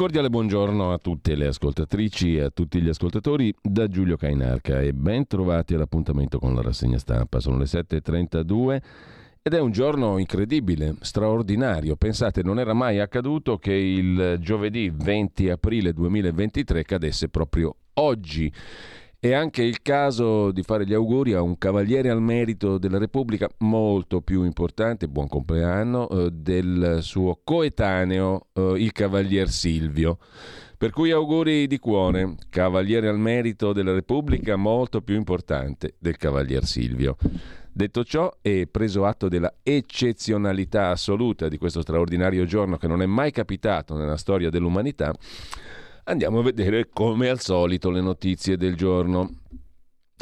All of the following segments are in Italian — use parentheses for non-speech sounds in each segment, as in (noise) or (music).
Cordiale buongiorno a tutte le ascoltatrici e a tutti gli ascoltatori da Giulio Cainarca e ben trovati all'appuntamento con la rassegna stampa. Sono le 7.32 ed è un giorno incredibile, straordinario. Pensate, non era mai accaduto che il giovedì 20 aprile 2023 cadesse proprio oggi. È anche il caso di fare gli auguri a un cavaliere al merito della Repubblica molto più importante, buon compleanno, eh, del suo coetaneo, eh, il cavalier Silvio. Per cui auguri di cuore, cavaliere al merito della Repubblica molto più importante del cavalier Silvio. Detto ciò e preso atto della eccezionalità assoluta di questo straordinario giorno che non è mai capitato nella storia dell'umanità, Andiamo a vedere come al solito le notizie del giorno.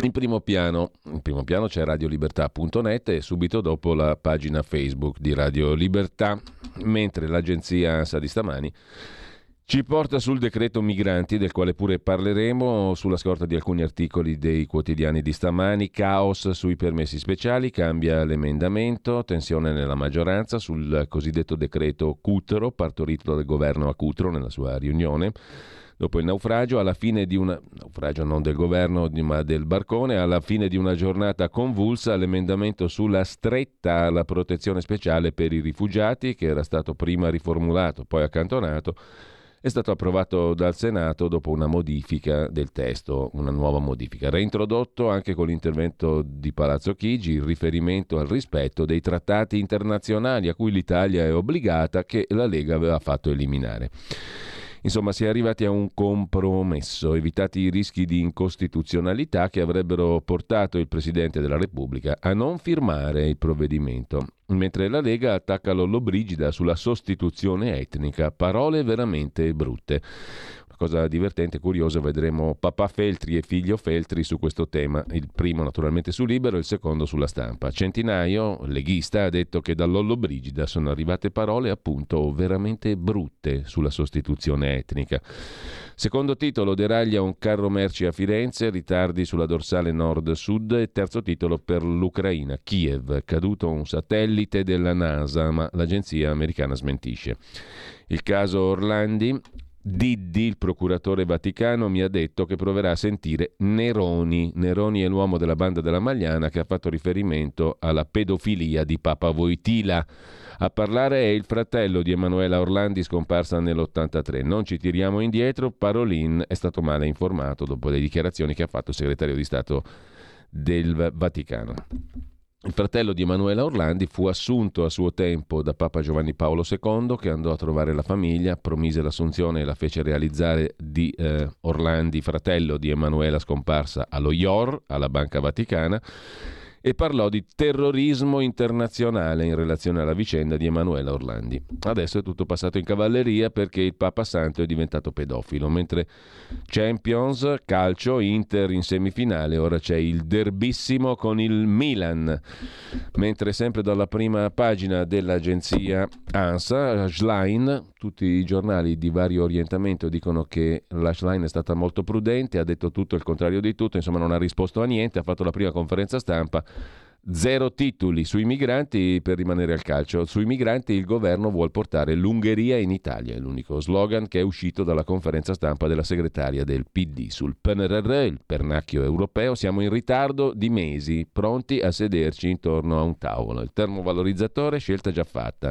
In primo piano, in primo piano c'è radiolibertà.net e subito dopo la pagina Facebook di Radio Libertà, mentre l'agenzia ANSA di stamani ci porta sul decreto migranti, del quale pure parleremo, sulla scorta di alcuni articoli dei quotidiani di stamani, caos sui permessi speciali, cambia l'emendamento, tensione nella maggioranza sul cosiddetto decreto Cutro, partorito dal governo a Cutro nella sua riunione. Dopo il naufragio, alla fine di una naufragio non del governo ma del barcone, alla fine di una giornata convulsa l'emendamento sulla stretta alla protezione speciale per i rifugiati che era stato prima riformulato, poi accantonato è stato approvato dal Senato dopo una modifica del testo, una nuova modifica, reintrodotto anche con l'intervento di Palazzo Chigi il riferimento al rispetto dei trattati internazionali a cui l'Italia è obbligata che la Lega aveva fatto eliminare. Insomma, si è arrivati a un compromesso, evitati i rischi di incostituzionalità che avrebbero portato il Presidente della Repubblica a non firmare il provvedimento, mentre la Lega attacca Lollobrigida sulla sostituzione etnica, parole veramente brutte cosa divertente e curiosa, vedremo papà Feltri e figlio Feltri su questo tema, il primo naturalmente su Libero, il secondo sulla stampa. Centinaio, leghista, ha detto che da Lollo Brigida sono arrivate parole appunto veramente brutte sulla sostituzione etnica. Secondo titolo, deraglia un carro merci a Firenze, ritardi sulla dorsale nord-sud e terzo titolo per l'Ucraina, Kiev, caduto un satellite della NASA, ma l'agenzia americana smentisce. Il caso Orlandi, Diddi, il procuratore vaticano, mi ha detto che proverà a sentire Neroni. Neroni è l'uomo della banda della Magliana che ha fatto riferimento alla pedofilia di Papa Voitila. A parlare è il fratello di Emanuela Orlandi scomparsa nell'83. Non ci tiriamo indietro, Parolin è stato male informato dopo le dichiarazioni che ha fatto il segretario di Stato del Vaticano. Il fratello di Emanuela Orlandi fu assunto a suo tempo da Papa Giovanni Paolo II che andò a trovare la famiglia, promise l'assunzione e la fece realizzare di eh, Orlandi, fratello di Emanuela scomparsa allo IOR, alla Banca Vaticana e parlò di terrorismo internazionale in relazione alla vicenda di Emanuela Orlandi. Adesso è tutto passato in cavalleria perché il Papa Santo è diventato pedofilo, mentre Champions, calcio, Inter in semifinale, ora c'è il derbissimo con il Milan, mentre sempre dalla prima pagina dell'agenzia ANSA, Schlein, tutti i giornali di vario orientamento dicono che la Schlein è stata molto prudente, ha detto tutto il contrario di tutto, insomma non ha risposto a niente, ha fatto la prima conferenza stampa Zero titoli sui migranti per rimanere al calcio. Sui migranti il governo vuole portare l'Ungheria in Italia, è l'unico slogan che è uscito dalla conferenza stampa della segretaria del PD. Sul PNRR, il pernacchio europeo, siamo in ritardo di mesi, pronti a sederci intorno a un tavolo. Il termovalorizzatore, scelta già fatta.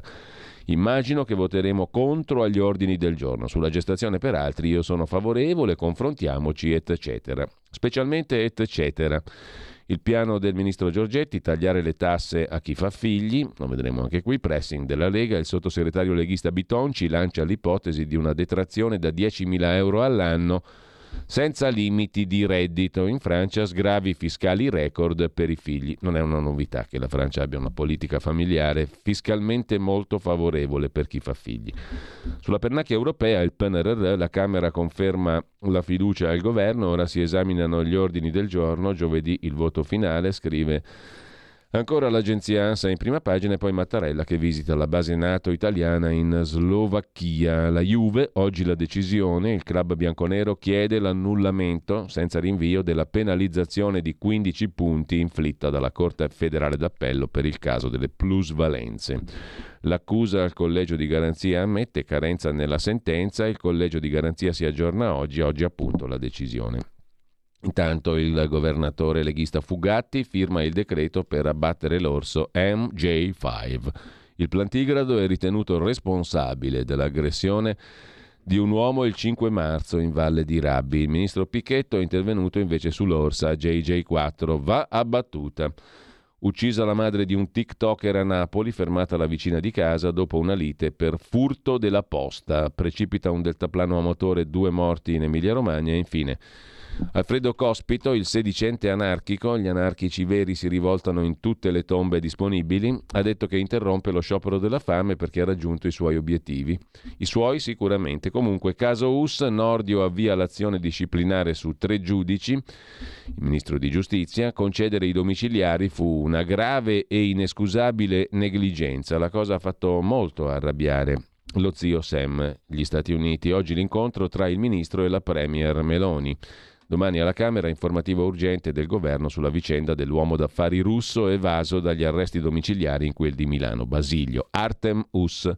Immagino che voteremo contro agli ordini del giorno. Sulla gestazione per altri io sono favorevole, confrontiamoci, eccetera. Specialmente eccetera. Il piano del ministro Giorgetti, tagliare le tasse a chi fa figli, lo vedremo anche qui, pressing della Lega, il sottosegretario leghista Bitonci lancia l'ipotesi di una detrazione da 10.000 euro all'anno senza limiti di reddito. In Francia sgravi fiscali record per i figli. Non è una novità che la Francia abbia una politica familiare fiscalmente molto favorevole per chi fa figli. Sulla pernacchia europea, il PNRR, la Camera conferma la fiducia al governo, ora si esaminano gli ordini del giorno, giovedì il voto finale, scrive Ancora l'agenzia ANSA in prima pagina e poi Mattarella che visita la base NATO italiana in Slovacchia. La Juve, oggi la decisione, il club bianconero chiede l'annullamento senza rinvio della penalizzazione di 15 punti inflitta dalla Corte federale d'appello per il caso delle plusvalenze. L'accusa al collegio di garanzia ammette carenza nella sentenza, il collegio di garanzia si aggiorna oggi, oggi appunto la decisione. Intanto il governatore leghista Fugatti firma il decreto per abbattere l'orso MJ5. Il plantigrado è ritenuto responsabile dell'aggressione di un uomo il 5 marzo in Valle di Rabbi. Il ministro Picchetto è intervenuto invece sull'orsa JJ4. Va abbattuta. Uccisa la madre di un TikToker a Napoli, fermata alla vicina di casa dopo una lite per furto della posta. Precipita un deltaplano a motore, due morti in Emilia-Romagna e infine Alfredo Cospito, il sedicente anarchico, gli anarchici veri si rivoltano in tutte le tombe disponibili, ha detto che interrompe lo sciopero della fame perché ha raggiunto i suoi obiettivi. I suoi sicuramente. Comunque, caso US, Nordio avvia l'azione disciplinare su tre giudici, il ministro di giustizia, concedere i domiciliari fu una grave e inescusabile negligenza. La cosa ha fatto molto arrabbiare lo zio Sam, gli Stati Uniti. Oggi l'incontro tra il ministro e la premier Meloni. Domani alla Camera informativa urgente del governo sulla vicenda dell'uomo d'affari russo evaso dagli arresti domiciliari in quel di Milano, Basilio, Artem Us.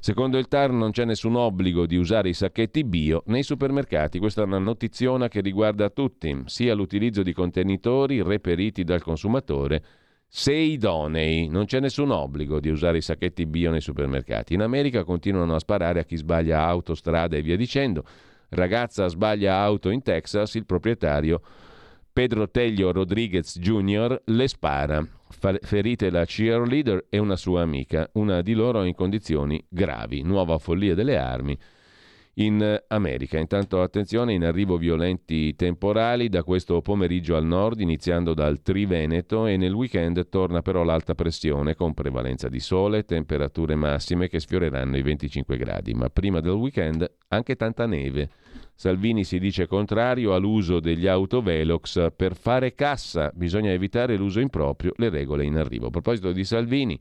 Secondo il TAR non c'è nessun obbligo di usare i sacchetti bio nei supermercati. Questa è una notiziona che riguarda tutti, sia l'utilizzo di contenitori reperiti dal consumatore, se idonei. Non c'è nessun obbligo di usare i sacchetti bio nei supermercati. In America continuano a sparare a chi sbaglia autostrada e via dicendo. Ragazza sbaglia auto in Texas, il proprietario Pedro Teglio Rodriguez Jr. le spara. Ferite la cheerleader e una sua amica, una di loro in condizioni gravi. Nuova follia delle armi in America. Intanto attenzione, in arrivo violenti temporali da questo pomeriggio al nord, iniziando dal Triveneto e nel weekend torna però l'alta pressione con prevalenza di sole, temperature massime che sfioreranno i 25 gradi, ma prima del weekend anche tanta neve. Salvini si dice contrario all'uso degli autovelox per fare cassa, bisogna evitare l'uso improprio, le regole in arrivo. A proposito di Salvini,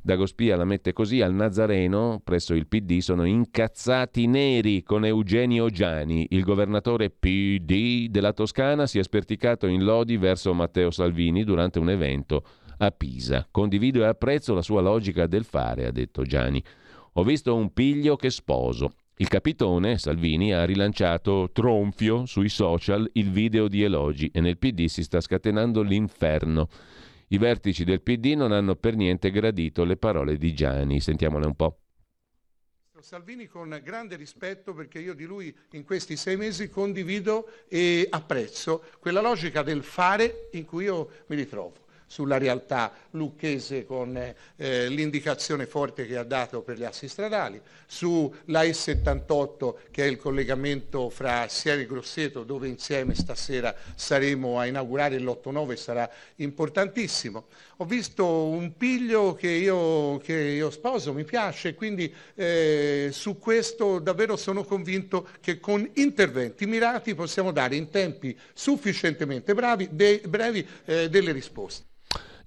Dagospia la mette così, al Nazareno, presso il PD, sono incazzati neri con Eugenio Giani. Il governatore PD della Toscana si è sperticato in lodi verso Matteo Salvini durante un evento a Pisa. Condivido e apprezzo la sua logica del fare, ha detto Giani. Ho visto un piglio che sposo. Il capitone Salvini ha rilanciato tronfio sui social il video di elogi e nel PD si sta scatenando l'inferno. I vertici del PD non hanno per niente gradito le parole di Gianni. Sentiamole un po'. Salvini con grande rispetto perché io di lui in questi sei mesi condivido e apprezzo quella logica del fare in cui io mi ritrovo sulla realtà lucchese con eh, l'indicazione forte che ha dato per le assi stradali, sulla E78 che è il collegamento fra Siena e Grosseto dove insieme stasera saremo a inaugurare l'8-9 sarà importantissimo. Ho visto un piglio che io, che io sposo, mi piace, quindi eh, su questo davvero sono convinto che con interventi mirati possiamo dare in tempi sufficientemente bravi, de, brevi eh, delle risposte.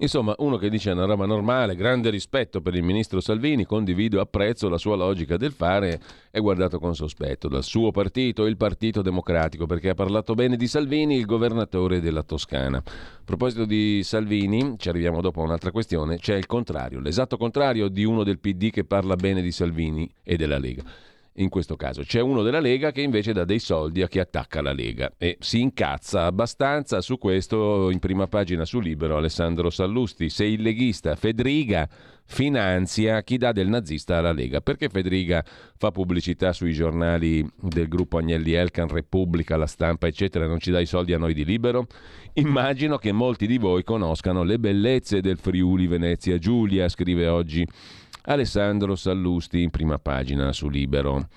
Insomma, uno che dice una roba normale, grande rispetto per il ministro Salvini, condivido e apprezzo la sua logica del fare, è guardato con sospetto dal suo partito, il Partito Democratico, perché ha parlato bene di Salvini, il governatore della Toscana. A proposito di Salvini, ci arriviamo dopo a un'altra questione, c'è il contrario, l'esatto contrario di uno del PD che parla bene di Salvini e della Lega in questo caso. C'è uno della Lega che invece dà dei soldi a chi attacca la Lega e si incazza abbastanza su questo in prima pagina su Libero Alessandro Sallusti. Se il leghista Federica finanzia chi dà del nazista alla Lega. Perché Federica fa pubblicità sui giornali del gruppo Agnelli Elkan, Repubblica, La Stampa, eccetera, non ci dà i soldi a noi di Libero? Immagino che molti di voi conoscano le bellezze del Friuli Venezia Giulia, scrive oggi Alessandro Sallusti in prima pagina su Libero.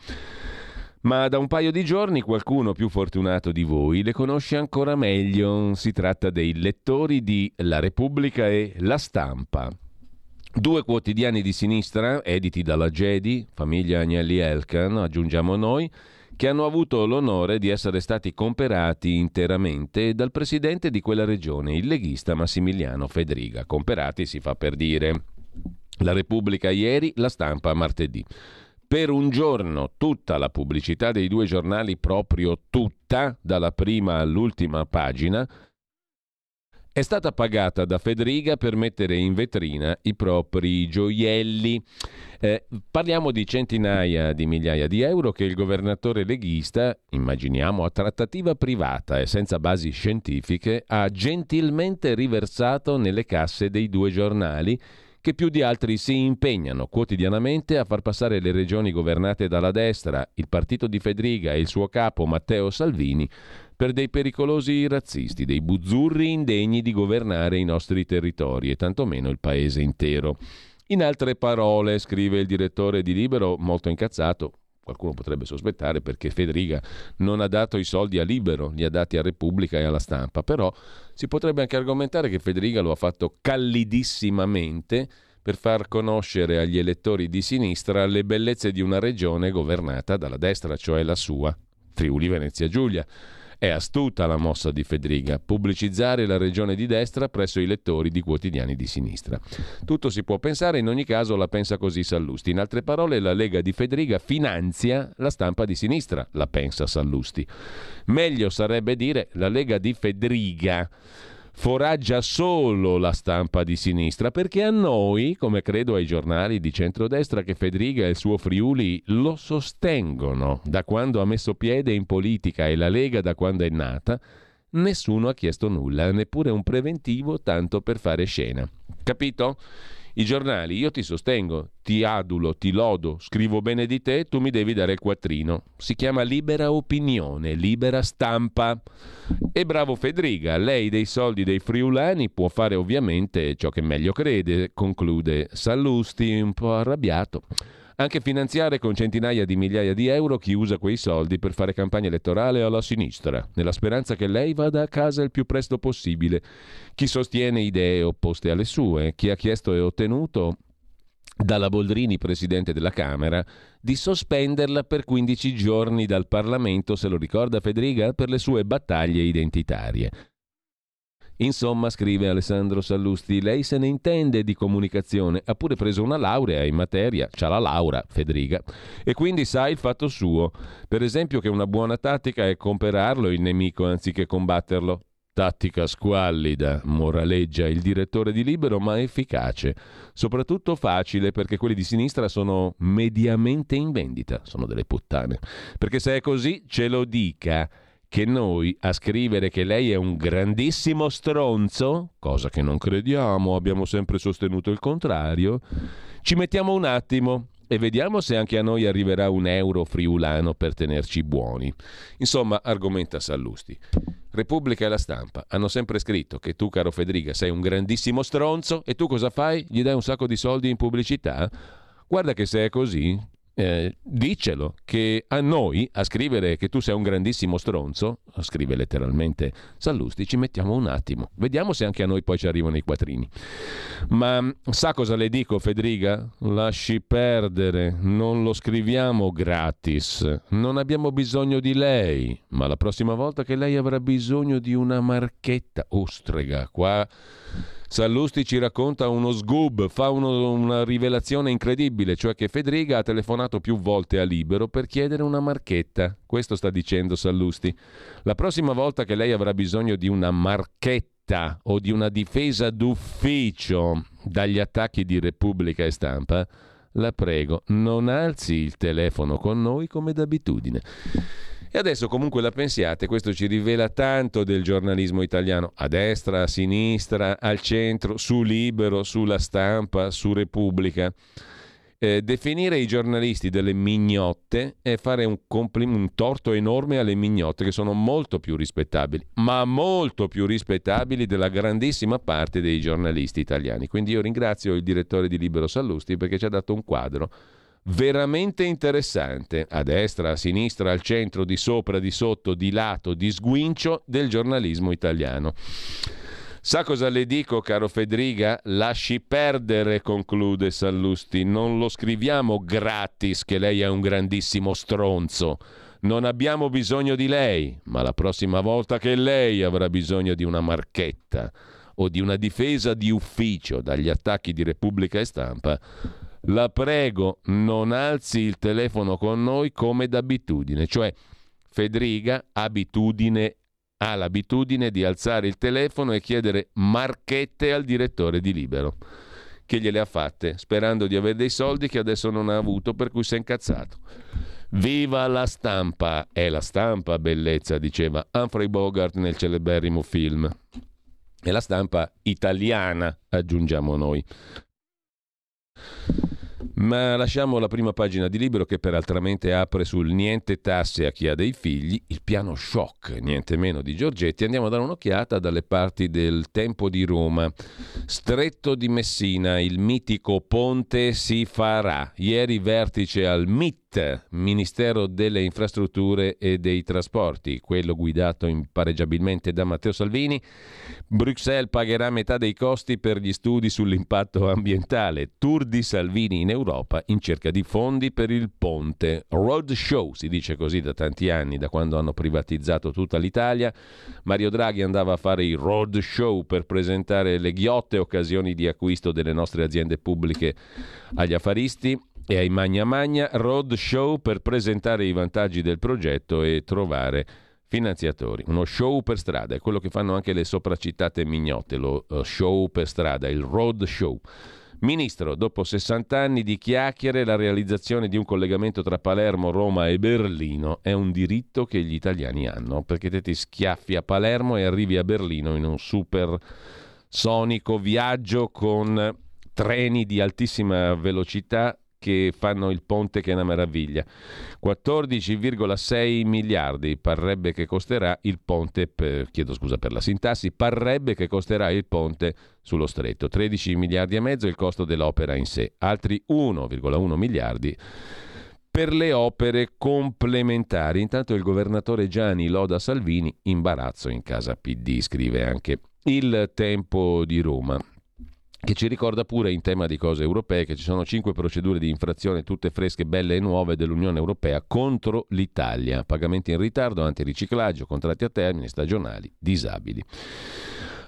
Ma da un paio di giorni qualcuno più fortunato di voi le conosce ancora meglio. Si tratta dei lettori di La Repubblica e La Stampa. Due quotidiani di sinistra, editi dalla Gedi, famiglia Agnelli Elkan, aggiungiamo noi, che hanno avuto l'onore di essere stati comperati interamente dal presidente di quella regione, il leghista Massimiliano Federiga. Comperati si fa per dire. La Repubblica ieri, la stampa martedì. Per un giorno tutta la pubblicità dei due giornali, proprio tutta, dalla prima all'ultima pagina, è stata pagata da Federica per mettere in vetrina i propri gioielli. Eh, parliamo di centinaia di migliaia di euro che il governatore leghista, immaginiamo a trattativa privata e senza basi scientifiche, ha gentilmente riversato nelle casse dei due giornali che più di altri si impegnano quotidianamente a far passare le regioni governate dalla destra, il partito di Fedriga e il suo capo Matteo Salvini per dei pericolosi razzisti, dei buzzurri indegni di governare i nostri territori e tantomeno il paese intero. In altre parole, scrive il direttore di Libero, molto incazzato, qualcuno potrebbe sospettare perché Federica non ha dato i soldi a Libero, li ha dati a Repubblica e alla stampa, però si potrebbe anche argomentare che Federica lo ha fatto callidissimamente per far conoscere agli elettori di sinistra le bellezze di una regione governata dalla destra, cioè la sua, Friuli Venezia Giulia. È astuta la mossa di Federica, pubblicizzare la regione di destra presso i lettori di quotidiani di sinistra. Tutto si può pensare, in ogni caso la pensa così Sallusti. In altre parole, la Lega di Federica finanzia la stampa di sinistra, la pensa Sallusti. Meglio sarebbe dire la Lega di Federica foraggia solo la stampa di sinistra, perché a noi, come credo ai giornali di centrodestra, che Federica e il suo Friuli lo sostengono da quando ha messo piede in politica e la Lega da quando è nata, nessuno ha chiesto nulla, neppure un preventivo tanto per fare scena. Capito? I giornali, io ti sostengo, ti adulo, ti lodo, scrivo bene di te, tu mi devi dare il quattrino. Si chiama libera opinione, libera stampa. E bravo Federica, lei dei soldi dei friulani può fare ovviamente ciò che meglio crede, conclude Sallusti un po' arrabbiato. Anche finanziare con centinaia di migliaia di euro chi usa quei soldi per fare campagna elettorale alla sinistra, nella speranza che lei vada a casa il più presto possibile. Chi sostiene idee opposte alle sue, chi ha chiesto e ottenuto dalla Boldrini, presidente della Camera, di sospenderla per 15 giorni dal Parlamento, se lo ricorda Federica, per le sue battaglie identitarie. Insomma, scrive Alessandro Sallusti, lei se ne intende di comunicazione, ha pure preso una laurea in materia, c'ha la laurea, Federica, e quindi sa il fatto suo. Per esempio che una buona tattica è comperarlo il nemico anziché combatterlo. Tattica squallida, moraleggia il direttore di Libero, ma efficace. Soprattutto facile perché quelli di sinistra sono mediamente in vendita, sono delle puttane. Perché se è così, ce lo dica che noi a scrivere che lei è un grandissimo stronzo, cosa che non crediamo, abbiamo sempre sostenuto il contrario, ci mettiamo un attimo e vediamo se anche a noi arriverà un euro friulano per tenerci buoni. Insomma, argomenta Sallusti. Repubblica e la stampa hanno sempre scritto che tu, caro Federica, sei un grandissimo stronzo e tu cosa fai? Gli dai un sacco di soldi in pubblicità? Guarda che se è così, eh, dicelo che a noi a scrivere che tu sei un grandissimo stronzo, scrive letteralmente Sallusti, ci mettiamo un attimo, vediamo se anche a noi poi ci arrivano i quattrini. Ma sa cosa le dico Federica? Lasci perdere, non lo scriviamo gratis, non abbiamo bisogno di lei, ma la prossima volta che lei avrà bisogno di una marchetta, ostrega, qua Sallusti ci racconta uno sgoob, fa uno, una rivelazione incredibile, cioè che Federica ha telefonato più volte a Libero per chiedere una marchetta. Questo sta dicendo Sallusti. La prossima volta che lei avrà bisogno di una marchetta o di una difesa d'ufficio dagli attacchi di Repubblica e Stampa, la prego, non alzi il telefono con noi come d'abitudine. E adesso comunque la pensiate, questo ci rivela tanto del giornalismo italiano, a destra, a sinistra, al centro, su Libero, sulla stampa, su Repubblica. Eh, definire i giornalisti delle mignotte è fare un, complim- un torto enorme alle mignotte che sono molto più rispettabili, ma molto più rispettabili della grandissima parte dei giornalisti italiani. Quindi io ringrazio il direttore di Libero Sallusti perché ci ha dato un quadro veramente interessante, a destra, a sinistra, al centro, di sopra, di sotto, di lato, di sguincio del giornalismo italiano. Sa cosa le dico, caro Federica? Lasci perdere, conclude Sallusti. Non lo scriviamo gratis che lei è un grandissimo stronzo. Non abbiamo bisogno di lei, ma la prossima volta che lei avrà bisogno di una marchetta o di una difesa di ufficio dagli attacchi di Repubblica e Stampa, la prego, non alzi il telefono con noi come d'abitudine, cioè Federica abitudine, ha l'abitudine di alzare il telefono e chiedere marchette al direttore di Libero, che gliele ha fatte, sperando di avere dei soldi che adesso non ha avuto, per cui si è incazzato. Viva la stampa! È la stampa, bellezza, diceva Humphrey Bogart nel celeberrimo film. È la stampa italiana, aggiungiamo noi. Ma lasciamo la prima pagina di libro che peraltramente apre sul niente tasse a chi ha dei figli, il piano shock, niente meno di Giorgetti. Andiamo a dare un'occhiata dalle parti del tempo di Roma. Stretto di Messina, il mitico ponte si farà. Ieri vertice al MIT Ministero delle Infrastrutture e dei Trasporti, quello guidato impareggiabilmente da Matteo Salvini. Bruxelles pagherà metà dei costi per gli studi sull'impatto ambientale. Tour di Salvini in Europa in cerca di fondi per il ponte. Road show, si dice così da tanti anni, da quando hanno privatizzato tutta l'Italia. Mario Draghi andava a fare i road show per presentare le ghiotte occasioni di acquisto delle nostre aziende pubbliche agli affaristi e ai Magna Magna Road Show per presentare i vantaggi del progetto e trovare finanziatori. Uno show per strada, è quello che fanno anche le sopracitate mignotte, lo uh, show per strada, il road show. Ministro, dopo 60 anni di chiacchiere, la realizzazione di un collegamento tra Palermo, Roma e Berlino è un diritto che gli italiani hanno, perché te ti schiaffi a Palermo e arrivi a Berlino in un super sonico viaggio con treni di altissima velocità che fanno il ponte che è una meraviglia. 14,6 miliardi parrebbe che costerà il ponte, per, chiedo scusa per la sintassi, parrebbe che costerà il ponte sullo stretto. 13 miliardi e mezzo il costo dell'opera in sé, altri 1,1 miliardi per le opere complementari. Intanto il governatore Gianni loda Salvini, imbarazzo in casa PD, scrive anche il tempo di Roma che ci ricorda pure in tema di cose europee che ci sono cinque procedure di infrazione tutte fresche, belle e nuove dell'Unione Europea contro l'Italia. Pagamenti in ritardo, antiriciclaggio, contratti a termine, stagionali, disabili.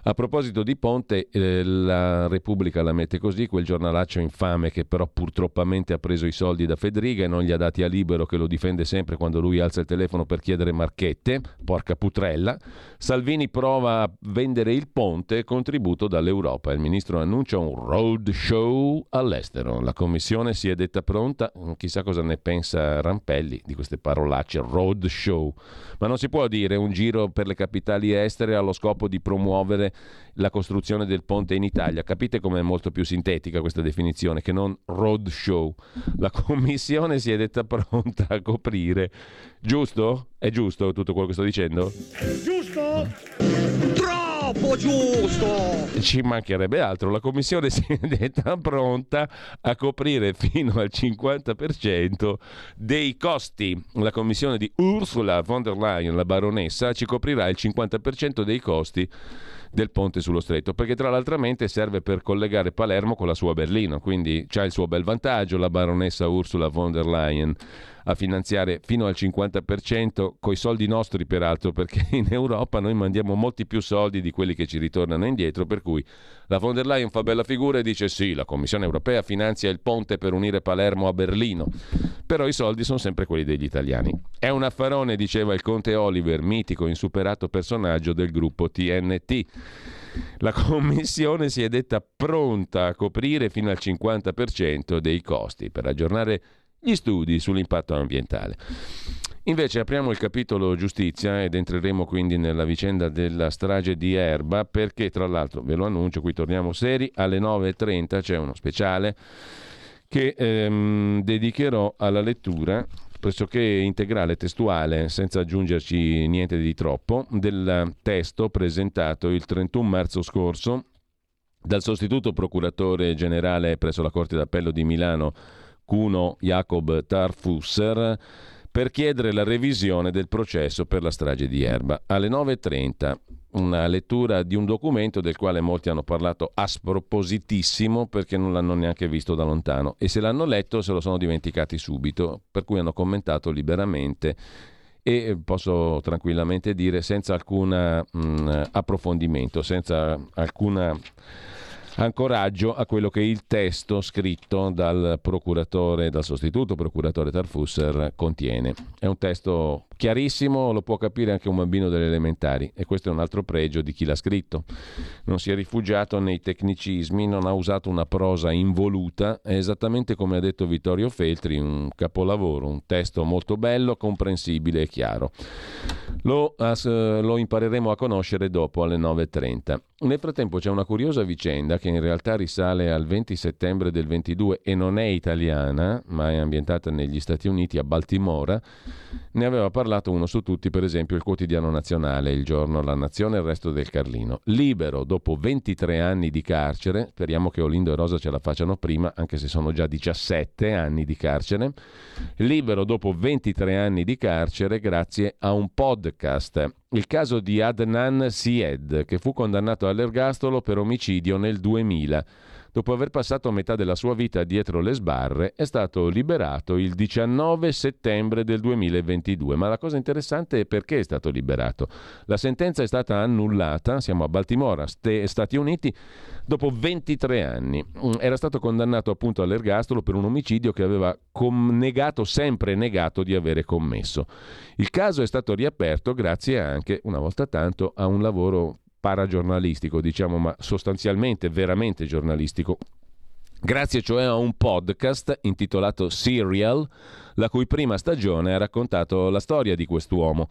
A proposito di Ponte, eh, la Repubblica la mette così, quel giornalaccio infame che però purtroppamente ha preso i soldi da Federica e non gli ha dati a Libero che lo difende sempre quando lui alza il telefono per chiedere marchette, porca putrella. Salvini prova a vendere il ponte, contributo dall'Europa. Il ministro annuncia un road show all'estero. La commissione si è detta pronta, chissà cosa ne pensa Rampelli di queste parolacce, road show. Ma non si può dire un giro per le capitali estere allo scopo di promuovere la costruzione del ponte in Italia. Capite com'è molto più sintetica questa definizione che non road show. La commissione si è detta pronta a coprire. Giusto? È giusto tutto quello che sto dicendo? Giusto? Troppo giusto! Ci mancherebbe altro. La commissione (laughs) si è detta pronta a coprire fino al 50% dei costi. La commissione di Ursula von der Leyen, la baronessa, ci coprirà il 50% dei costi del ponte sullo stretto, perché tra l'altro serve per collegare Palermo con la sua Berlino, quindi c'ha il suo bel vantaggio la baronessa Ursula von der Leyen a finanziare fino al 50% coi soldi nostri peraltro, perché (laughs) in Europa noi mandiamo molti più soldi di quelli che ci ritornano indietro, per cui la von der Leyen fa bella figura e dice sì, la Commissione europea finanzia il ponte per unire Palermo a Berlino, però i soldi sono sempre quelli degli italiani. È un affarone, diceva il conte Oliver, mitico, insuperato personaggio del gruppo TNT. La Commissione si è detta pronta a coprire fino al 50% dei costi per aggiornare gli studi sull'impatto ambientale. Invece apriamo il capitolo giustizia ed entreremo quindi nella vicenda della strage di Erba perché tra l'altro, ve lo annuncio, qui torniamo seri, alle 9.30 c'è uno speciale che ehm, dedicherò alla lettura pressoché integrale, testuale, senza aggiungerci niente di troppo, del testo presentato il 31 marzo scorso dal sostituto procuratore generale presso la Corte d'Appello di Milano, Cuno Jacob Tarfusser, per chiedere la revisione del processo per la strage di Erba. Alle 9.30 una lettura di un documento del quale molti hanno parlato a spropositissimo perché non l'hanno neanche visto da lontano e se l'hanno letto se lo sono dimenticati subito, per cui hanno commentato liberamente e posso tranquillamente dire senza alcun approfondimento, senza alcuna ancoraggio a quello che il testo scritto dal procuratore, dal sostituto procuratore Tarfusser contiene. È un testo chiarissimo, lo può capire anche un bambino delle elementari e questo è un altro pregio di chi l'ha scritto. Non si è rifugiato nei tecnicismi, non ha usato una prosa involuta, è esattamente come ha detto Vittorio Feltri, un capolavoro, un testo molto bello, comprensibile e chiaro. Lo, lo impareremo a conoscere dopo alle 9.30. Nel frattempo c'è una curiosa vicenda che in realtà risale al 20 settembre del 22 e non è italiana, ma è ambientata negli Stati Uniti, a Baltimora. Ne aveva parlato uno su tutti, per esempio, il quotidiano nazionale, il giorno La Nazione e il resto del Carlino. Libero dopo 23 anni di carcere, speriamo che Olindo e Rosa ce la facciano prima, anche se sono già 17 anni di carcere. Libero dopo 23 anni di carcere grazie a un podcast il caso di Adnan Syed, che fu condannato all'ergastolo per omicidio nel 2000. Dopo aver passato metà della sua vita dietro le sbarre, è stato liberato il 19 settembre del 2022. Ma la cosa interessante è perché è stato liberato. La sentenza è stata annullata, siamo a Baltimora, Stati Uniti, dopo 23 anni. Mm, era stato condannato appunto all'ergastolo per un omicidio che aveva com- negato, sempre negato di avere commesso. Il caso è stato riaperto grazie anche, una volta tanto, a un lavoro paragiornalistico, diciamo, ma sostanzialmente veramente giornalistico. Grazie cioè a un podcast intitolato Serial, la cui prima stagione ha raccontato la storia di quest'uomo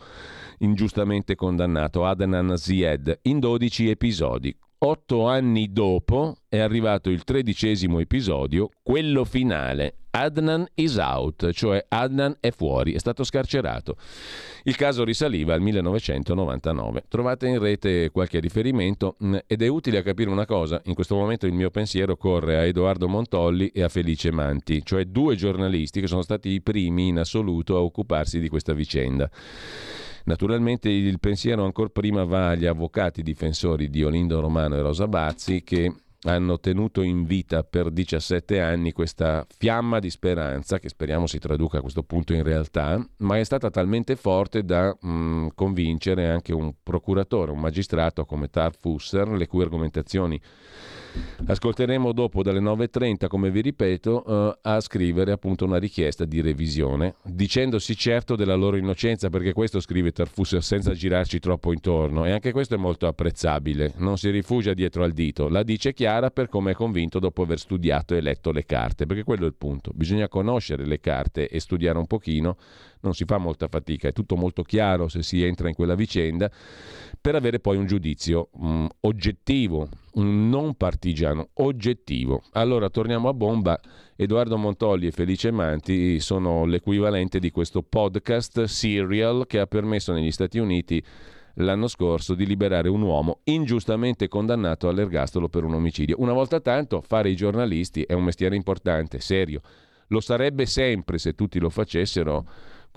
ingiustamente condannato, Adnan Zied, in 12 episodi. Otto anni dopo è arrivato il tredicesimo episodio, quello finale. Adnan is out, cioè Adnan è fuori, è stato scarcerato. Il caso risaliva al 1999. Trovate in rete qualche riferimento mm, ed è utile a capire una cosa. In questo momento il mio pensiero corre a Edoardo Montolli e a Felice Manti, cioè due giornalisti che sono stati i primi in assoluto a occuparsi di questa vicenda. Naturalmente il pensiero ancora prima va agli avvocati difensori di Olindo Romano e Rosa Bazzi che hanno tenuto in vita per 17 anni questa fiamma di speranza, che speriamo si traduca a questo punto in realtà, ma è stata talmente forte da mh, mm, convincere anche un procuratore, un magistrato come Tar Fusser, le cui argomentazioni Ascolteremo dopo dalle 9.30, come vi ripeto, uh, a scrivere appunto una richiesta di revisione, dicendosi certo della loro innocenza, perché questo scrive Tarfus senza girarci troppo intorno e anche questo è molto apprezzabile, non si rifugia dietro al dito, la dice chiara per come è convinto dopo aver studiato e letto le carte, perché quello è il punto, bisogna conoscere le carte e studiare un pochino non si fa molta fatica, è tutto molto chiaro se si entra in quella vicenda, per avere poi un giudizio mh, mm, oggettivo, non partigiano, oggettivo. Allora torniamo a bomba. Edoardo Montolli e Felice Manti sono l'equivalente di questo podcast serial che ha permesso negli Stati Uniti l'anno scorso di liberare un uomo ingiustamente condannato all'ergastolo per un omicidio. Una volta tanto fare i giornalisti è un mestiere importante, serio. Lo sarebbe sempre se tutti lo facessero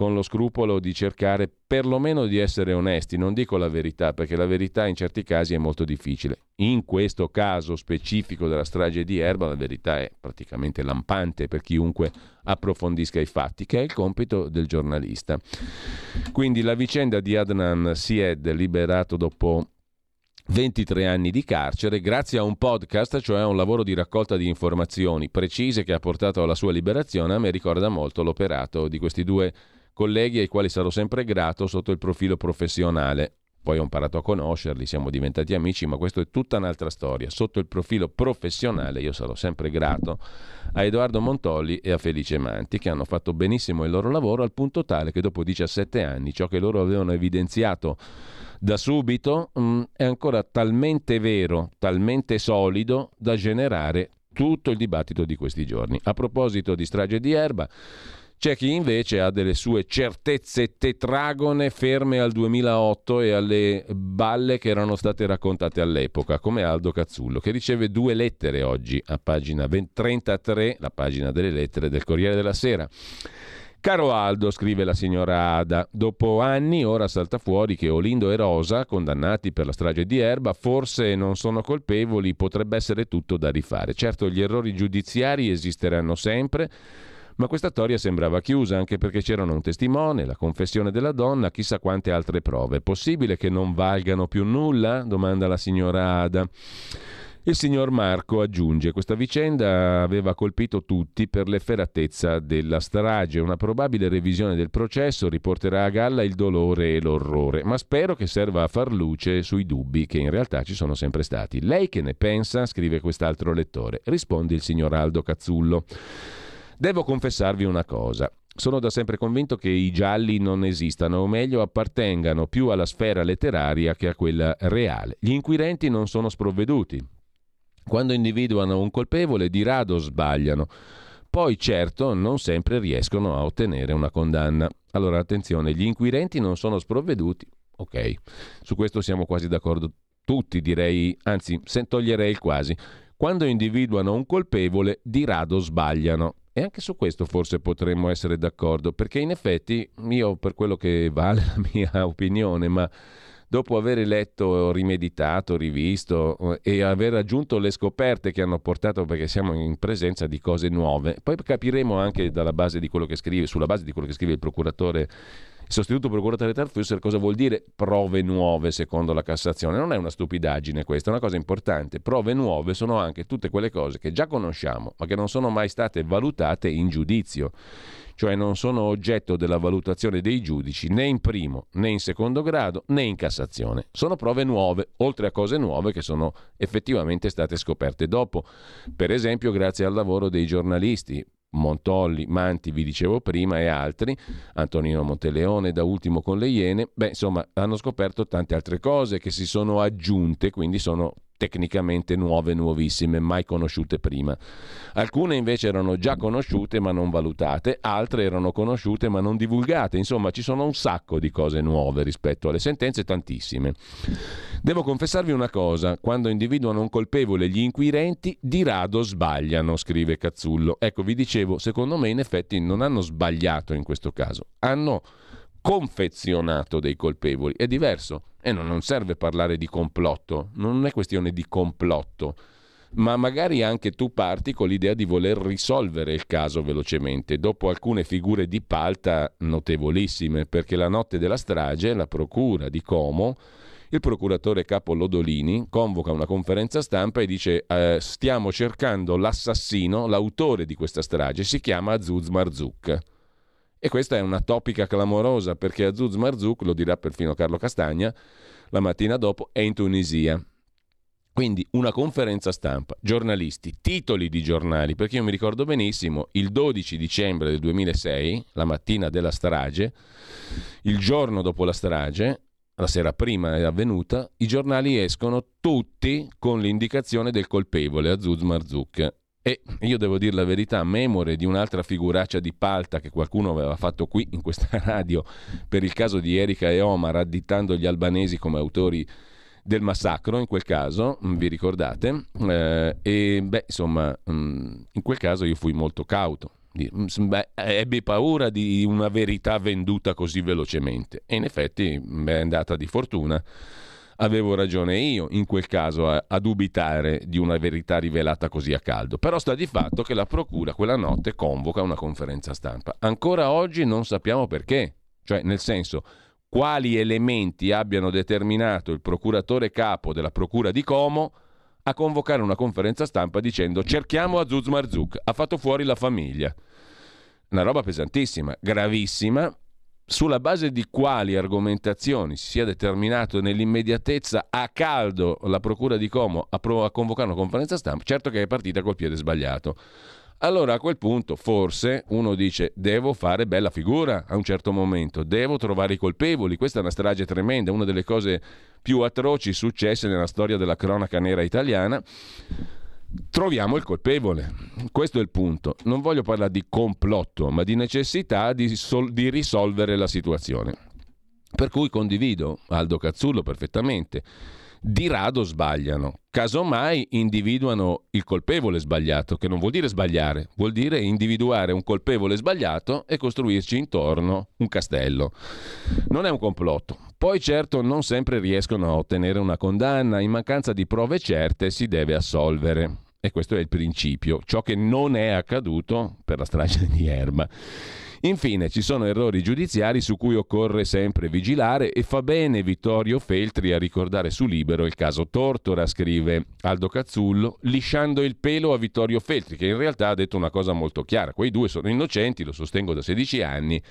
con lo scrupolo di cercare perlomeno di essere onesti, non dico la verità, perché la verità in certi casi è molto difficile. In questo caso specifico della strage di Erba la verità è praticamente lampante per chiunque approfondisca i fatti, che è il compito del giornalista. Quindi la vicenda di Adnan Sied, liberato dopo 23 anni di carcere grazie a un podcast, cioè a un lavoro di raccolta di informazioni precise che ha portato alla sua liberazione, a me ricorda molto l'operato di questi due colleghi ai quali sarò sempre grato sotto il profilo professionale. Poi ho imparato a conoscerli, siamo diventati amici, ma questo è tutta un'altra storia. Sotto il profilo professionale io sarò sempre grato a Edoardo Montolli e a Felice Manti che hanno fatto benissimo il loro lavoro al punto tale che dopo 17 anni ciò che loro avevano evidenziato da subito mh, mm, è ancora talmente vero, talmente solido da generare tutto il dibattito di questi giorni. A proposito di strage di Erba, c'è chi invece ha delle sue certezze tetragone ferme al 2008 e alle balle che erano state raccontate all'epoca, come Aldo Cazzullo, che riceve due lettere oggi a pagina 33, la pagina delle lettere del Corriere della Sera. Caro Aldo, scrive la signora Ada, dopo anni ora salta fuori che Olindo e Rosa, condannati per la strage di Erba, forse non sono colpevoli, potrebbe essere tutto da rifare. Certo, gli errori giudiziari esisteranno sempre, ma questa storia sembrava chiusa anche perché c'erano un testimone, la confessione della donna, chissà quante altre prove. Possibile che non valgano più nulla? domanda la signora Ada. Il signor Marco aggiunge: Questa vicenda aveva colpito tutti per l'efferatezza della strage. Una probabile revisione del processo riporterà a galla il dolore e l'orrore, ma spero che serva a far luce sui dubbi che in realtà ci sono sempre stati. Lei che ne pensa? scrive quest'altro lettore. Risponde il signor Aldo Cazzullo. Devo confessarvi una cosa. Sono da sempre convinto che i gialli non esistano, o meglio appartengano più alla sfera letteraria che a quella reale. Gli inquirenti non sono sprovveduti. Quando individuano un colpevole di rado sbagliano. Poi certo non sempre riescono a ottenere una condanna. Allora attenzione, gli inquirenti non sono sprovveduti. Ok, su questo siamo quasi d'accordo tutti, direi, anzi toglierei il quasi. Quando individuano un colpevole di rado sbagliano. E anche su questo forse potremmo essere d'accordo, perché in effetti io per quello che vale (laughs) la mia opinione, ma dopo aver letto, rimeditato, rivisto eh, e aver aggiunto le scoperte che hanno portato, perché siamo in presenza di cose nuove, poi capiremo anche base scrive, sulla base di quello che scrive il procuratore sostituto procuratore Tarfusser cosa vuol dire prove nuove secondo la Cassazione? Non è una stupidaggine questa, è una cosa importante. Prove nuove sono anche tutte quelle cose che già conosciamo, ma che non sono mai state valutate in giudizio cioè non sono oggetto della valutazione dei giudici né in primo né in secondo grado né in Cassazione. Sono prove nuove, oltre a cose nuove che sono effettivamente state scoperte dopo, per esempio grazie al lavoro dei giornalisti. Montolli, Manti, vi dicevo prima, e altri, Antonino Monteleone, da ultimo con le Iene, beh, insomma, hanno scoperto tante altre cose che si sono aggiunte, quindi sono tecnicamente nuove, nuovissime, mai conosciute prima. Alcune invece erano già conosciute ma non valutate, altre erano conosciute ma non divulgate, insomma ci sono un sacco di cose nuove rispetto alle sentenze, tantissime. Devo confessarvi una cosa, quando individuano un colpevole gli inquirenti di rado sbagliano, scrive Cazzullo. Ecco, vi dicevo, secondo me in effetti non hanno sbagliato in questo caso, hanno confezionato dei colpevoli. È diverso e non serve parlare di complotto, non è questione di complotto, ma magari anche tu parti con l'idea di voler risolvere il caso velocemente, dopo alcune figure di palta notevolissime, perché la notte della strage la procura di Como il procuratore capo Lodolini convoca una conferenza stampa e dice eh, stiamo cercando l'assassino, l'autore di questa strage, si chiama Azuz Marzouk. E questa è una topica clamorosa perché Azuz Marzouk, lo dirà perfino Carlo Castagna, la mattina dopo è in Tunisia. Quindi una conferenza stampa, giornalisti, titoli di giornali, perché io mi ricordo benissimo, il 12 dicembre del 2006, la mattina della strage, il giorno dopo la strage, la sera prima è avvenuta, i giornali escono tutti con l'indicazione del colpevole, Azuz Marzouk. E io devo dire la verità, memore di un'altra figuraccia di palta che qualcuno aveva fatto qui in questa (laughs) radio per il caso di Erika e Omar, additando gli albanesi come autori del massacro in quel caso, mm, vi ricordate? Eh, e beh, insomma, mm, in quel caso io fui molto cauto. Ebbe paura di una verità venduta così velocemente e in effetti è andata di fortuna. Avevo ragione io in quel caso a, a, dubitare di una verità rivelata così a caldo. Però sta di fatto che la Procura quella notte convoca una conferenza stampa. Ancora oggi non sappiamo perché. Cioè, nel senso, quali elementi abbiano determinato il procuratore capo della Procura di Como a convocare una conferenza stampa dicendo cerchiamo Azuz Marzuk, ha fatto fuori la famiglia. Una roba pesantissima, gravissima, sulla base di quali argomentazioni si sia determinato nell'immediatezza a caldo la Procura di Como a, prov- a convocare una conferenza stampa, certo che è partita col piede sbagliato. Allora a quel punto forse uno dice devo fare bella figura a un certo momento, devo trovare i colpevoli, questa è una strage tremenda, una delle cose più atroci successe nella storia della cronaca nera italiana. Troviamo il colpevole, questo è il punto. Non voglio parlare di complotto, ma di necessità di, sol- di risolvere la situazione. Per cui condivido Aldo Cazzullo perfettamente di rado sbagliano. Casomai individuano il colpevole sbagliato, che non vuol dire sbagliare, vuol dire individuare un colpevole sbagliato e costruirci intorno un castello. Non è un complotto. Poi certo non sempre riescono a ottenere una condanna, in mancanza di prove certe si deve assolvere. E questo è il principio, ciò che non è accaduto per la strage di Erba. Infine ci sono errori giudiziari su cui occorre sempre vigilare e fa bene Vittorio Feltri a ricordare su Libero il caso Tortora, scrive Aldo Cazzullo, lisciando il pelo a Vittorio Feltri, che in realtà ha detto una cosa molto chiara. Quei due sono innocenti, lo sostengo da 16 anni.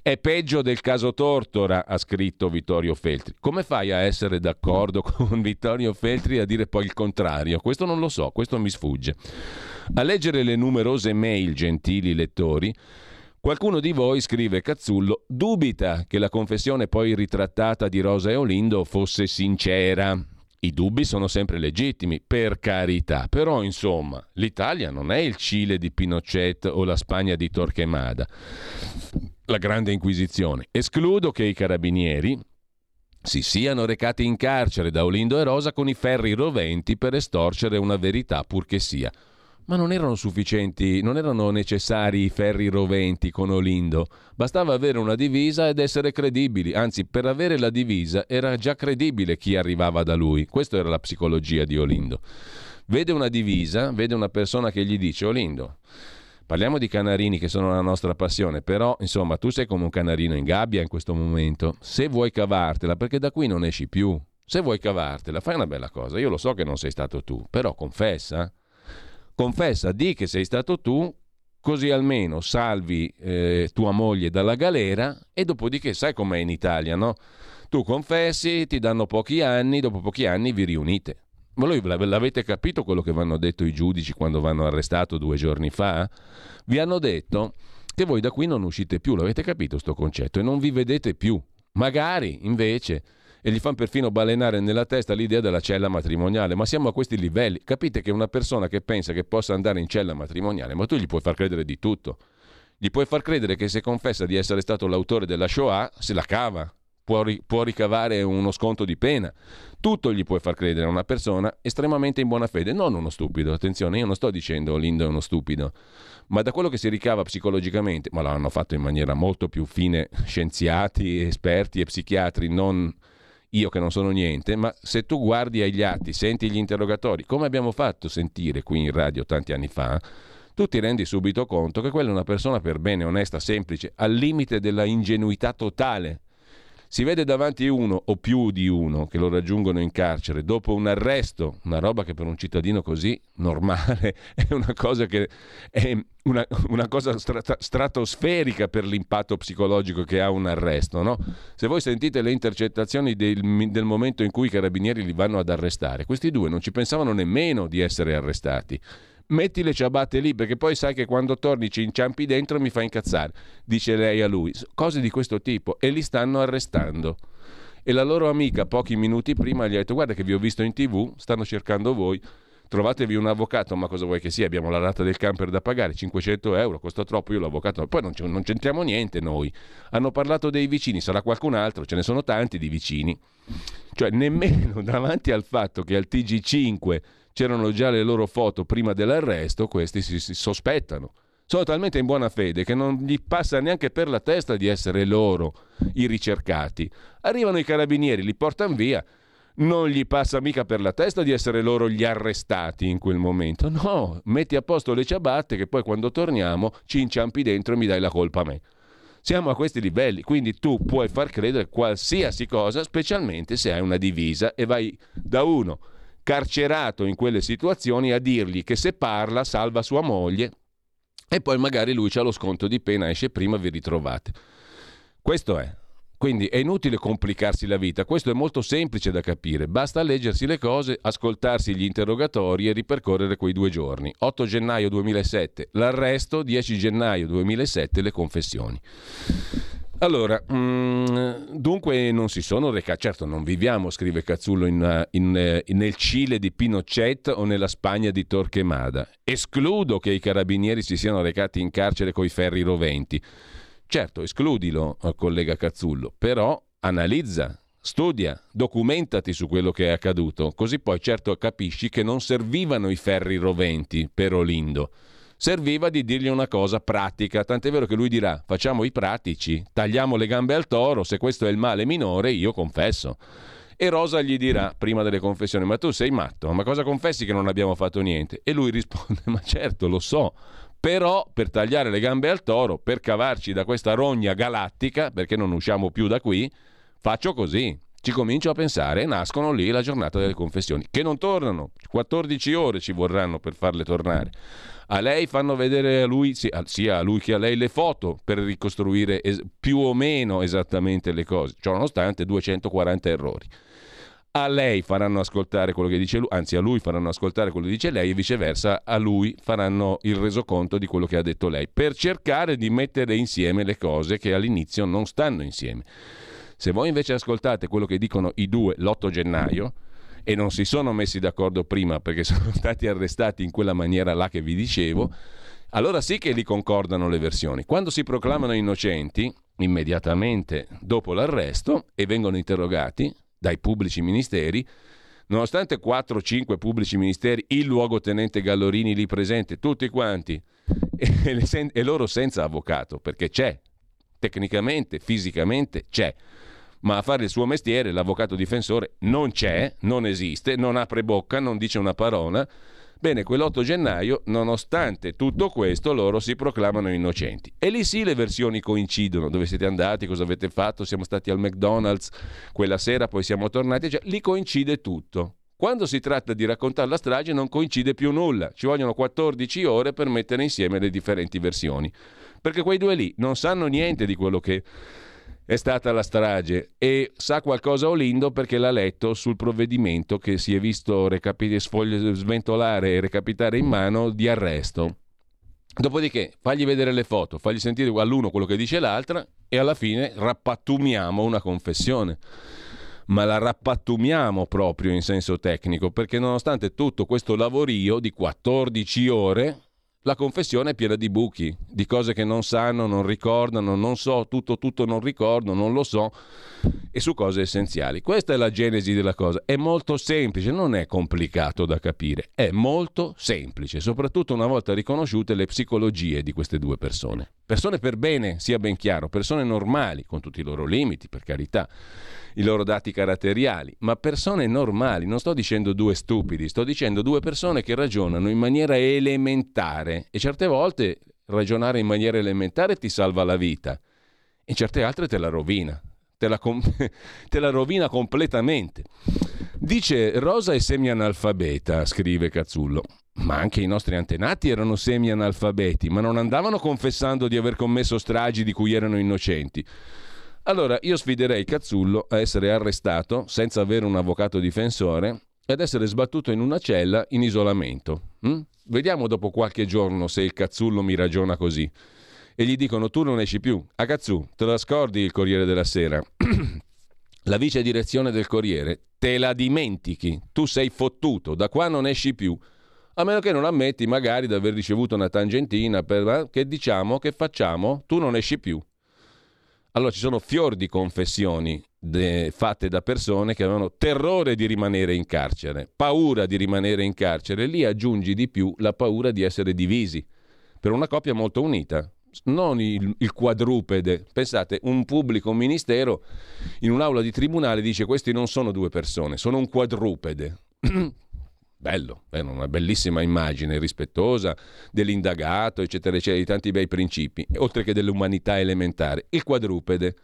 È peggio del caso Tortora, ha scritto Vittorio Feltri. Come fai a essere d'accordo (laughs) con Vittorio Feltri e a dire poi il contrario? Questo non lo so, questo mi sfugge. A leggere le numerose mail, gentili lettori, Qualcuno di voi, scrive Cazzullo, dubita che la confessione poi ritrattata di Rosa e Olindo fosse sincera. I dubbi sono sempre legittimi, per carità, però insomma, l'Italia non è il Cile di Pinochet o la Spagna di Torquemada, la Grande Inquisizione. Escludo che i carabinieri si siano recati in carcere da Olindo e Rosa con i ferri roventi per estorcere una verità purché sia. Ma non erano sufficienti, non erano necessari i ferri roventi con Olindo. Bastava avere una divisa ed essere credibili. Anzi, per avere la divisa era già credibile chi arrivava da lui. Questa era la psicologia di Olindo. Vede una divisa, vede una persona che gli dice Olindo. Parliamo di canarini che sono la nostra passione, però insomma tu sei come un canarino in gabbia in questo momento. Se vuoi cavartela, perché da qui non esci più. Se vuoi cavartela, fai una bella cosa. Io lo so che non sei stato tu, però confessa confessa, di che sei stato tu, così almeno salvi eh, tua moglie dalla galera e dopodiché sai com'è in Italia, no? Tu confessi, ti danno pochi anni, dopo pochi anni vi riunite. Ma voi l'avete capito quello che vi hanno detto i giudici quando vi hanno arrestato due giorni fa? Vi hanno detto che voi da qui non uscite più, l'avete capito questo concetto, e non vi vedete più. Magari invece e gli fanno perfino balenare nella testa l'idea della cella matrimoniale. Ma siamo a questi livelli. Capite che una persona che pensa che possa andare in cella matrimoniale, ma tu gli puoi far credere di tutto. Gli puoi far credere che se confessa di essere stato l'autore della Shoah, se la cava, può, può ricavare uno sconto di pena. Tutto gli puoi far credere a una persona estremamente in buona fede, non uno stupido. Attenzione, io non sto dicendo Lindo è uno stupido, ma da quello che si ricava psicologicamente, ma l'hanno fatto in maniera molto più fine scienziati, esperti e psichiatri, non io che non sono niente, ma se tu guardi agli atti, senti gli interrogatori, come abbiamo fatto sentire qui in radio tanti anni fa, tu ti rendi subito conto che quella è una persona per bene, onesta, semplice, al limite della ingenuità totale, si vede davanti uno o più di uno che lo raggiungono in carcere dopo un arresto, una roba che per un cittadino così normale (laughs) è una cosa che è una, una cosa strata, stratosferica per l'impatto psicologico che ha un arresto. No? Se voi sentite le intercettazioni del, del momento in cui i carabinieri li vanno ad arrestare, questi due non ci pensavano nemmeno di essere arrestati metti le ciabatte lì perché poi sai che quando torni ci inciampi dentro mi fa incazzare, dice lei a lui. Cose di questo tipo e li stanno arrestando. E la loro amica pochi minuti prima gli ha detto guarda che vi ho visto in tv, stanno cercando voi, trovatevi un avvocato, ma cosa vuoi che sia? Abbiamo la rata del camper da pagare, 500 euro, costa troppo, io l'avvocato, poi non, non c'entriamo niente noi. Hanno parlato dei vicini, sarà qualcun altro, ce ne sono tanti di vicini. Cioè nemmeno (laughs) davanti al fatto che al TG5 c'erano già le loro foto prima dell'arresto, questi si, si sospettano. sono talmente in buona fede che non gli passa neanche per la testa di essere loro i ricercati. Arrivano i carabinieri, li portano via, non gli passa mica per la testa di essere loro gli arrestati in quel momento. No, metti a posto le ciabatte che poi quando torniamo ci inciampi dentro e mi dai la colpa a me. Siamo a questi livelli, quindi tu puoi far credere qualsiasi cosa, specialmente se hai una divisa e vai da uno carcerato in quelle situazioni a dirgli che se parla salva sua moglie e poi magari lui ha lo sconto di pena, esce prima, vi ritrovate. Questo è. Quindi è inutile complicarsi la vita, questo è molto semplice da capire, basta leggersi le cose, ascoltarsi gli interrogatori e ripercorrere quei due giorni. 8 gennaio 2007 l'arresto, 10 gennaio 2007 le confessioni. Allora, mm, dunque non si sono recati, certo non viviamo, scrive Cazzullo, in, in, in, nel Cile di Pinochet o nella Spagna di Torquemada. Escludo che i carabinieri si siano recati in carcere coi ferri roventi. Certo, escludilo, eh, collega Cazzullo, però analizza, studia, documentati su quello che è accaduto, così poi certo capisci che non servivano i ferri roventi per Olindo. Serviva di dirgli una cosa pratica, tant'è vero che lui dirà facciamo i pratici, tagliamo le gambe al toro, se questo è il male minore io confesso. E Rosa gli dirà, prima delle confessioni, ma tu sei matto, ma cosa confessi che non abbiamo fatto niente? E lui (laughs) risponde, ma certo, lo so, però per tagliare le gambe al toro, per cavarci da questa rogna galattica, perché non usciamo più da qui, faccio così. Ci comincio a pensare e nascono lì la giornata delle confessioni, che non tornano, 14 ore ci vorranno per farle tornare. A lei fanno vedere a lui, sia a lui che a lei, le foto per ricostruire es- più o meno esattamente le cose, ciò nonostante 240 errori a lei faranno ascoltare quello che dice lui, anzi a lui faranno ascoltare quello che dice lei e viceversa a lui faranno il resoconto di quello che ha detto lei, per cercare di mettere insieme le cose che all'inizio non stanno insieme. Se voi invece ascoltate quello che dicono i due l'8 gennaio e non si sono messi d'accordo prima perché (laughs) sono stati arrestati in quella maniera là che vi dicevo, allora sì che li concordano le versioni. Quando si proclamano innocenti, immediatamente dopo l'arresto e vengono interrogati, dai pubblici ministeri, nonostante 4-5 pubblici ministeri, il luogotenente Gallorini lì presente, tutti quanti, (laughs) e, e loro senza avvocato, perché c'è, tecnicamente, fisicamente c'è ma a fare il suo mestiere l'avvocato difensore non c'è, non esiste, non apre bocca, non dice una parola Bene, quell'8 gennaio, nonostante tutto questo, loro si proclamano innocenti. E lì sì le versioni coincidono. Dove siete andati? Cosa avete fatto? Siamo stati al McDonald's quella sera, poi siamo tornati. Cioè, lì coincide tutto. Quando si tratta di raccontare la strage non coincide più nulla. Ci vogliono 14 ore per mettere insieme le differenti versioni. Perché quei due lì non sanno niente di quello che è stata la strage e sa qualcosa Olindo perché l'ha letto sul provvedimento che si è visto recapit- sventolare e recapitare in mano di arresto. Dopodiché fagli vedere le foto, fagli sentire all'uno quello che dice l'altra e alla fine rappattumiamo una confessione. Ma la rappattumiamo proprio in senso tecnico perché nonostante tutto questo lavorio di 14 ore la confessione è piena di buchi, di cose che non sanno, non ricordano, non so, tutto, tutto non ricordo, non lo so, e su cose essenziali. Questa è la genesi della cosa. È molto semplice, non è complicato da capire, è molto semplice, soprattutto una volta riconosciute le psicologie di queste due persone. Persone per bene, sia ben chiaro, persone normali, con tutti i loro limiti, per carità i loro dati caratteriali, ma persone normali, non sto dicendo due stupidi, sto dicendo due persone che ragionano in maniera elementare e certe volte ragionare in maniera elementare ti salva la vita e certe altre te la rovina, te la, com- (laughs) te la rovina completamente. Dice Rosa è semi-analfabeta, scrive Cazzullo. Ma anche i nostri antenati erano semi-analfabeti, ma non andavano confessando di aver commesso stragi di cui erano innocenti. Allora io sfiderei Cazzullo a essere arrestato senza avere un avvocato difensore ed essere sbattuto in una cella in isolamento. Hm? Vediamo dopo qualche giorno se il Cazzullo mi ragiona così. E gli dicono tu non esci più. A Cazzù, te la scordi il Corriere della Sera. (clears throat) la vice direzione del Corriere, te la dimentichi. Tu sei fottuto, da qua non esci più. A meno che non ammetti magari di aver ricevuto una tangentina per... Eh, che diciamo, che facciamo? Tu non esci più. Allora ci sono fior di confessioni de, fatte da persone che avevano terrore di rimanere in carcere, paura di rimanere in carcere, lì aggiungi di più la paura di essere divisi per una coppia molto unita, non il, il, quadrupede. Pensate, un pubblico ministero in un'aula di tribunale dice questi non sono due persone, sono un quadrupede. (clears throat) Bello, è una bellissima immagine rispettosa dell'indagato, eccetera, eccetera, di tanti bei principi, oltre che dell'umanità elementare. Il quadrupede.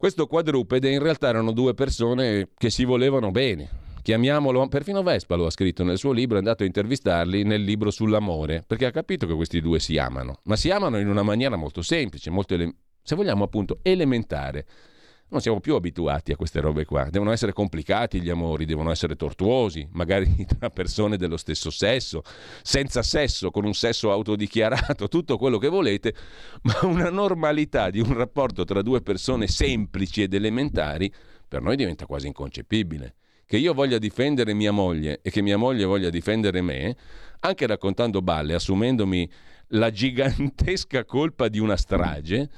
Questo quadrupede in realtà erano due persone che si volevano bene, chiamiamolo, perfino Vespa lo ha scritto nel suo libro, è andato a intervistarli nel libro sull'amore, perché ha capito che questi due si amano, ma si amano in una maniera molto semplice, molto se vogliamo appunto elementare. Non siamo più abituati a queste robe qua, devono essere complicati gli amori, devono essere tortuosi, magari (laughs) tra persone dello stesso sesso, senza sesso, con un sesso autodichiarato, tutto quello che volete, ma una normalità di un rapporto tra due persone semplici ed elementari per noi diventa quasi inconcepibile. Che io voglia difendere mia moglie e che mia moglie voglia difendere me, anche raccontando balle, assumendomi la gigantesca colpa di una strage,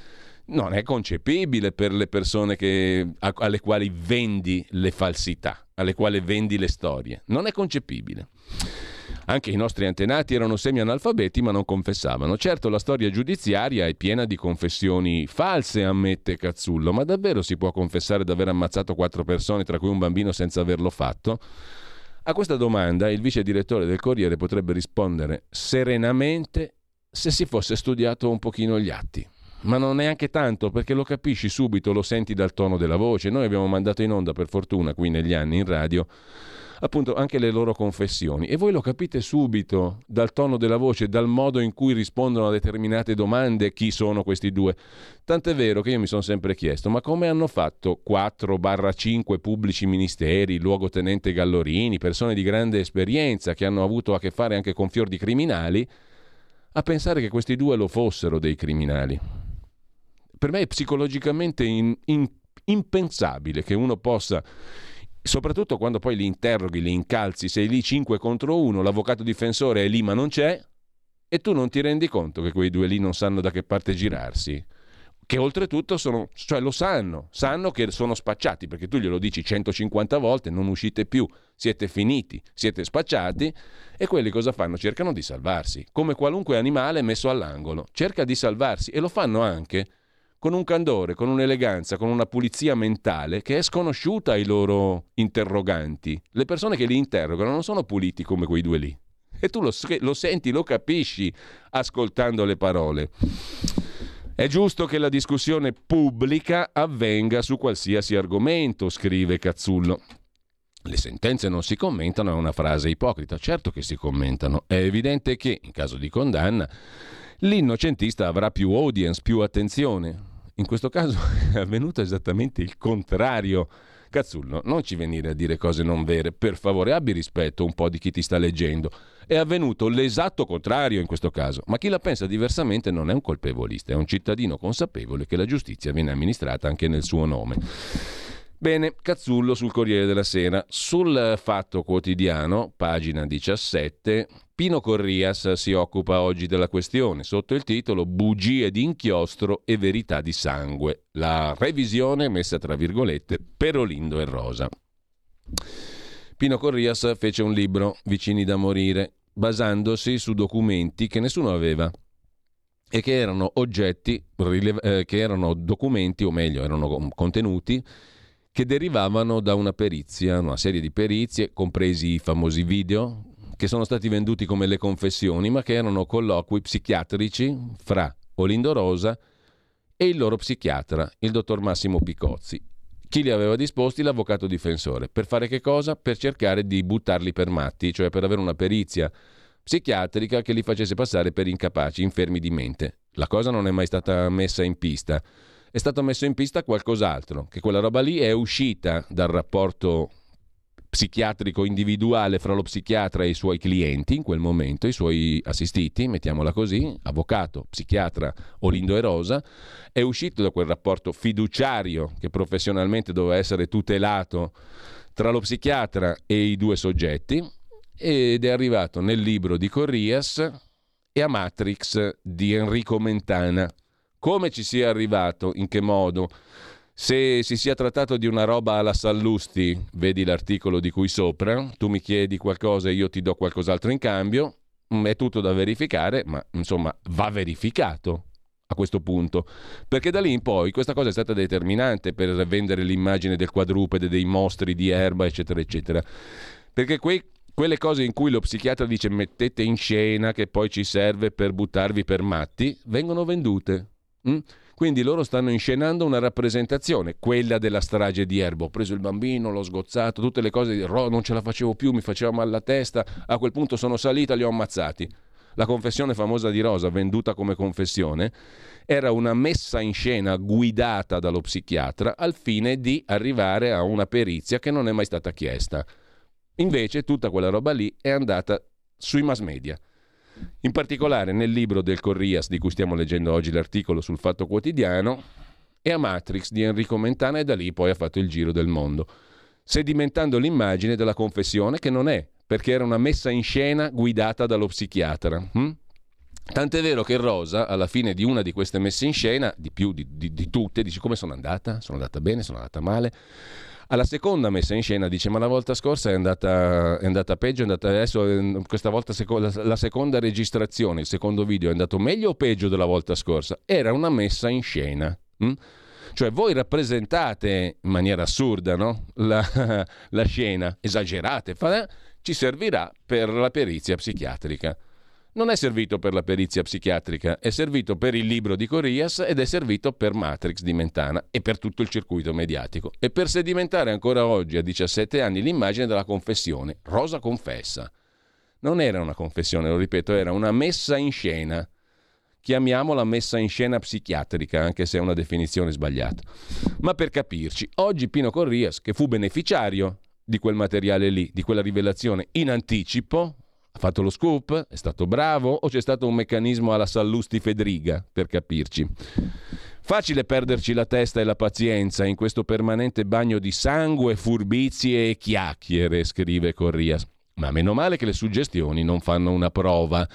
non è concepibile per le persone che, alle quali vendi le falsità, alle quali vendi le storie. Non è concepibile. Anche i nostri antenati erano semi-analfabeti ma non confessavano. Certo la storia giudiziaria è piena di confessioni false, ammette Cazzullo, ma davvero si può confessare di aver ammazzato quattro persone, tra cui un bambino, senza averlo fatto? A questa domanda il vice direttore del Corriere potrebbe rispondere serenamente se si fosse studiato un pochino gli atti. Ma non neanche tanto, perché lo capisci subito, lo senti dal tono della voce. Noi abbiamo mandato in onda, per fortuna, qui negli anni in radio, appunto anche le loro confessioni e voi lo capite subito dal tono della voce, dal modo in cui rispondono a determinate domande chi sono questi due. Tant'è vero che io mi sono sempre chiesto, ma come hanno fatto 4-5 pubblici ministeri, luogotenente Gallorini, persone di grande esperienza che hanno avuto a che fare anche con fior di criminali, a pensare che questi due lo fossero dei criminali? Per me è psicologicamente in, in, impensabile che uno possa soprattutto quando poi li interroghi, li incalzi, sei lì 5 contro 1, l'avvocato difensore è lì ma non c'è, e tu non ti rendi conto che quei due lì non sanno da che parte girarsi. Che oltretutto sono, cioè lo sanno, sanno che sono spacciati, perché tu glielo dici 150 volte, non uscite più, siete finiti, siete spacciati, e quelli cosa fanno? Cercano di salvarsi, come qualunque animale messo all'angolo, cerca di salvarsi e lo fanno anche con un candore, con un'eleganza, con una pulizia mentale che è sconosciuta ai loro interroganti. Le persone che li interrogano non sono puliti come quei due lì. E tu lo, lo senti, lo capisci ascoltando le parole. È giusto che la discussione pubblica avvenga su qualsiasi argomento, scrive Cazzullo. Le sentenze non si commentano è una frase ipocrita, certo che si commentano. È evidente che, in caso di condanna, l'innocentista avrà più audience, più attenzione. In questo caso (laughs) è avvenuto esattamente il contrario. Cazzullo, non ci venire a dire cose non vere, per favore abbi rispetto un po' di chi ti sta leggendo. È avvenuto l'esatto contrario in questo caso, ma chi la pensa diversamente non è un colpevolista, è un cittadino consapevole che la giustizia viene amministrata anche nel suo nome. Bene, Cazzullo sul Corriere della Sera. Sul Fatto Quotidiano, pagina 17, Pino Corrias si occupa oggi della questione sotto il titolo Bugie di inchiostro e verità di sangue. La revisione messa tra virgolette per Olindo e Rosa. Pino Corrias fece un libro, Vicini da morire, basandosi su documenti che nessuno aveva e che erano oggetti, eh, che erano documenti, o meglio, erano contenuti che derivavano da una perizia, una serie di perizie, compresi i famosi video che sono stati venduti come le confessioni, ma che erano colloqui psichiatrici fra Olindo Rosa e il loro psichiatra, il dottor Massimo Picozzi. Chi li aveva disposti? L'avvocato difensore. Per fare che cosa? Per cercare di buttarli per matti, cioè per avere una perizia psichiatrica che li facesse passare per incapaci, infermi di mente. La cosa non è mai stata messa in pista. È stato messo in pista qualcos'altro, che quella roba lì è uscita dal rapporto psichiatrico individuale fra lo psichiatra e i suoi clienti in quel momento, i suoi assistiti, mettiamola così, avvocato, psichiatra Olindo e Rosa, è uscito da quel rapporto fiduciario che professionalmente doveva essere tutelato tra lo psichiatra e i due soggetti ed è arrivato nel libro di Corrias e a Matrix di Enrico Mentana. Come ci sia arrivato, in che modo? Se si sia trattato di una roba alla Sallusti, vedi l'articolo di cui sopra, tu mi chiedi qualcosa e io ti do qualcos'altro in cambio, mm, è tutto da verificare, ma insomma va verificato a questo punto, perché da lì in poi questa cosa è stata determinante per vendere l'immagine del quadrupede, dei mostri di erba, eccetera, eccetera. Perché quei, quelle cose in cui lo psichiatra dice mettete in scena che poi ci serve per buttarvi per matti, vengono vendute. Mm? Quindi loro stanno inscenando una rappresentazione, quella della strage di Erbo. Ho preso il bambino, l'ho sgozzato, tutte le cose non ce la facevo più, mi faceva male la testa, a quel punto sono salita, li ho ammazzati. La confessione famosa di Rosa, venduta come confessione, era una messa in scena guidata dallo psichiatra al fine di arrivare a una perizia che non è mai stata chiesta. Invece tutta quella roba lì è andata sui mass media. In particolare nel libro del Corrias di cui stiamo leggendo oggi l'articolo sul Fatto Quotidiano e a Matrix di Enrico Mentana e da lì poi ha fatto il giro del mondo, sedimentando l'immagine della confessione che non è, perché era una messa in scena guidata dallo psichiatra. Hm? Tant'è vero che Rosa, alla fine di una di queste messe in scena, di più di, di, di tutte, dice come sono andata? Sono andata bene, sono andata male? Alla seconda messa in scena dice: Ma la volta scorsa è andata, è andata peggio, è andata adesso, eh, questa volta la seconda registrazione, il secondo video è andato meglio o peggio della volta scorsa? Era una messa in scena. Hm? Cioè voi rappresentate in maniera assurda no? la, (laughs) la, scena, esagerate, ci servirà per la perizia psichiatrica non è servito per la perizia psichiatrica, è servito per il libro di Corrias ed è servito per Matrix di Mentana e per tutto il circuito mediatico. E per sedimentare ancora oggi, a 17 anni, l'immagine della confessione. Rosa confessa. Non era una confessione, lo ripeto, era una messa in scena. Chiamiamola messa in scena psichiatrica, anche se è una definizione sbagliata. Ma per capirci, oggi Pino Corrias, che fu beneficiario di quel materiale lì, di quella rivelazione in anticipo, ha fatto lo scoop? È stato bravo? O c'è stato un meccanismo alla Sallusti Fedriga, per capirci? Facile perderci la testa e la pazienza in questo permanente bagno di sangue, furbizie e chiacchiere, scrive Corrias. Ma meno male che le suggestioni non fanno una prova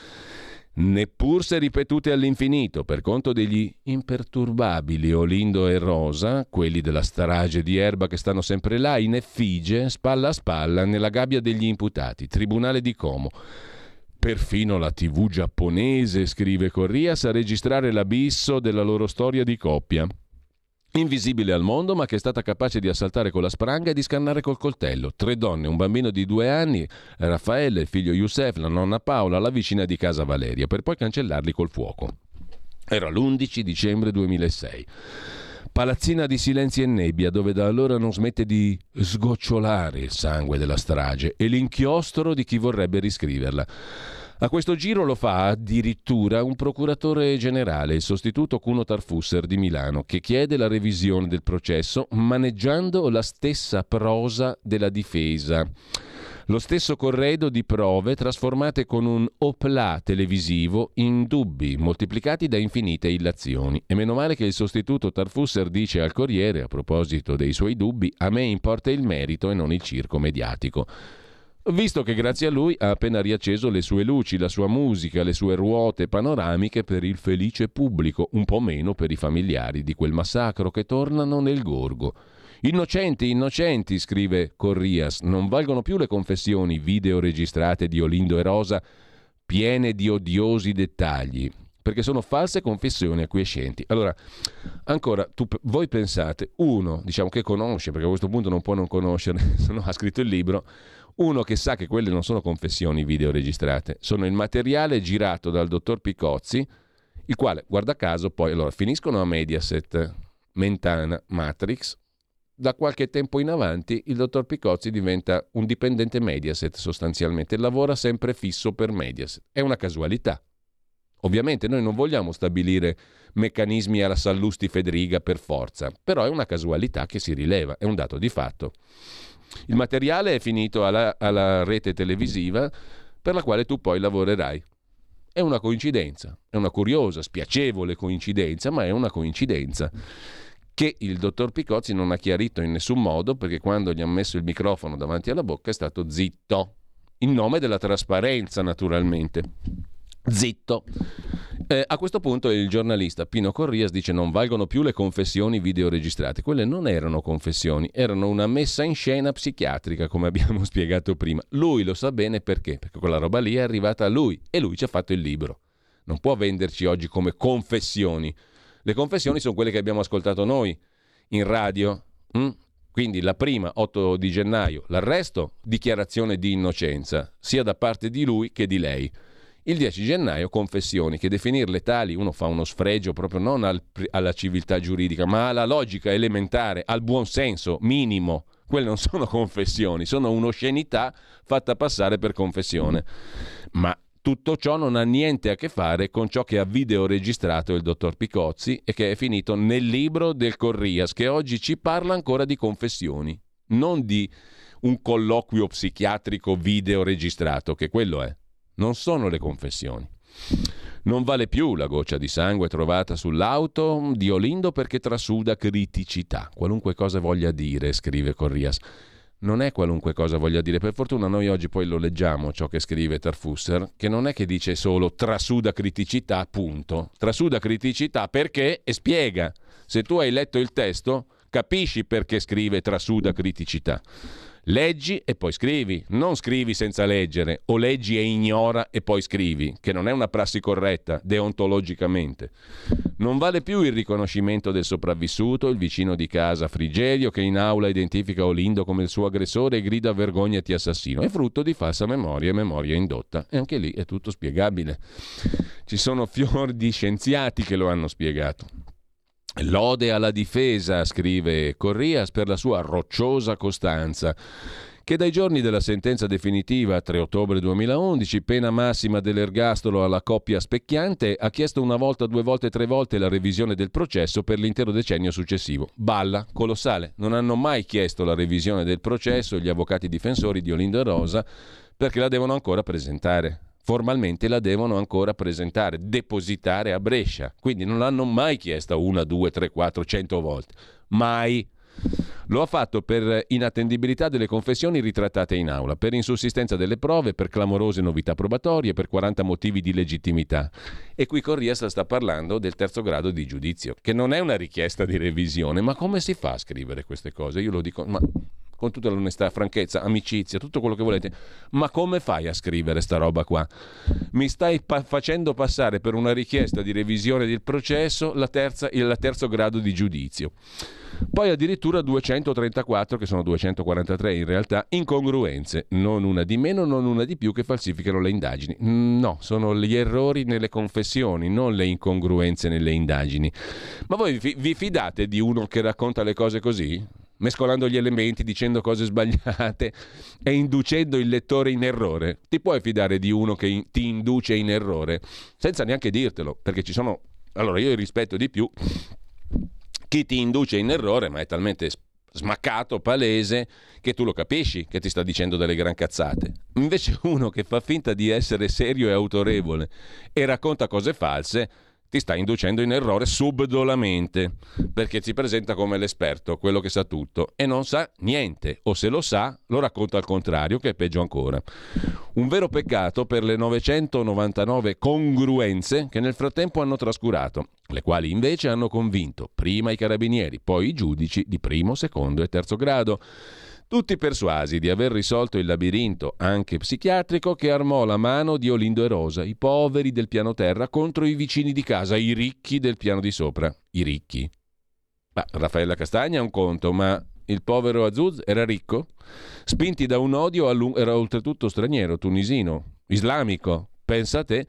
neppur se ripetute all'infinito, per conto degli imperturbabili Olindo e Rosa, quelli della strage di Erba che stanno sempre là, in effigie, spalla a spalla, nella gabbia degli imputati, Tribunale di Como. Perfino la TV giapponese, scrive Corrias, a registrare l'abisso della loro storia di coppia invisibile al mondo ma che è stata capace di assaltare con la spranga e di scannare col coltello. Tre donne, un bambino di due anni, Raffaele, il figlio Youssef, la nonna Paola, la vicina di casa Valeria, per poi cancellarli col fuoco. Era l'11 dicembre 2006. Palazzina di silenzi e nebbia, dove da allora non smette di sgocciolare il sangue della strage e l'inchiostro di chi vorrebbe riscriverla. A questo giro lo fa addirittura un procuratore generale, il sostituto Cuno Tarfusser di Milano, che chiede la revisione del processo maneggiando la stessa prosa della difesa. Lo stesso corredo di prove trasformate con un opla televisivo in dubbi, moltiplicati da infinite illazioni. E meno male che il sostituto Tarfusser dice al Corriere, a proposito dei suoi dubbi, a me importa il merito e non il circo mediatico visto che grazie a lui ha appena riacceso le sue luci, la sua musica, le sue ruote panoramiche per il felice pubblico, un po' meno per i familiari di quel massacro che tornano nel gorgo. Innocenti, innocenti, scrive Corrias, non valgono più le confessioni video registrate di Olindo e Rosa, piene di odiosi dettagli, perché sono false confessioni acquiescenti. Allora, ancora, tu, voi pensate, uno, diciamo che conosce, perché a questo punto non può non conoscere, (laughs) se no ha scritto il libro, uno che sa che quelle non sono confessioni video registrate, sono il materiale girato dal dottor Picozzi, il quale, guarda caso, poi allora, finiscono a Mediaset, Mentana, Matrix. Da qualche tempo in avanti il dottor Picozzi diventa un dipendente Mediaset sostanzialmente, lavora sempre fisso per Mediaset. È una casualità. Ovviamente noi non vogliamo stabilire meccanismi alla Sallusti Federiga per forza, però è una casualità che si rileva, è un dato di fatto. Il materiale è finito alla, alla rete televisiva per la quale tu poi lavorerai. È una coincidenza, è una curiosa, spiacevole coincidenza, ma è una coincidenza che il dottor Picozzi non ha chiarito in nessun modo perché quando gli ha messo il microfono davanti alla bocca è stato zitto, in nome della trasparenza naturalmente. Zitto. Eh, a questo punto il giornalista Pino Corrias dice non valgono più le confessioni videoregistrate. Quelle non erano confessioni, erano una messa in scena psichiatrica, come abbiamo (laughs) spiegato prima. Lui lo sa bene perché, perché quella roba lì è arrivata a lui e lui ci ha fatto il libro. Non può venderci oggi come confessioni. Le confessioni sono quelle che abbiamo ascoltato noi in radio. Hm? Quindi la prima, 8 di gennaio, l'arresto, dichiarazione di innocenza, sia da parte di lui che di lei. Il 10 gennaio confessioni, che definirle tali uno fa uno sfregio proprio non al, alla civiltà giuridica, ma alla logica elementare, al buon senso minimo. Quelle non sono confessioni, sono un'oscenità fatta passare per confessione. Ma tutto ciò non ha niente a che fare con ciò che ha videoregistrato il dottor Picozzi e che è finito nel libro del Corrias, che oggi ci parla ancora di confessioni, non di un colloquio psichiatrico videoregistrato, che quello è non sono le confessioni. Non vale più la goccia di sangue trovata sull'auto di Olindo perché trasuda criticità, qualunque cosa voglia dire, scrive Corrias. Non è qualunque cosa voglia dire, per fortuna noi oggi poi lo leggiamo ciò che scrive Tarfusser, che non è che dice solo trasuda criticità, punto. Trasuda criticità perché e spiega. Se tu hai letto il testo, capisci perché scrive trasuda criticità. Leggi e poi scrivi, non scrivi senza leggere o leggi e ignora e poi scrivi, che non è una prassi corretta deontologicamente. Non vale più il riconoscimento del sopravvissuto, il vicino di casa Frigerio che in aula identifica Olindo come il suo aggressore e grida vergognati assassino. È frutto di falsa memoria e memoria indotta. E anche lì è tutto spiegabile. Ci sono fior di scienziati che lo hanno spiegato. Lode alla difesa, scrive Corrias, per la sua rocciosa costanza che dai giorni della sentenza definitiva 3 ottobre 2011, pena massima dell'ergastolo alla coppia specchiante, ha chiesto una volta, due volte, tre volte la revisione del processo per l'intero decennio successivo. Balla, colossale. Non hanno mai chiesto la revisione del processo gli avvocati difensori di Olindo e Rosa perché la devono ancora presentare formalmente la devono ancora presentare, depositare a Brescia. Quindi non l'hanno mai chiesta una, due, tre, quattro, cento volte. Mai. Lo ha fatto per inattendibilità delle confessioni ritrattate in aula, per insussistenza delle prove, per clamorose novità probatorie, per 40 motivi di legittimità. E qui Corrias sta parlando del terzo grado di giudizio, che non è una richiesta di revisione, ma come si fa a scrivere queste cose? Io lo dico, ma con tutta l'onestà, franchezza, amicizia, tutto quello che volete. Ma come fai a scrivere sta roba qua? Mi stai pa- facendo passare per una richiesta di revisione del processo la terza, il terzo grado di giudizio. Poi addirittura 234, che sono 243 in realtà, incongruenze, non una di meno, non una di più che falsificano le indagini. No, sono gli errori nelle confessioni, non le incongruenze nelle indagini. Ma voi vi fidate di uno che racconta le cose così? Mescolando gli elementi, dicendo cose (laughs) sbagliate e inducendo il lettore in errore. Ti puoi fidare di uno che in, ti induce in errore senza neanche dirtelo, perché ci sono... Allora io rispetto di più chi ti induce in errore, ma è talmente smaccato, palese, che tu lo capisci che ti sta dicendo delle gran cazzate. Invece (laughs) uno che fa finta di essere serio e autorevole e racconta cose false, ti sta inducendo in errore subdolamente, perché si presenta come l'esperto, quello che sa tutto, e non sa niente, o se lo sa, lo racconta al contrario, che è peggio ancora. Un vero peccato per le 999 congruenze che nel frattempo hanno trascurato, le quali invece hanno convinto prima i carabinieri, poi i giudici di primo, secondo e terzo grado tutti persuasi di aver risolto il labirinto, anche psichiatrico, che armò la mano di Olindo e Rosa, i poveri del piano terra, contro i vicini di casa, i ricchi del piano di sopra. I ricchi. Ma Raffaella Castagna è un conto, ma il povero Azuz era ricco? Spinti da un odio, era oltretutto straniero, tunisino, islamico, Pensa a te,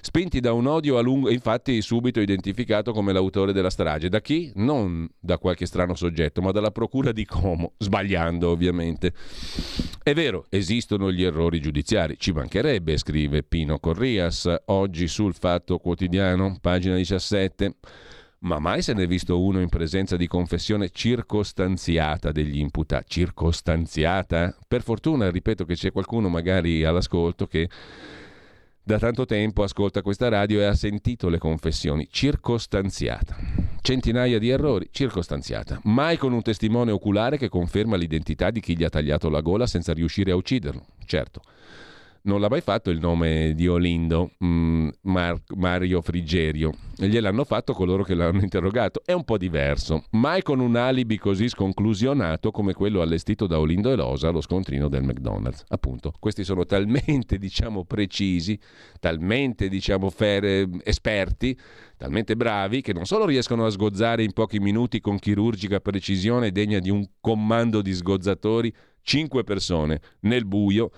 spinti da un odio a lungo, infatti subito identificato come l'autore della strage. Da chi? Non da qualche strano soggetto, ma dalla procura di Como, sbagliando ovviamente. È vero, esistono gli errori giudiziari, ci mancherebbe, scrive Pino Corrias, oggi sul Fatto Quotidiano, pagina 17. Ma mai se ne è visto uno in presenza di confessione circostanziata degli imputati? Circostanziata? Per fortuna, ripeto che c'è qualcuno magari all'ascolto che da tanto tempo ascolta questa radio e ha sentito le confessioni, circostanziata. Centinaia di errori, circostanziata. Mai con un testimone oculare che conferma l'identità di chi gli ha tagliato la gola senza riuscire a ucciderlo. Certo. Non l'ha mai fatto il nome di Olindo, mm, Mar- Mario Frigerio. Gliel'hanno fatto coloro che l'hanno interrogato. È un po' diverso, mai con un alibi così sconclusionato come quello allestito da Olindo e Losa allo scontrino del McDonald's. Appunto, questi sono talmente, (laughs) diciamo, precisi, talmente, diciamo, fere, esperti, talmente bravi che non solo riescono a sgozzare in pochi minuti con chirurgica precisione degna di un comando di sgozzatori cinque persone nel buio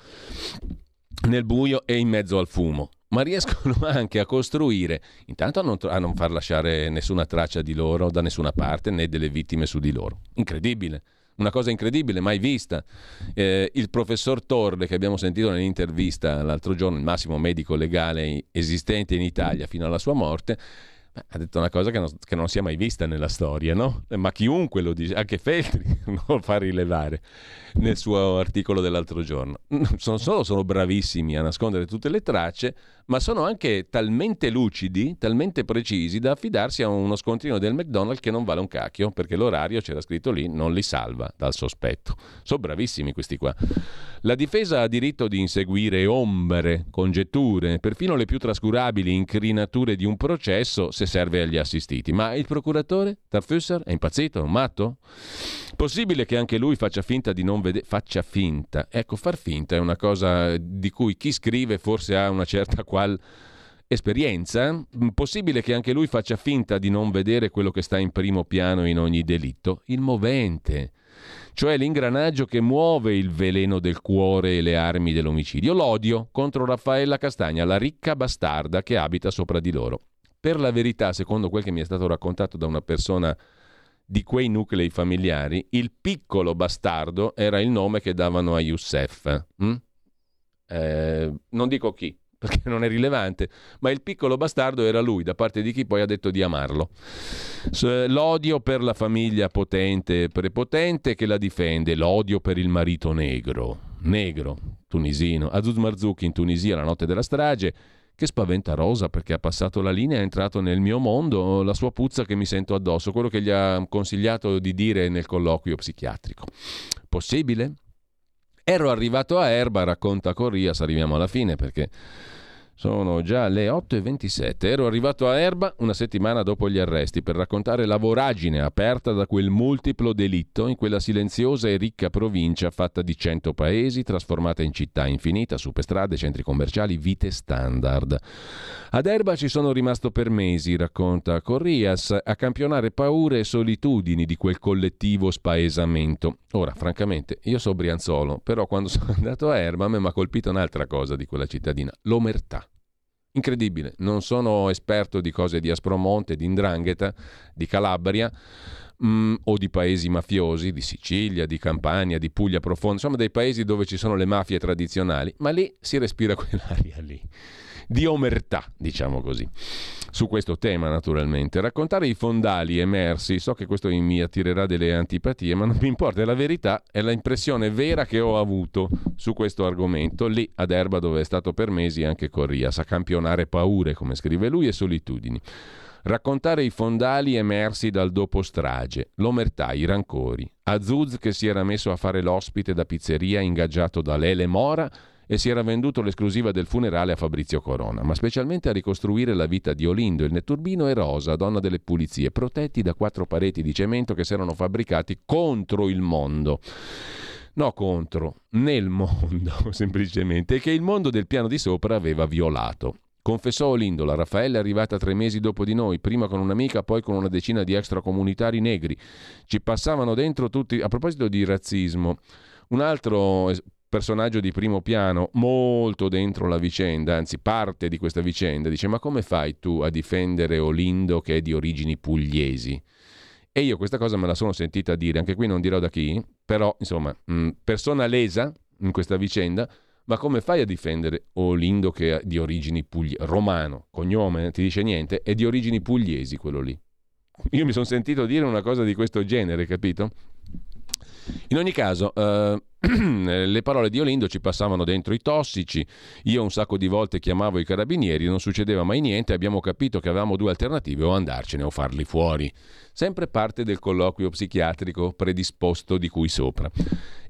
nel buio e in mezzo al fumo, ma riescono (laughs) anche a costruire, intanto a non, a non, far lasciare nessuna traccia di loro da nessuna parte né delle vittime su di loro. Incredibile, una cosa incredibile, mai vista. Eh, il professor Torre che abbiamo sentito nell'intervista l'altro giorno, il massimo medico legale esistente in Italia fino alla sua morte, ha detto una cosa che non, che non, si è mai vista nella storia, no? Ma chiunque lo dice, anche Feltri (laughs) lo fa rilevare nel suo articolo dell'altro giorno. Non solo sono bravissimi a nascondere tutte le tracce, ma sono anche talmente lucidi, talmente precisi da affidarsi a uno scontrino del McDonald's che non vale un cacchio, perché l'orario c'era scritto lì, non li salva dal sospetto. Sono bravissimi questi qua. La difesa ha diritto di inseguire ombre, congetture, perfino le più trascurabili incrinature di un processo se serve agli assistiti. Ma il procuratore? Tarfusser? È impazzito? È un matto? Possibile che anche lui faccia finta di non vedere? Faccia finta. Ecco, far finta è una cosa di cui chi scrive forse ha una certa qual esperienza. Possibile che anche lui faccia finta di non vedere quello che sta in primo piano in ogni delitto? Il movente cioè l'ingranaggio che muove il veleno del cuore e le armi dell'omicidio, l'odio contro Raffaella Castagna, la ricca bastarda che abita sopra di loro. Per la verità, secondo quel che mi è stato raccontato da una persona di quei nuclei familiari, il piccolo bastardo era il nome che davano a Youssef. Hm? Eh, non dico chi, perché (laughs) non è rilevante, ma il piccolo bastardo era lui, da parte di chi poi ha detto di amarlo. L'odio per la famiglia potente e prepotente che la difende, l'odio per il marito negro, negro, tunisino, Azuz Marzouk in Tunisia la notte della strage, che spaventa Rosa perché ha passato la linea, è entrato nel mio mondo, la sua puzza che mi sento addosso, quello che gli ha consigliato di dire nel colloquio psichiatrico. Possibile? Ero arrivato a Erba, racconta Corrias, arriviamo alla fine perché sono già le 8.27. Ero arrivato a Erba una settimana dopo gli arresti per raccontare la voragine aperta da quel multiplo delitto in quella silenziosa e ricca provincia fatta di 100 paesi, trasformata in città infinita, superstrade, centri commerciali, vite standard. Ad Erba ci sono rimasto per mesi, racconta Corrias, a campionare paure e solitudini di quel collettivo spaesamento. Ora, francamente, io so Brianzolo, però quando (laughs) sono andato a Erba mi ha colpito un'altra cosa di quella cittadina, l'omertà. Incredibile, non sono esperto di cose di Aspromonte, di Indrangheta, di Calabria mh, mm, o di paesi mafiosi, di Sicilia, di Campania, di Puglia profonda, insomma dei paesi dove ci sono le mafie tradizionali, ma lì si respira (laughs) quell'aria lì di omertà, diciamo così. Su questo tema, naturalmente. Raccontare i fondali emersi, so che questo mi attirerà delle antipatie, ma non mi importa, è la verità, è l'impressione vera che ho avuto su questo argomento, lì ad Erba dove è stato per mesi anche Corrias, a campionare paure, come scrive lui, e solitudini. Raccontare i fondali emersi dal dopo strage, l'omertà, i rancori, Azuz che si era messo a fare l'ospite da pizzeria ingaggiato da Lele Mora e si era venduto l'esclusiva del funerale a Fabrizio Corona, ma specialmente a ricostruire la vita di Olindo, il netturbino e Rosa, donna delle pulizie, protetti da quattro pareti di cemento che si erano fabbricati contro il mondo. No, contro, nel mondo, (laughs) semplicemente, e che il mondo del piano di sopra aveva violato. Confessò Olindo, la Raffaella è arrivata tre mesi dopo di noi, prima con un'amica, poi con una decina di extracomunitari negri. Ci passavano dentro tutti. A proposito di razzismo, un altro personaggio di primo piano, molto dentro la vicenda, anzi parte di questa vicenda, dice ma come fai tu a difendere Olindo che è di origini pugliesi? E io questa cosa me la sono sentita dire, anche qui non dirò da chi, però insomma, mh, persona lesa in questa vicenda, ma come fai a difendere Olindo che è di origini pugliesi? Romano, cognome, ti dice niente, è di origini pugliesi quello lì. Io mi sono sentito dire una cosa di questo genere, capito? In ogni caso, eh, Le parole di Olindo ci passavano dentro i tossici. Io un sacco di volte chiamavo i carabinieri, non succedeva mai niente. Abbiamo capito che avevamo due alternative: o andarcene o farli fuori. Sempre parte del colloquio psichiatrico predisposto di cui sopra.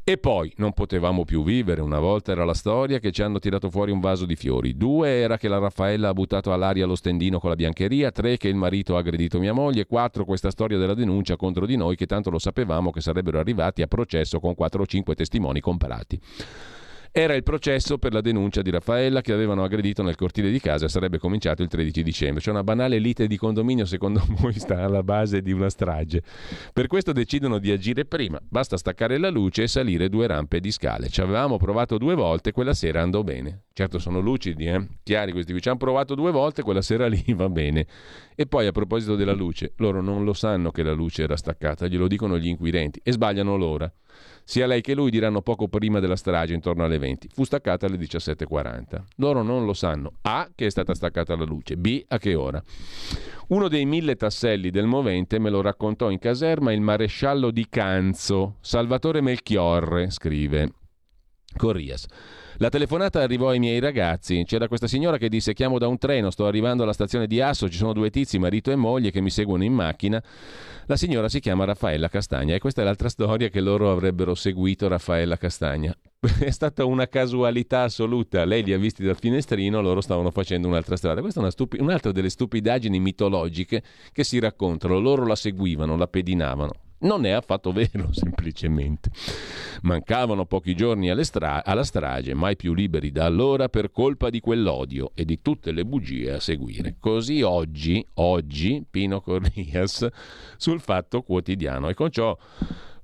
E poi non potevamo più vivere. Una volta era la storia che ci hanno tirato fuori un vaso di fiori. Due era che la Raffaella ha buttato all'aria lo stendino con la biancheria. Tre che il marito ha aggredito mia moglie. Quattro questa storia della denuncia contro di noi che tanto lo sapevamo che sarebbero arrivati a processo con quattro o cinque testimoni comparati. Era il processo per la denuncia di Raffaella che avevano aggredito nel cortile di casa e sarebbe cominciato il 13 dicembre. C'è una banale lite di condominio, secondo (laughs) voi, sta alla base di una strage. Per questo decidono di agire prima. Basta staccare la luce e salire due rampe di scale. Ci avevamo provato due volte, quella sera andò bene. Certo sono lucidi, eh? chiari questi. Ci hanno provato due volte, quella sera (laughs) lì va bene. E poi a proposito della luce, loro non lo sanno che la luce era staccata, glielo dicono gli inquirenti e sbagliano l'ora. Sia lei che lui diranno poco prima della strage, intorno alle 20. Fu staccata alle 17.40. Loro non lo sanno. A. che è stata staccata la luce. B. a che ora. Uno dei mille tasselli del movente me lo raccontò in caserma il maresciallo di Canzo, Salvatore Melchiorre, scrive. Corrias. La telefonata arrivò ai miei ragazzi. C'era questa signora che disse: Chiamo da un treno, sto arrivando alla stazione di Asso. Ci sono due tizi, marito e moglie, che mi seguono in macchina. La signora si chiama Raffaella Castagna. E questa è l'altra (laughs) storia che loro avrebbero seguito Raffaella Castagna. (laughs) È stata una casualità assoluta. Lei li ha visti dal finestrino, loro stavano facendo un'altra strada. Questa è una stupi- un'altra delle stupidaggini mitologiche che si raccontano. Loro la seguivano, la pedinavano. Non è affatto (laughs) vero, semplicemente. Mancavano pochi giorni stra- alla strage, mai più liberi da allora per colpa di quell'odio e di tutte le bugie a seguire. Così oggi, oggi, Pino Corrias sul Fatto Quotidiano. E con ciò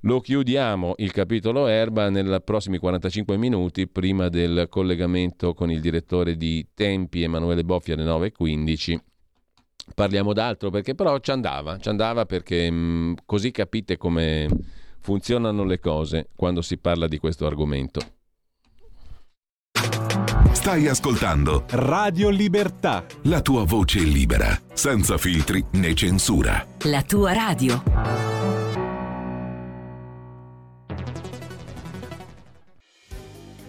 lo chiudiamo il capitolo Erba nei prossimi 45 minuti prima del collegamento con il direttore di Tempi Emanuele Boffia alle 9.15 parliamo d'altro perché però ci andava, ci andava perché mh, mm, così capite come funzionano le cose quando si parla di questo argomento. Stai ascoltando Radio Libertà. La tua voce libera, senza filtri né censura. La tua radio.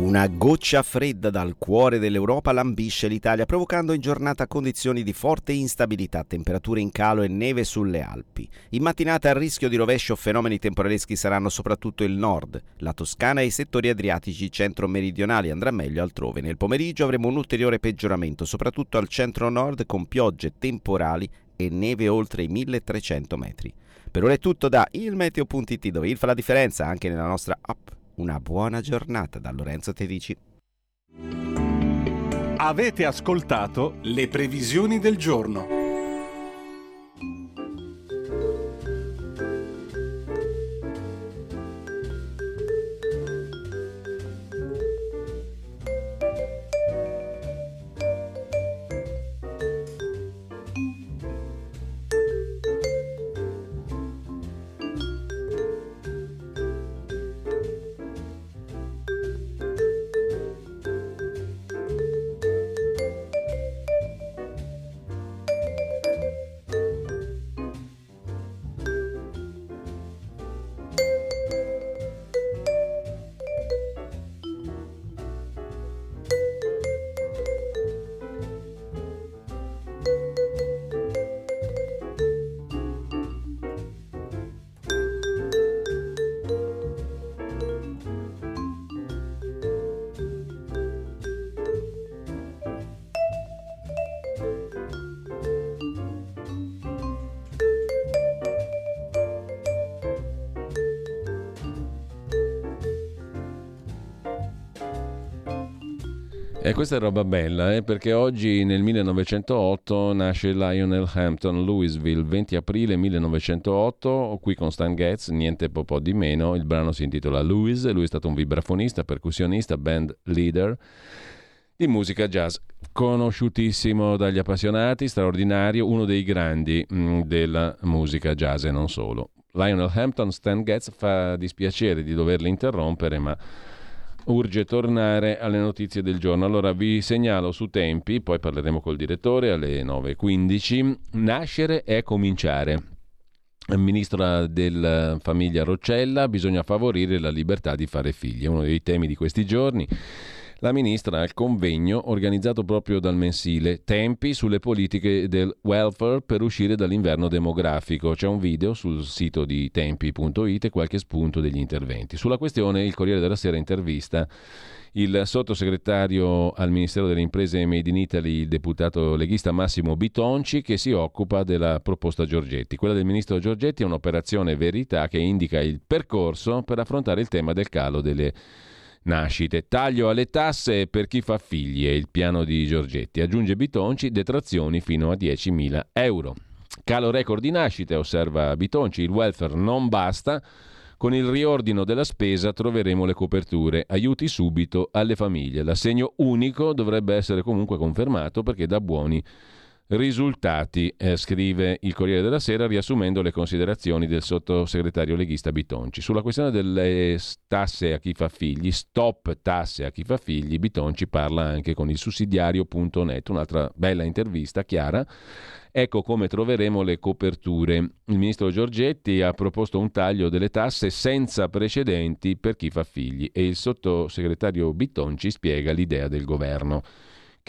Una goccia fredda dal cuore dell'Europa lambisce l'Italia, provocando in giornata condizioni di forte instabilità, temperature in calo e neve sulle Alpi. In mattinata a rischio di rovescio fenomeni temporaleschi saranno soprattutto il nord, la Toscana e i settori adriatici centro-meridionali, andrà meglio altrove. Nel pomeriggio avremo un ulteriore peggioramento, soprattutto al centro-nord con piogge temporali e neve oltre i 1300 metri. Per ora è tutto da ilmeteo.it dove il fa la differenza anche nella nostra app. Una buona giornata da Lorenzo Tedici. Avete ascoltato le previsioni del giorno. Questa è roba bella, eh, perché oggi nel 1908 nasce Lionel Hampton, Louisville, 20 aprile 1908, qui con Stan Getz, niente po', di meno, il brano si intitola Louis, lui è stato un vibrafonista, percussionista, band leader di musica jazz, conosciutissimo dagli appassionati, straordinario, uno dei grandi mm, della musica jazz e non solo. Lionel Hampton, Stan Getz fa dispiacere di doverli interrompere, ma urge tornare alle notizie del giorno. Allora vi segnalo su tempi, poi parleremo col direttore alle 9.15. Nascere è cominciare. Ministra della famiglia Roccella, bisogna favorire la libertà di fare figli, è uno dei temi di questi giorni la ministra al convegno organizzato proprio dal mensile Tempi sulle politiche del welfare per uscire dall'inverno demografico. C'è un video sul sito di tempi.it e qualche spunto degli interventi. Sulla questione il Corriere della Sera intervista il sottosegretario al Ministero delle Imprese e Made in Italy, il deputato leghista Massimo Bitonci, che si occupa della proposta Giorgetti. Quella del ministro Giorgetti è un'operazione verità che indica il percorso per affrontare il tema del calo delle nascite. Taglio alle tasse per chi fa figli è il piano di Giorgetti. Aggiunge Bitonci detrazioni fino a 10.000 euro. Calo record di nascite, osserva Bitonci, il welfare non basta. Con il riordino della spesa troveremo le coperture. Aiuti subito alle famiglie. L'assegno unico dovrebbe essere comunque confermato perché dà buoni risultati, eh, scrive il Corriere della Sera riassumendo le considerazioni del sottosegretario leghista Bitonci. Sulla questione delle tasse a chi fa figli, stop tasse a chi fa figli, Bitonci parla anche con il sussidiario.net, un'altra bella intervista chiara. Ecco come troveremo le coperture. Il ministro Giorgetti ha proposto un taglio delle tasse senza precedenti per chi fa figli e il sottosegretario Bitonci spiega l'idea del governo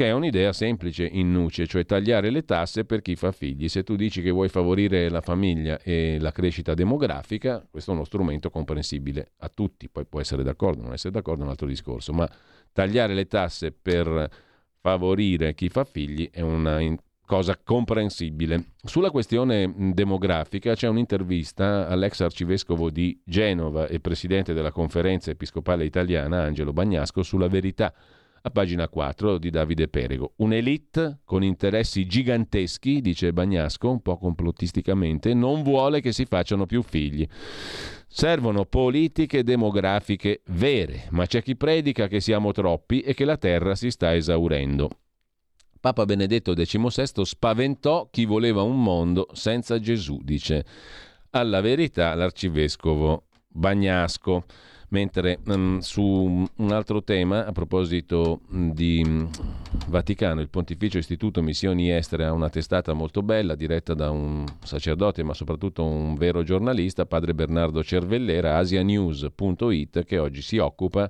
che è un'idea semplice in nuce, cioè tagliare le tasse per chi fa figli. Se tu dici che vuoi favorire la famiglia e la crescita demografica, questo è uno strumento comprensibile a tutti, poi può essere d'accordo, non essere d'accordo è un altro discorso, ma tagliare le tasse per favorire chi fa figli è una cosa comprensibile. Sulla questione demografica c'è un'intervista all'ex arcivescovo di Genova e presidente della conferenza episcopale italiana, Angelo Bagnasco, sulla verità a pagina 4 di Davide Perego. Un'elite con interessi giganteschi, dice Bagnasco, un po' complottisticamente, non vuole che si facciano più figli. Servono politiche demografiche vere, ma c'è chi predica che siamo troppi e che la terra si sta esaurendo. Papa Benedetto XVI spaventò chi voleva un mondo senza Gesù, dice alla verità l'arcivescovo Bagnasco. Mentre um, su un altro tema, a proposito di um, Vaticano, il Pontificio Istituto Missioni Estere ha una testata molto bella diretta da un sacerdote ma soprattutto un vero giornalista, padre Bernardo Cervellera, asianews.it, che oggi si occupa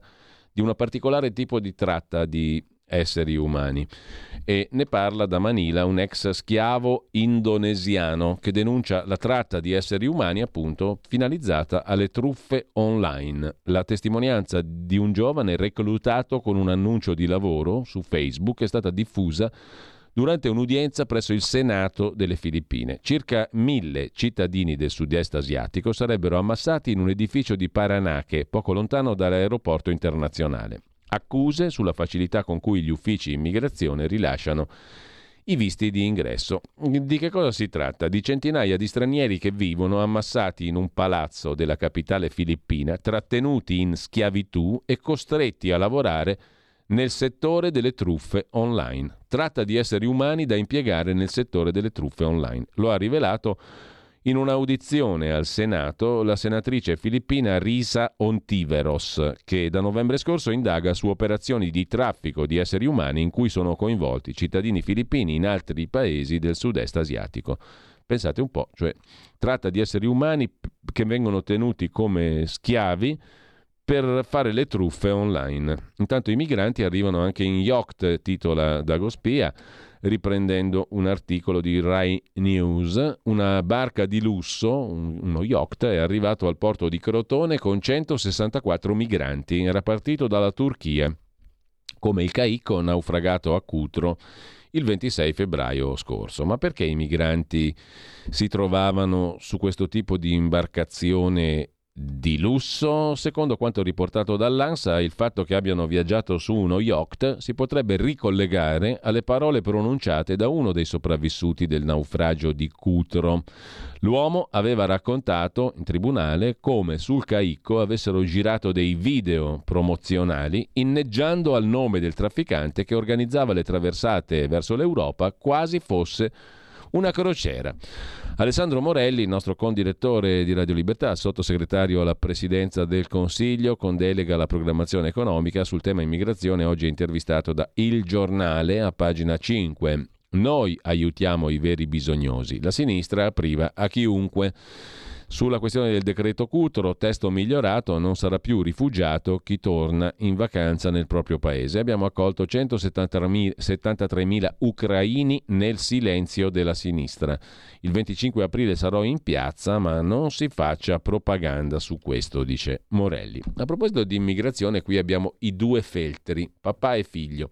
di un particolare tipo di tratta di esseri umani. E ne parla da Manila un ex schiavo indonesiano che denuncia la tratta di esseri umani appunto finalizzata alle truffe online. La testimonianza di un giovane reclutato con un annuncio di lavoro su Facebook è stata diffusa durante un'udienza presso il Senato delle Filippine. Circa mille cittadini del sud-est asiatico sarebbero ammassati in un edificio di Paranaque, poco lontano dall'aeroporto internazionale accuse sulla facilità con cui gli uffici immigrazione rilasciano i visti di ingresso. Di che cosa si tratta? Di centinaia di stranieri che vivono ammassati in un palazzo della capitale filippina, trattenuti in schiavitù e costretti a lavorare nel settore delle truffe online. Tratta di esseri umani da impiegare nel settore delle truffe online. Lo ha rivelato in un'audizione al Senato, la senatrice filippina Risa Ontiveros, che da novembre scorso indaga su operazioni di traffico di esseri umani in cui sono coinvolti cittadini filippini in altri paesi del sud-est asiatico. Pensate un po', cioè tratta di esseri umani che vengono tenuti come schiavi per fare le truffe online. Intanto i migranti arrivano anche in yacht, titola Dagospia riprendendo un articolo di Rai News. Una barca di lusso, uno yacht, è arrivato al porto di Crotone con 164 migranti. Era partito dalla Turchia, come il Caicco naufragato a Cutro il 26 febbraio scorso. Ma perché i migranti si trovavano su questo tipo di imbarcazione di lusso. Secondo quanto riportato dall'ANSA, il fatto che abbiano viaggiato su uno yacht si potrebbe ricollegare alle parole pronunciate da uno dei sopravvissuti del naufragio di Cutro. L'uomo aveva raccontato in tribunale come sul Caicco avessero girato dei video promozionali inneggiando al nome del trafficante che organizzava le traversate verso l'Europa quasi fosse una crociera. Alessandro Morelli, nostro condirettore di Radio Libertà, sottosegretario alla presidenza del Consiglio con delega alla programmazione economica sul tema immigrazione, oggi è intervistato da Il Giornale a pagina 5. Noi aiutiamo i veri bisognosi, la sinistra priva a chiunque. Sulla questione del decreto Cutro, testo migliorato, non sarà più rifugiato chi torna in vacanza nel proprio paese. Abbiamo accolto 173.000 ucraini nel silenzio della sinistra. Il 25 aprile sarò in piazza, ma non si faccia propaganda su questo, dice Morelli. A proposito di immigrazione, qui abbiamo i due feltri, papà e figlio.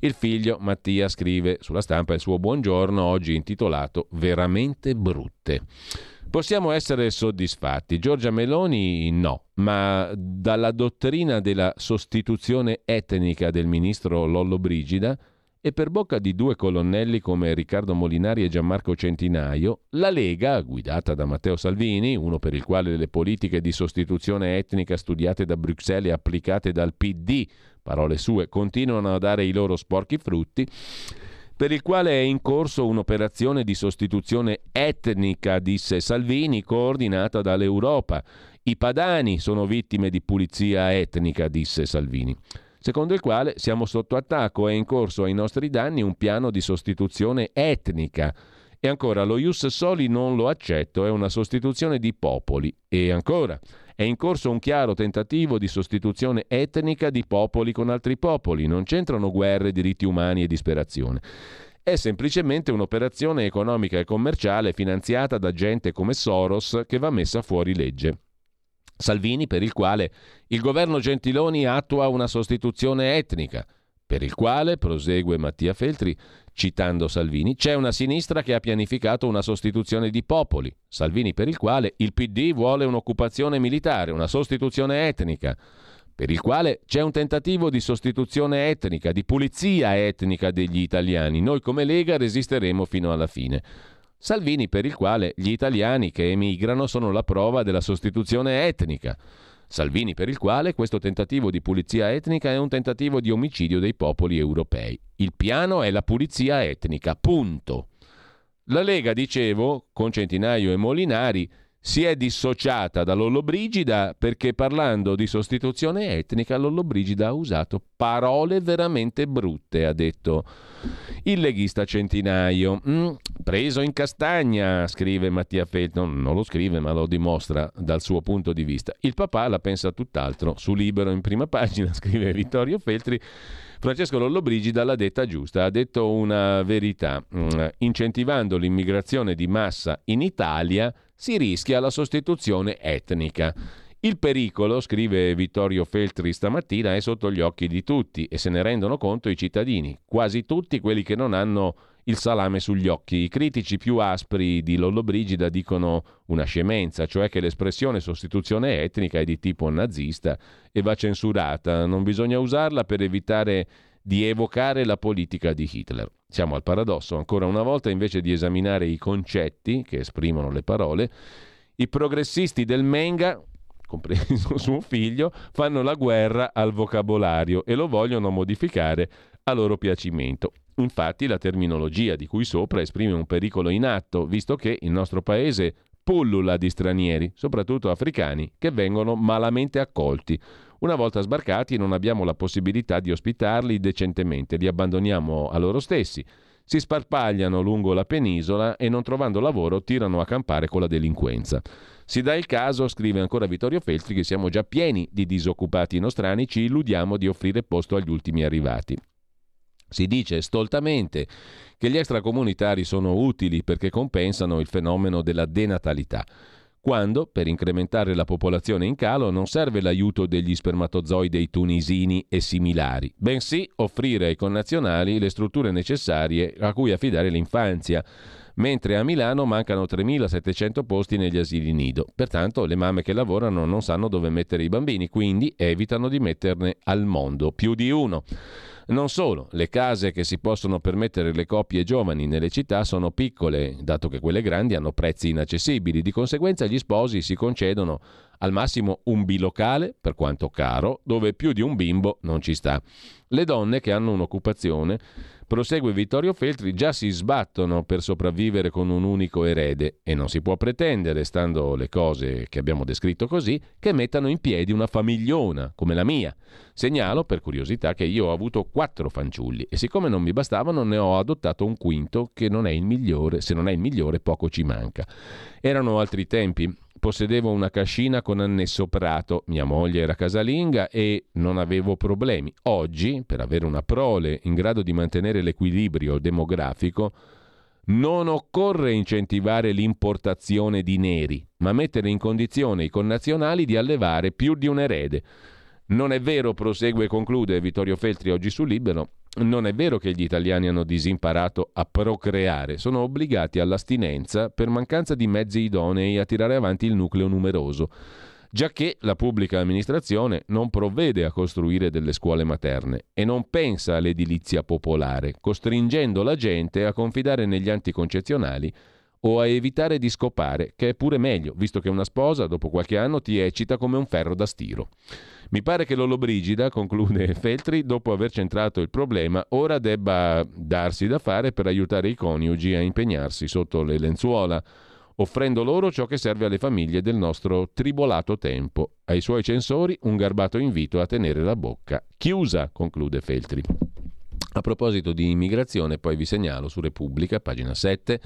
Il figlio, Mattia, scrive sulla stampa il suo buongiorno, oggi intitolato Veramente brutte. Possiamo essere soddisfatti. Giorgia Meloni no, ma dalla dottrina della sostituzione etnica del ministro Lollo Brigida e per bocca di due colonnelli come Riccardo Molinari e Gianmarco Centinaio, la Lega, guidata da Matteo Salvini, uno per il quale le politiche di sostituzione etnica studiate da Bruxelles e applicate dal PD, parole sue, continuano a dare i loro sporchi frutti, per il quale è in corso un'operazione di sostituzione etnica, disse Salvini, coordinata dall'Europa. I padani sono vittime di pulizia etnica, disse Salvini. Secondo il quale siamo sotto attacco, è in corso ai nostri danni un piano di sostituzione etnica. E ancora, lo Ius Soli non lo accetto, è una sostituzione di popoli. E ancora, è in corso un chiaro tentativo di sostituzione etnica di popoli con altri popoli, non c'entrano guerre, diritti umani e disperazione. È semplicemente un'operazione economica e commerciale finanziata da gente come Soros che va messa fuori legge. Salvini, per il quale il governo Gentiloni attua una sostituzione etnica, per il quale, prosegue Mattia Feltri, citando Salvini, c'è una sinistra che ha pianificato una sostituzione di popoli, Salvini per il quale il PD vuole un'occupazione militare, una sostituzione etnica, per il quale c'è un tentativo di sostituzione etnica, di pulizia etnica degli italiani. Noi come Lega resisteremo fino alla fine. Salvini per il quale gli italiani che emigrano sono la prova della sostituzione etnica. Salvini per il quale questo tentativo di pulizia etnica è un tentativo di omicidio dei popoli europei. Il piano è la pulizia etnica, punto. La Lega, dicevo, con Centinaio e Molinari, si è dissociata da Lollobrigida perché parlando di sostituzione etnica Lollobrigida ha usato parole veramente brutte, ha detto il leghista Centinaio. Mm, preso in castagna, scrive Mattia Felton, non lo scrive ma lo dimostra dal suo punto di vista. Il papà la pensa tutt'altro, su Libero in prima (laughs) pagina scrive Vittorio Feltri. Francesco Lollobrigida l'ha detta giusta, ha detto una verità. Mm, incentivando l'immigrazione di massa in Italia si rischia la sostituzione etnica. Il pericolo, scrive Vittorio Feltri stamattina, è sotto gli occhi di tutti e se ne rendono conto i cittadini, quasi tutti quelli che non hanno il salame sugli occhi. I critici più aspri di Lollobrigida dicono una scemenza, cioè che l'espressione sostituzione etnica è di tipo nazista e va censurata, non bisogna usarla per evitare di evocare la politica di Hitler. Siamo al paradosso, ancora una volta invece di esaminare i concetti che esprimono le parole, i progressisti del Menga, compreso (laughs) suo figlio, fanno la guerra al vocabolario e lo vogliono modificare a loro piacimento. Infatti la terminologia di cui sopra esprime un pericolo in atto, visto che il nostro paese pullula di stranieri, soprattutto africani, che vengono malamente accolti. Una volta sbarcati non abbiamo la possibilità di ospitarli decentemente, li abbandoniamo a loro stessi. Si sparpagliano lungo la penisola e non trovando lavoro tirano a campare con la delinquenza. Si dà il caso, scrive ancora Vittorio Feltri, che siamo già pieni di disoccupati nostrani, ci illudiamo di offrire posto agli ultimi arrivati. Si dice stoltamente che gli extracomunitari sono utili perché compensano il fenomeno della denatalità quando, per incrementare la popolazione in calo, non serve l'aiuto degli spermatozoidi tunisini e similari, bensì offrire ai connazionali le strutture necessarie a cui affidare l'infanzia. Mentre a Milano mancano 3.700 posti negli asili nido. Pertanto le mamme che lavorano non sanno dove mettere i bambini, quindi evitano di metterne al mondo più di uno. Non solo, le case che si possono permettere le coppie giovani nelle città sono piccole, dato che quelle grandi hanno prezzi inaccessibili, di conseguenza gli sposi si concedono al massimo un bilocale, per quanto caro, dove più di un bimbo non ci sta. Le donne che hanno un'occupazione Prosegue Vittorio Feltri, già si sbattono per sopravvivere con un unico erede e non si può pretendere, stando le cose che abbiamo descritto così, che mettano in piedi una famigliona come la mia. Segnalo per curiosità che io ho avuto quattro fanciulli e siccome non mi bastavano ne ho adottato un quinto che non è il migliore, se non è il migliore poco ci manca. Erano altri tempi, possedevo una cascina con annesso prato, mia moglie era casalinga e non avevo problemi. Oggi, per avere una prole in grado di mantenere l'equilibrio demografico, non occorre incentivare l'importazione di neri, ma mettere in condizione i connazionali di allevare più di un erede. Non è vero, prosegue e conclude Vittorio Feltri oggi su Libero, non è vero che gli italiani hanno disimparato a procreare, sono obbligati all'astinenza per mancanza di mezzi idonei a tirare avanti il nucleo numeroso, giacché la pubblica amministrazione non provvede a costruire delle scuole materne e non pensa all'edilizia popolare, costringendo la gente a confidare negli anticoncezionali o a evitare di scopare, che è pure meglio, visto che una sposa dopo qualche anno ti eccita come un ferro da stiro. Mi pare che Lollobrigida, conclude (laughs) Feltri, dopo aver centrato il problema, ora debba darsi da fare per aiutare i coniugi a impegnarsi sotto le lenzuola, offrendo loro ciò che serve alle famiglie del nostro tribolato tempo. Ai suoi censori un garbato invito a tenere la bocca chiusa, conclude Feltri. A proposito di immigrazione, poi vi segnalo su Repubblica, pagina 7,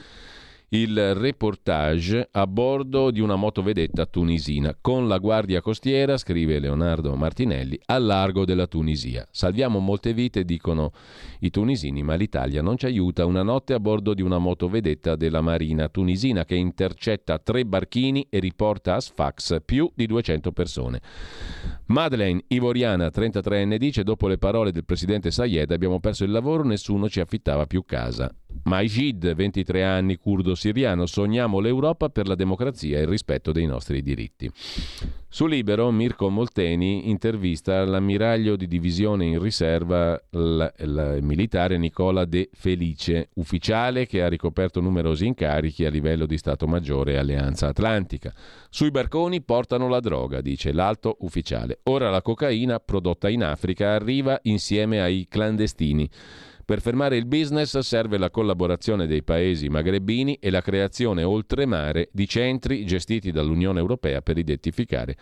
il reportage a bordo di una motovedetta tunisina con la guardia costiera, scrive Leonardo Martinelli, al largo della Tunisia. Salviamo molte vite, dicono i tunisini, ma l'Italia non ci aiuta. Una notte a bordo di una motovedetta della marina tunisina che intercetta tre barchini e riporta a Sfax più di 200 persone. Madeleine Ivoriana, 33enne, dice dopo le parole del presidente Sayed abbiamo perso il lavoro, nessuno ci affittava più casa. Majid, 23 anni, curdo siriano, sogniamo l'Europa per la democrazia e il rispetto dei nostri diritti. Su Libero, Mirko Molteni intervista l'ammiraglio di divisione in riserva, il militare Nicola De Felice, ufficiale che ha ricoperto numerosi incarichi a livello di Stato Maggiore e Alleanza Atlantica. Sui barconi portano la droga, dice l'alto ufficiale. Ora la cocaina prodotta in Africa arriva insieme ai clandestini. Per fermare il business serve la collaborazione dei paesi magrebini e la creazione oltremare di centri gestiti dall'Unione Europea per identificare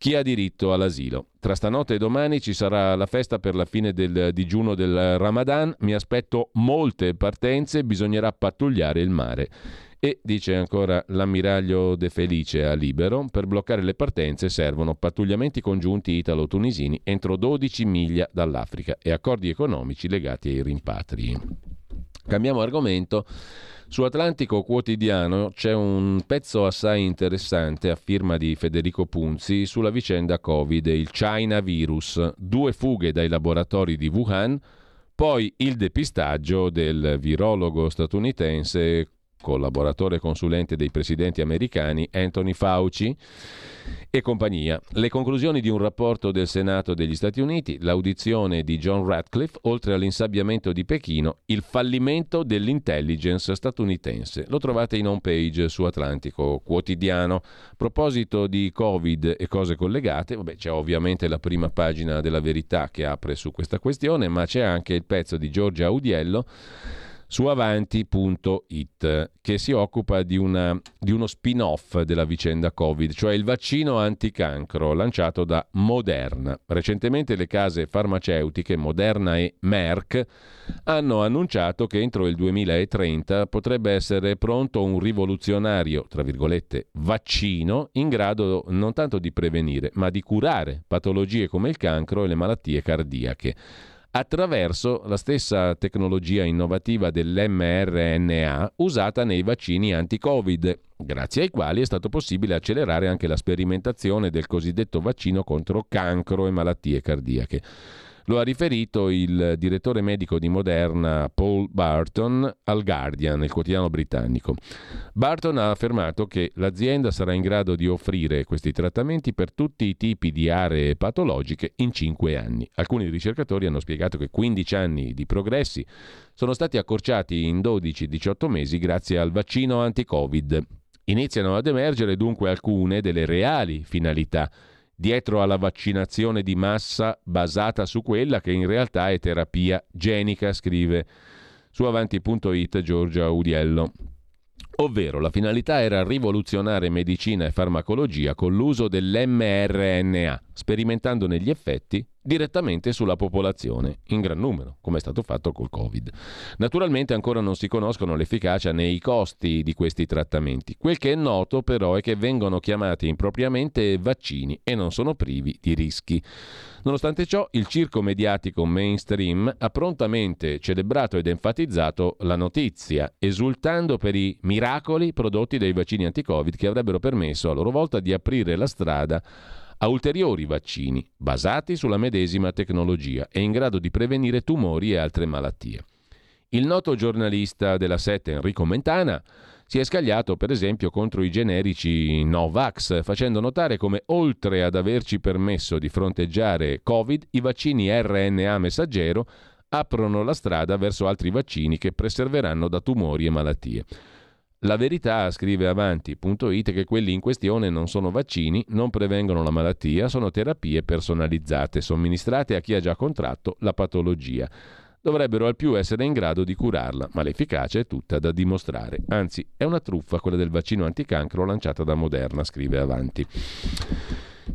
chi ha diritto all'asilo. Tra stanotte e domani ci sarà la festa per la fine del digiuno del Ramadan, mi aspetto molte partenze, bisognerà pattugliare il mare. E, dice ancora l'ammiraglio De Felice a Libero, per bloccare le partenze servono pattugliamenti congiunti italo-tunisini entro 12 miglia dall'Africa e accordi economici legati ai rimpatri. Cambiamo argomento. Su Atlantico Quotidiano c'è un pezzo assai interessante a firma di Federico Punzi sulla vicenda Covid il China virus, due fughe dai laboratori di Wuhan, poi il depistaggio del virologo statunitense collaboratore consulente dei presidenti americani Anthony Fauci e compagnia. Le conclusioni di un rapporto del Senato degli Stati Uniti, l'audizione di John Radcliffe, oltre all'insabbiamento di Pechino, il fallimento dell'intelligence statunitense. Lo trovate in home page su Atlantico Quotidiano. A proposito di Covid e cose collegate, vabbè, c'è ovviamente la prima pagina della verità che apre su questa questione, ma c'è anche il pezzo di Giorgia Audiello su avanti.it che si occupa di, una, di, uno spin-off della vicenda Covid, cioè il vaccino anticancro lanciato da Moderna. Recentemente le case farmaceutiche Moderna e Merck hanno annunciato che entro il 2030 potrebbe essere pronto un rivoluzionario, tra virgolette, vaccino in grado non tanto di prevenire, ma di curare patologie come il cancro e le malattie cardiache attraverso la stessa tecnologia innovativa dell'mRNA usata nei vaccini anti-Covid, grazie ai quali è stato possibile accelerare anche la sperimentazione del cosiddetto vaccino contro cancro e malattie cardiache. Lo ha riferito il direttore medico di Moderna Paul Barton al Guardian, il quotidiano britannico. Barton ha affermato che l'azienda sarà in grado di offrire questi trattamenti per tutti i tipi di aree patologiche in 5 anni. Alcuni ricercatori hanno spiegato che 15 anni di progressi sono stati accorciati in 12-18 mesi grazie al vaccino anti-Covid. Iniziano ad emergere dunque alcune delle reali finalità dietro alla vaccinazione di massa basata su quella che in realtà è terapia genica, scrive su avanti.it Giorgia Udiello. Ovvero la finalità era rivoluzionare medicina e farmacologia con l'uso dell'mRNA, sperimentandone gli effetti direttamente sulla popolazione, in gran numero, come è stato fatto col Covid. Naturalmente ancora non si conoscono l'efficacia né i costi di questi trattamenti. Quel che è noto però è che vengono chiamati impropriamente vaccini e non sono privi di rischi. Nonostante ciò, il circo mediatico mainstream ha prontamente celebrato ed enfatizzato la notizia, esultando per i miracoli prodotti dai vaccini anti-Covid che avrebbero permesso a loro volta di aprire la strada a ulteriori vaccini basati sulla medesima tecnologia e in grado di prevenire tumori e altre malattie. Il noto giornalista della Sette Enrico Mentana si è scagliato per esempio contro i generici Novax, facendo notare come oltre ad averci permesso di fronteggiare Covid, i vaccini RNA messaggero aprono la strada verso altri vaccini che preserveranno da tumori e malattie. La verità, scrive avanti.it, che quelli in questione non sono vaccini, non prevengono la malattia, sono terapie personalizzate, somministrate a chi ha già contratto la patologia. Dovrebbero al più essere in grado di curarla, ma l'efficacia è tutta da dimostrare. Anzi, è una truffa quella del vaccino anticancro lanciata da Moderna, scrive avanti.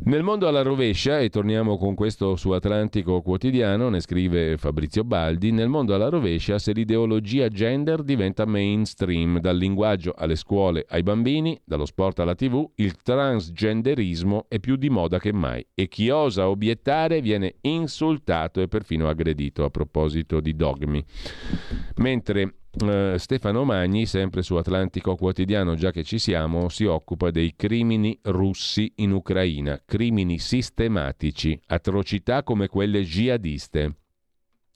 Nel mondo alla rovescia, e torniamo con questo su Atlantico Quotidiano, ne scrive Fabrizio Baldi, nel mondo alla rovescia se l'ideologia gender diventa mainstream, dal linguaggio alle scuole ai bambini, dallo sport alla tv, il transgenderismo è più di moda che mai e chi osa obiettare viene insultato e perfino aggredito a proposito di dogmi. Mentre Uh, Stefano Magni, sempre su Atlantico Quotidiano, già che ci siamo, si occupa dei crimini russi in Ucraina, crimini sistematici, atrocità come quelle jihadiste.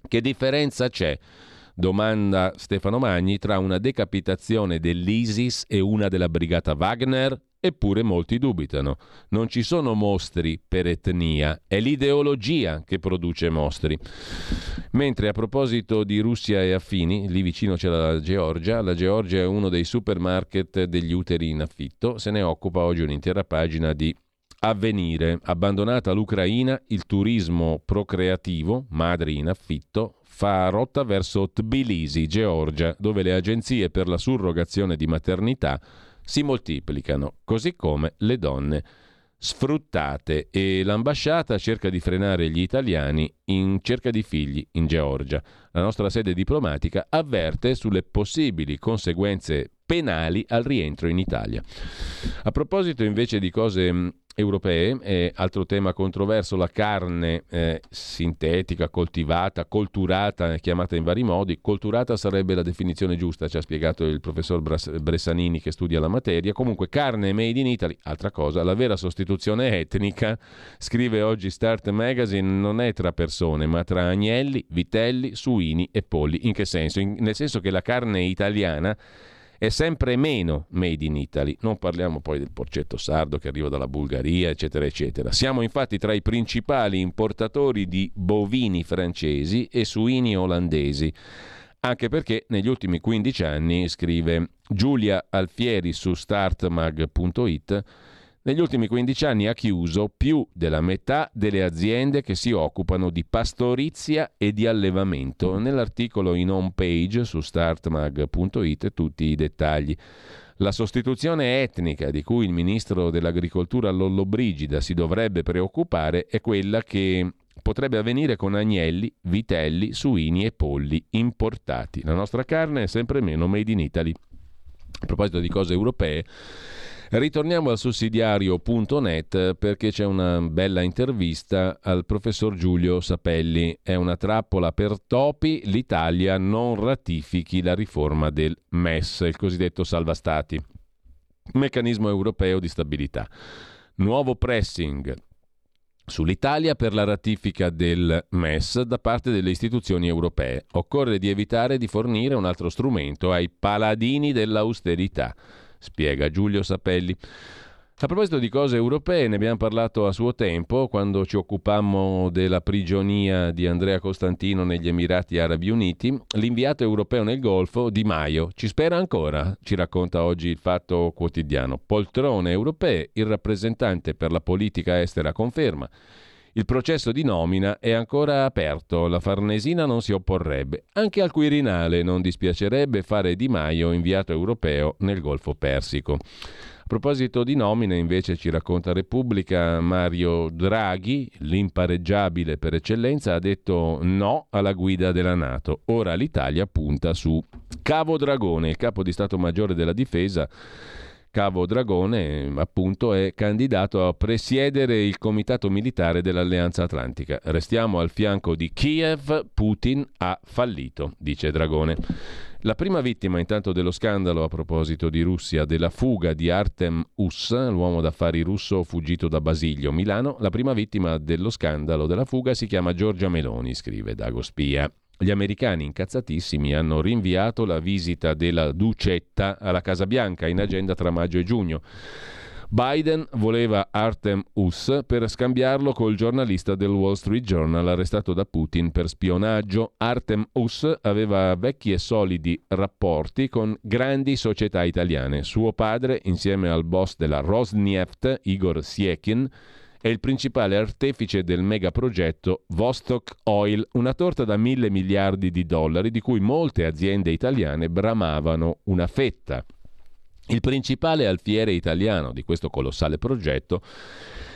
Che differenza c'è? Domanda Stefano Magni tra una decapitazione dell'ISIS e una della brigata Wagner? Eppure molti dubitano. Non ci sono mostri per etnia, è l'ideologia che produce mostri. Mentre a proposito di Russia e affini, lì vicino c'è la Georgia, la Georgia è uno dei supermarket degli uteri in affitto, se ne occupa oggi un'intera pagina di Avvenire. Abbandonata l'Ucraina, il turismo procreativo, madri in affitto, fa rotta verso Tbilisi, Georgia, dove le agenzie per la surrogazione di maternità si moltiplicano, così come le donne sfruttate e l'ambasciata cerca di frenare gli italiani in cerca di figli in Georgia. La nostra sede diplomatica avverte sulle possibili conseguenze penali al rientro in Italia. A proposito invece di cose europee. E altro tema controverso, la carne eh, sintetica, coltivata, colturata, chiamata in vari modi. Colturata sarebbe la definizione giusta, ci ha spiegato il professor Bressanini che studia la materia. Comunque carne made in Italy, altra cosa, la vera sostituzione etnica, scrive oggi Start Magazine, non è tra persone, ma tra agnelli, vitelli, suini e polli. In che senso? In, nel senso che la carne italiana è sempre meno made in Italy. Non parliamo poi del porcetto sardo che arriva dalla Bulgaria, eccetera, eccetera. Siamo infatti tra i principali importatori di bovini francesi e suini olandesi. Anche perché negli ultimi 15 anni, scrive Giulia Alfieri su startmag.it, negli ultimi 15 anni ha chiuso più della metà delle aziende che si occupano di pastorizia e di allevamento. Nell'articolo in home page su startmag.it tutti i dettagli. La sostituzione etnica di cui il ministro dell'agricoltura Lollobrigida si dovrebbe preoccupare è quella che potrebbe avvenire con agnelli, vitelli, suini e polli importati. La nostra carne è sempre meno made in Italy. A proposito di cose europee, Ritorniamo al sussidiario.net perché c'è una bella intervista al professor Giulio Sapelli. È una trappola per topi, l'Italia non ratifichi la riforma del MES, il cosiddetto salva stati, meccanismo europeo di stabilità. Nuovo pressing, sull'Italia per la ratifica del MES da parte delle istituzioni europee. Occorre di evitare di fornire un altro strumento ai paladini dell'austerità, spiega Giulio Sapelli. A proposito di cose europee, ne abbiamo parlato a suo tempo quando ci occupammo della prigionia di Andrea Costantino negli Emirati Arabi Uniti. L'inviato europeo nel Golfo, Di Maio, ci spera ancora, ci racconta oggi il Fatto Quotidiano. Poltrone europee, il rappresentante per la politica estera conferma. Il processo di nomina è ancora aperto, la Farnesina non si opporrebbe. Anche al Quirinale non dispiacerebbe fare Di Maio inviato europeo nel Golfo Persico. A proposito di nomine, invece, ci racconta Repubblica, Mario Draghi, l'impareggiabile per eccellenza, ha detto no alla guida della Nato. Ora l'Italia punta su Cavo Dragone, il capo di Stato Maggiore della Difesa. Cavo Dragone, appunto, è candidato a presiedere il Comitato Militare dell'Alleanza Atlantica. Restiamo al fianco di Kiev, Putin ha fallito, dice Dragone. La prima vittima intanto dello scandalo a proposito di Russia, della fuga di Artem Us, l'uomo d'affari russo fuggito da Basilio, Milano, la prima vittima dello scandalo della fuga si chiama Giorgia Meloni, scrive Dago Spia. Gli americani incazzatissimi hanno rinviato la visita della Ducetta alla Casa Bianca in agenda tra maggio e giugno. Biden voleva Artem Us per scambiarlo col giornalista del Wall Street Journal arrestato da Putin per spionaggio. Artem Us aveva vecchi e solidi rapporti con grandi società italiane. Suo padre, insieme al boss della Rosneft, Igor Siekin, è il principale artefice del megaprogetto Vostok Oil, una torta da mille miliardi di dollari di cui molte aziende italiane bramavano una fetta. Il principale alfiere italiano di questo colossale progetto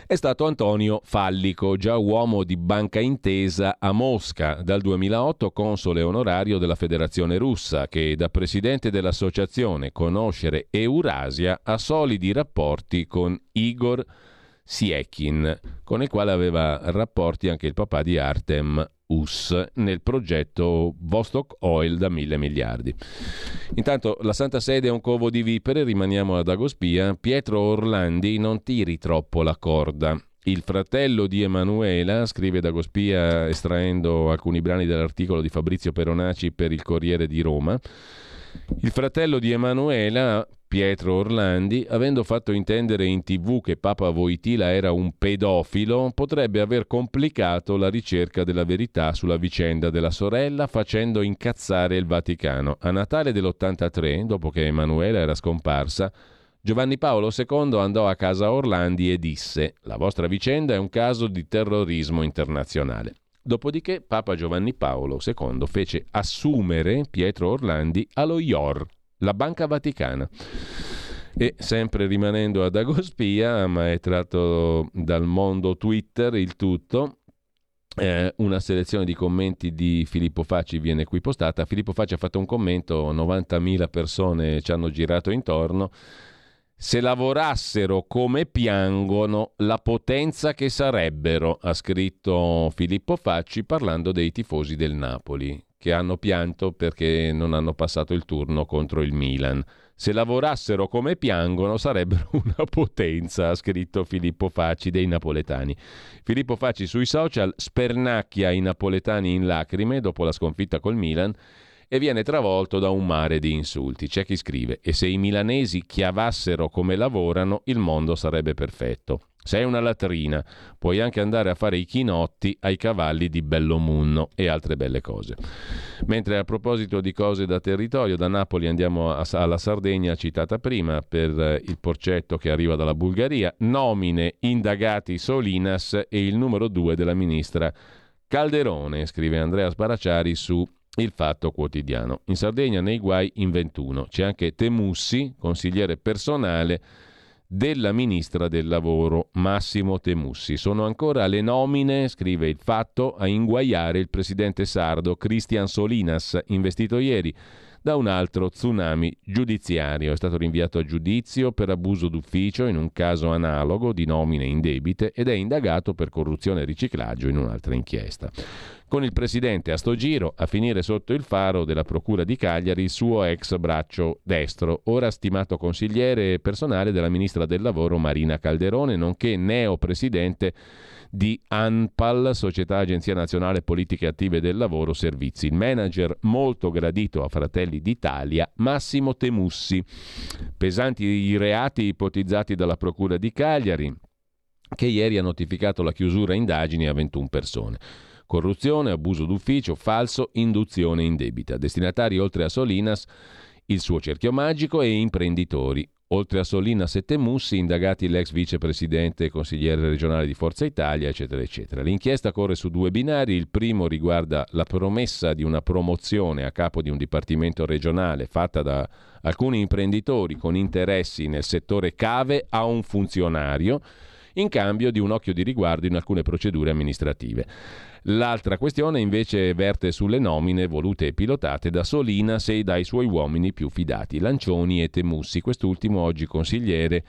è stato Antonio Fallico, già uomo di Banca Intesa a Mosca, dal 2008 console onorario della Federazione Russa, che da presidente dell'associazione Conoscere Eurasia ha solidi rapporti con Igor Siekin, con il quale aveva rapporti anche il papà di Artem US nel progetto Vostok Oil da mille miliardi. Intanto la Santa Sede è un covo di vipere, rimaniamo ad Agospia. Pietro Orlandi non tiri troppo la corda. Il fratello di Emanuela, scrive Dagospia estraendo alcuni brani dell'articolo di Fabrizio Peronaci per il Corriere di Roma. Il fratello di Emanuela, Pietro Orlandi, avendo fatto intendere in tv che Papa Voitila era un pedofilo, potrebbe aver complicato la ricerca della verità sulla vicenda della sorella facendo incazzare il Vaticano. A Natale dell'83, dopo che Emanuela era scomparsa, Giovanni Paolo II andò a casa Orlandi e disse La vostra vicenda è un caso di terrorismo internazionale. Dopodiché Papa Giovanni Paolo II fece assumere Pietro Orlandi allo IOR, la Banca Vaticana. E sempre rimanendo ad Agospia, ma è tratto dal mondo Twitter il tutto, eh, una selezione di commenti di Filippo Facci viene qui postata. Filippo Facci ha fatto un commento, 90.000 persone ci hanno girato intorno. Se lavorassero come piangono, la potenza che sarebbero, ha scritto Filippo Facci parlando dei tifosi del Napoli che hanno pianto perché non hanno passato il turno contro il Milan. Se lavorassero come piangono sarebbero (laughs) una potenza, ha scritto Filippo Facci dei napoletani. Filippo Facci sui social spernacchia i napoletani in lacrime dopo la sconfitta col Milan e viene travolto da un mare di insulti. C'è chi scrive: E se i milanesi chiavassero come lavorano, il mondo sarebbe perfetto. Sei una latrina, puoi anche andare a fare i chinotti ai cavalli di Bellomunno e altre belle cose. Mentre a proposito di cose da territorio, da Napoli andiamo a, alla Sardegna, citata prima, per eh, il porcetto che arriva dalla Bulgaria, nomine indagati Solinas e il numero due della ministra Calderone, scrive Andrea Sparacciari su il Fatto Quotidiano. In Sardegna nei guai in 21. C'è anche Temussi, consigliere personale della ministra del lavoro Massimo Temussi. Sono ancora le nomine, scrive il fatto, a inguaiare il presidente sardo Cristian Solinas, investito ieri da un altro tsunami giudiziario. È stato rinviato a giudizio per abuso d'ufficio in un caso analogo di nomine indebite ed è indagato per corruzione e riciclaggio in un'altra inchiesta. con il presidente a sto giro a finire sotto il faro della Procura di Cagliari il suo ex braccio destro, ora stimato consigliere personale della ministra del lavoro Marina Calderone, nonché neo presidente di ANPAL, Società Agenzia Nazionale Politiche Attive del Lavoro Servizi. Il manager molto gradito a Fratelli d'Italia, Massimo Temussi. Pesanti i reati ipotizzati dalla Procura di Cagliari, che ieri ha notificato la chiusura indagini a 21 persone. Corruzione, abuso d'ufficio, falso, induzione indebita. Destinatari oltre a Solinas il suo cerchio magico e imprenditori. Oltre a Solina Settemussi, indagati l'ex vicepresidente e consigliere regionale di Forza Italia, eccetera, eccetera. L'inchiesta corre su due binari. Il primo riguarda la promessa di una promozione a capo di un dipartimento regionale fatta da alcuni imprenditori con interessi nel settore cave a un funzionario in cambio di un occhio di riguardo in alcune procedure amministrative. L'altra questione invece verte sulle nomine volute e pilotate da Solinas e dai suoi uomini più fidati, Lancioni e Temussi, quest'ultimo oggi consigliere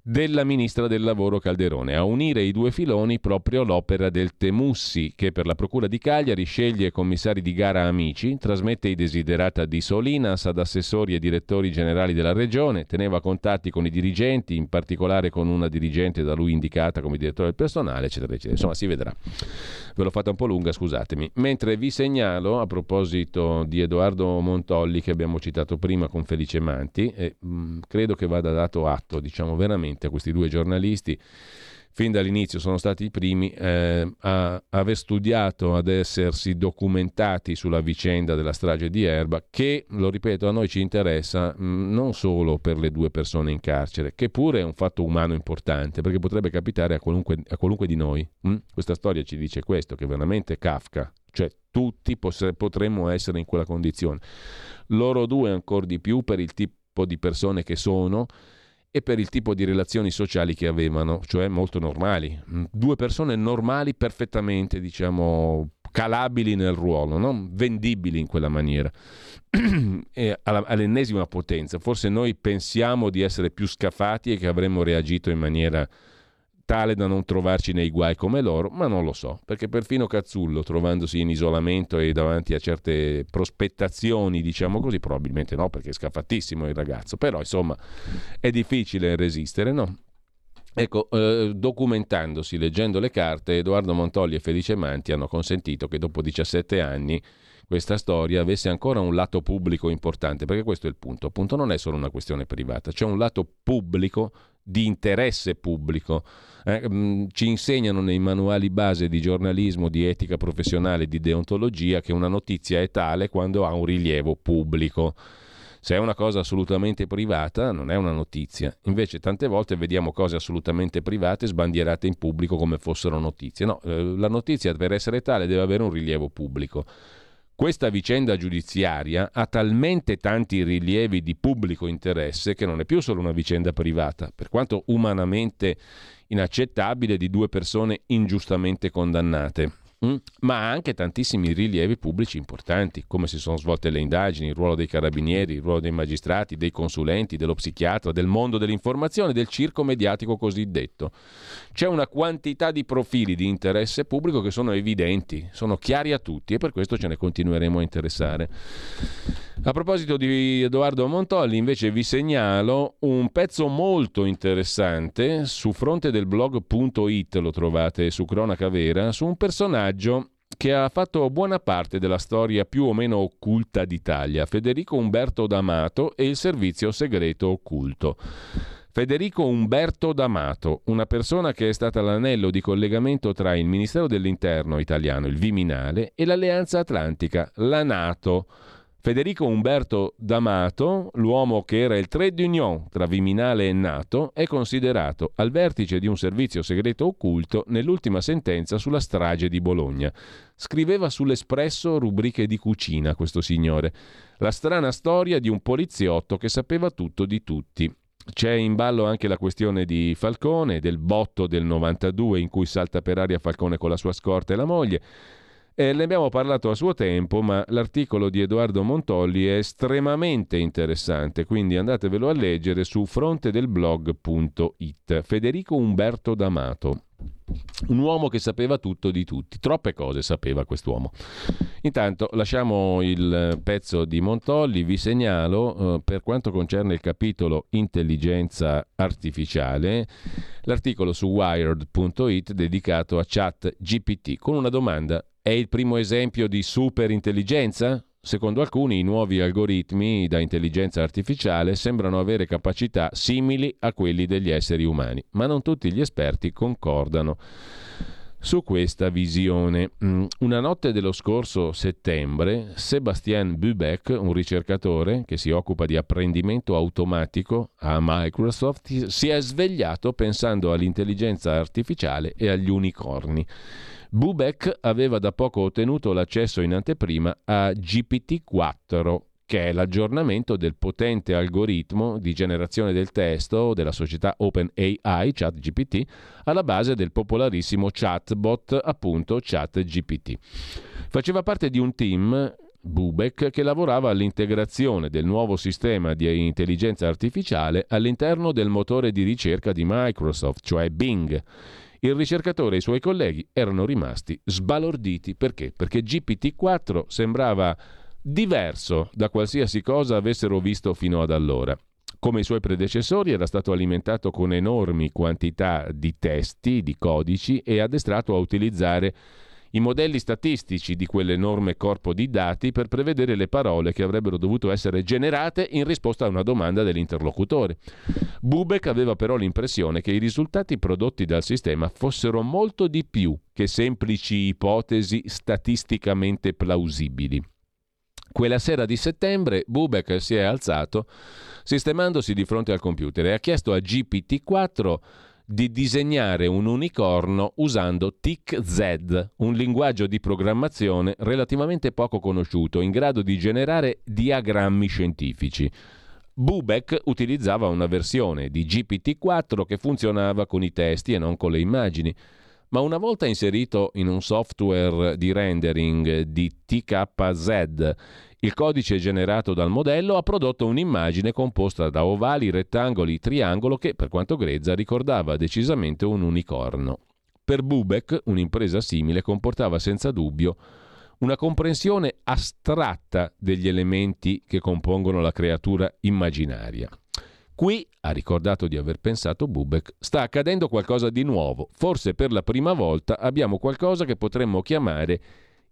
della ministra del lavoro Calderone. A unire i due filoni proprio l'opera del Temussi, che per la Procura di Cagliari sceglie commissari di gara amici, trasmette i desiderata di Solinas ad assessori e direttori generali della regione, teneva contatti con i dirigenti, in particolare con una dirigente da lui indicata come direttore del personale, eccetera, eccetera. Insomma, si vedrà. Ve l'ho fatta un po' lunga, scusatemi. Mentre vi segnalo, a proposito di Edoardo Montolli, che abbiamo citato prima con Felice Manti, e mh, credo che vada dato atto, diciamo veramente, a questi due giornalisti fin dall'inizio sono stati i primi eh, a aver studiato, ad essersi documentati sulla vicenda della strage di Erba, che, lo ripeto, a noi ci interessa mh, mm, non solo per le due persone in carcere, che pure è un fatto umano importante, perché potrebbe capitare a qualunque, a qualunque di noi. Mh? Mm? Questa storia ci dice questo, che veramente Kafka, cioè tutti poss- potremmo essere in quella condizione. Loro due ancora di più per il tipo di persone che sono e per il tipo di relazioni sociali che avevano, cioè molto normali. Mm, due persone normali, perfettamente, diciamo, calabili nel ruolo, no? vendibili in quella maniera. (clears throat) all'ennesima potenza. Forse noi pensiamo di essere più scafati e che avremmo reagito in maniera tale da non trovarci nei guai come loro, ma non lo so, perché perfino Cazzullo, trovandosi in isolamento e davanti a certe prospettazioni, diciamo così, probabilmente no, perché è scafatissimo il ragazzo, però insomma è difficile resistere, no? Ecco, eh, documentandosi, leggendo le carte, Edoardo Montolli e Felice Manti hanno consentito che dopo 17 anni questa storia avesse ancora un lato pubblico importante, perché questo è il punto, appunto non è solo una questione privata, c'è un lato pubblico di interesse pubblico eh, mm, ci insegnano nei manuali base di giornalismo, di etica professionale, di deontologia che una notizia è tale quando ha un rilievo pubblico. Se è una cosa assolutamente privata, non è una notizia. Invece, tante volte vediamo cose assolutamente private sbandierate in pubblico come fossero notizie. No, eh, la notizia per essere tale deve avere un rilievo pubblico. Questa vicenda giudiziaria ha talmente tanti rilievi di pubblico interesse che non è più solo una vicenda privata, per quanto umanamente inaccettabile di due persone ingiustamente condannate. Mm? ma anche tantissimi rilievi pubblici importanti, come si sono svolte le indagini, il ruolo dei carabinieri, il ruolo dei magistrati, dei consulenti, dello psichiatra, del mondo dell'informazione, del circo mediatico cosiddetto. C'è una quantità di profili di interesse pubblico che sono evidenti, sono chiari a tutti e per questo ce ne continueremo a interessare. A proposito di Edoardo Montolli, invece vi segnalo un pezzo molto interessante su fronte del blog.it, lo trovate su Cronaca Vera, su un personaggio che ha fatto buona parte della storia più o meno occulta d'Italia, Federico Umberto D'Amato e il servizio segreto occulto. Federico Umberto D'Amato, una persona che è stata l'anello di collegamento tra il Ministero dell'Interno italiano, il Viminale, e l'Alleanza Atlantica, la NATO Federico Umberto D'Amato, l'uomo che era il trade union tra Viminale e Nato, è considerato al vertice di un servizio segreto occulto nell'ultima sentenza sulla strage di Bologna. Scriveva sull'Espresso rubriche di cucina questo signore. La strana storia di un poliziotto che sapeva tutto di tutti. C'è in ballo anche la questione di Falcone, del botto del 92 in cui salta per aria Falcone con la sua scorta e la moglie. Eh, ne abbiamo parlato a suo tempo, ma l'articolo di Edoardo Montolli è estremamente interessante, quindi andatevelo a leggere su frontedelblog.it. Federico Umberto D'Amato. Un uomo che sapeva tutto di tutti, troppe cose sapeva quest'uomo. Intanto lasciamo il pezzo di Montolli, vi segnalo eh, per quanto concerne il capitolo intelligenza artificiale, l'articolo su wired.it dedicato a chat GPT con una domanda. È il primo esempio di superintelligenza? Secondo alcuni i nuovi algoritmi da intelligenza artificiale sembrano avere capacità simili a quelli degli esseri umani, ma non tutti gli esperti concordano su questa visione. Mm, una notte dello scorso settembre, Sébastien Bubeck, un ricercatore che si occupa di apprendimento automatico a Microsoft, si è svegliato pensando all'intelligenza artificiale e agli unicorni. Bubeck aveva da poco ottenuto l'accesso in anteprima a GPT-4, che è l'aggiornamento del potente algoritmo di generazione del testo della società OpenAI, ChatGPT, alla base del popolarissimo chatbot, appunto ChatGPT. Faceva parte di un team Bubeck che lavorava all'integrazione del nuovo sistema di intelligenza artificiale all'interno del motore di ricerca di Microsoft, cioè Bing il ricercatore e i suoi colleghi erano rimasti sbalorditi. Perché? Perché GPT-4 sembrava diverso da qualsiasi cosa avessero visto fino ad allora. Come i suoi predecessori era stato alimentato con enormi quantità di testi, di codici e addestrato a utilizzare i modelli statistici di quell'enorme corpo di dati per prevedere le parole che avrebbero dovuto essere generate in risposta a una domanda dell'interlocutore. Bubeck aveva però l'impressione che i risultati prodotti dal sistema fossero molto di più che semplici ipotesi statisticamente plausibili. Quella sera di settembre Bubeck si è alzato sistemandosi di fronte al computer e ha chiesto a GPT-4 di disegnare un unicorno usando TIC-Z, un linguaggio di programmazione relativamente poco conosciuto, in grado di generare diagrammi scientifici. Bubeck utilizzava una versione di GPT-4 che funzionava con i testi e non con le immagini, ma una volta inserito in un software di rendering di TKZ il codice generato dal modello ha prodotto un'immagine composta da ovali, rettangoli, triangolo che, per quanto grezza, ricordava decisamente un unicorno. Per Bubeck, un'impresa simile comportava senza dubbio una comprensione astratta degli elementi che compongono la creatura immaginaria. Qui, ha ricordato di aver pensato Bubeck, sta accadendo qualcosa di nuovo. Forse per la prima volta abbiamo qualcosa che potremmo chiamare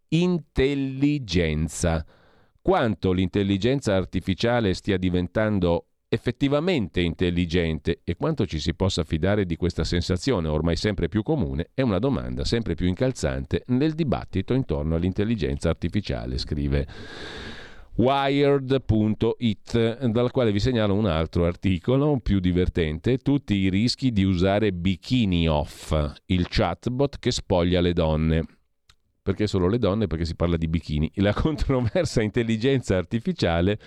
intelligenza quanto l'intelligenza artificiale stia diventando effettivamente intelligente e quanto ci si possa fidare di questa sensazione ormai sempre più comune è una domanda sempre più incalzante nel dibattito intorno all'intelligenza artificiale, scrive Wired.it, dal quale vi segnalo un altro articolo più divertente, tutti i rischi di usare Bikini Off, il chatbot che spoglia le donne perché solo le donne? Perché si parla di bikini. La (laughs) controversa intelligenza artificiale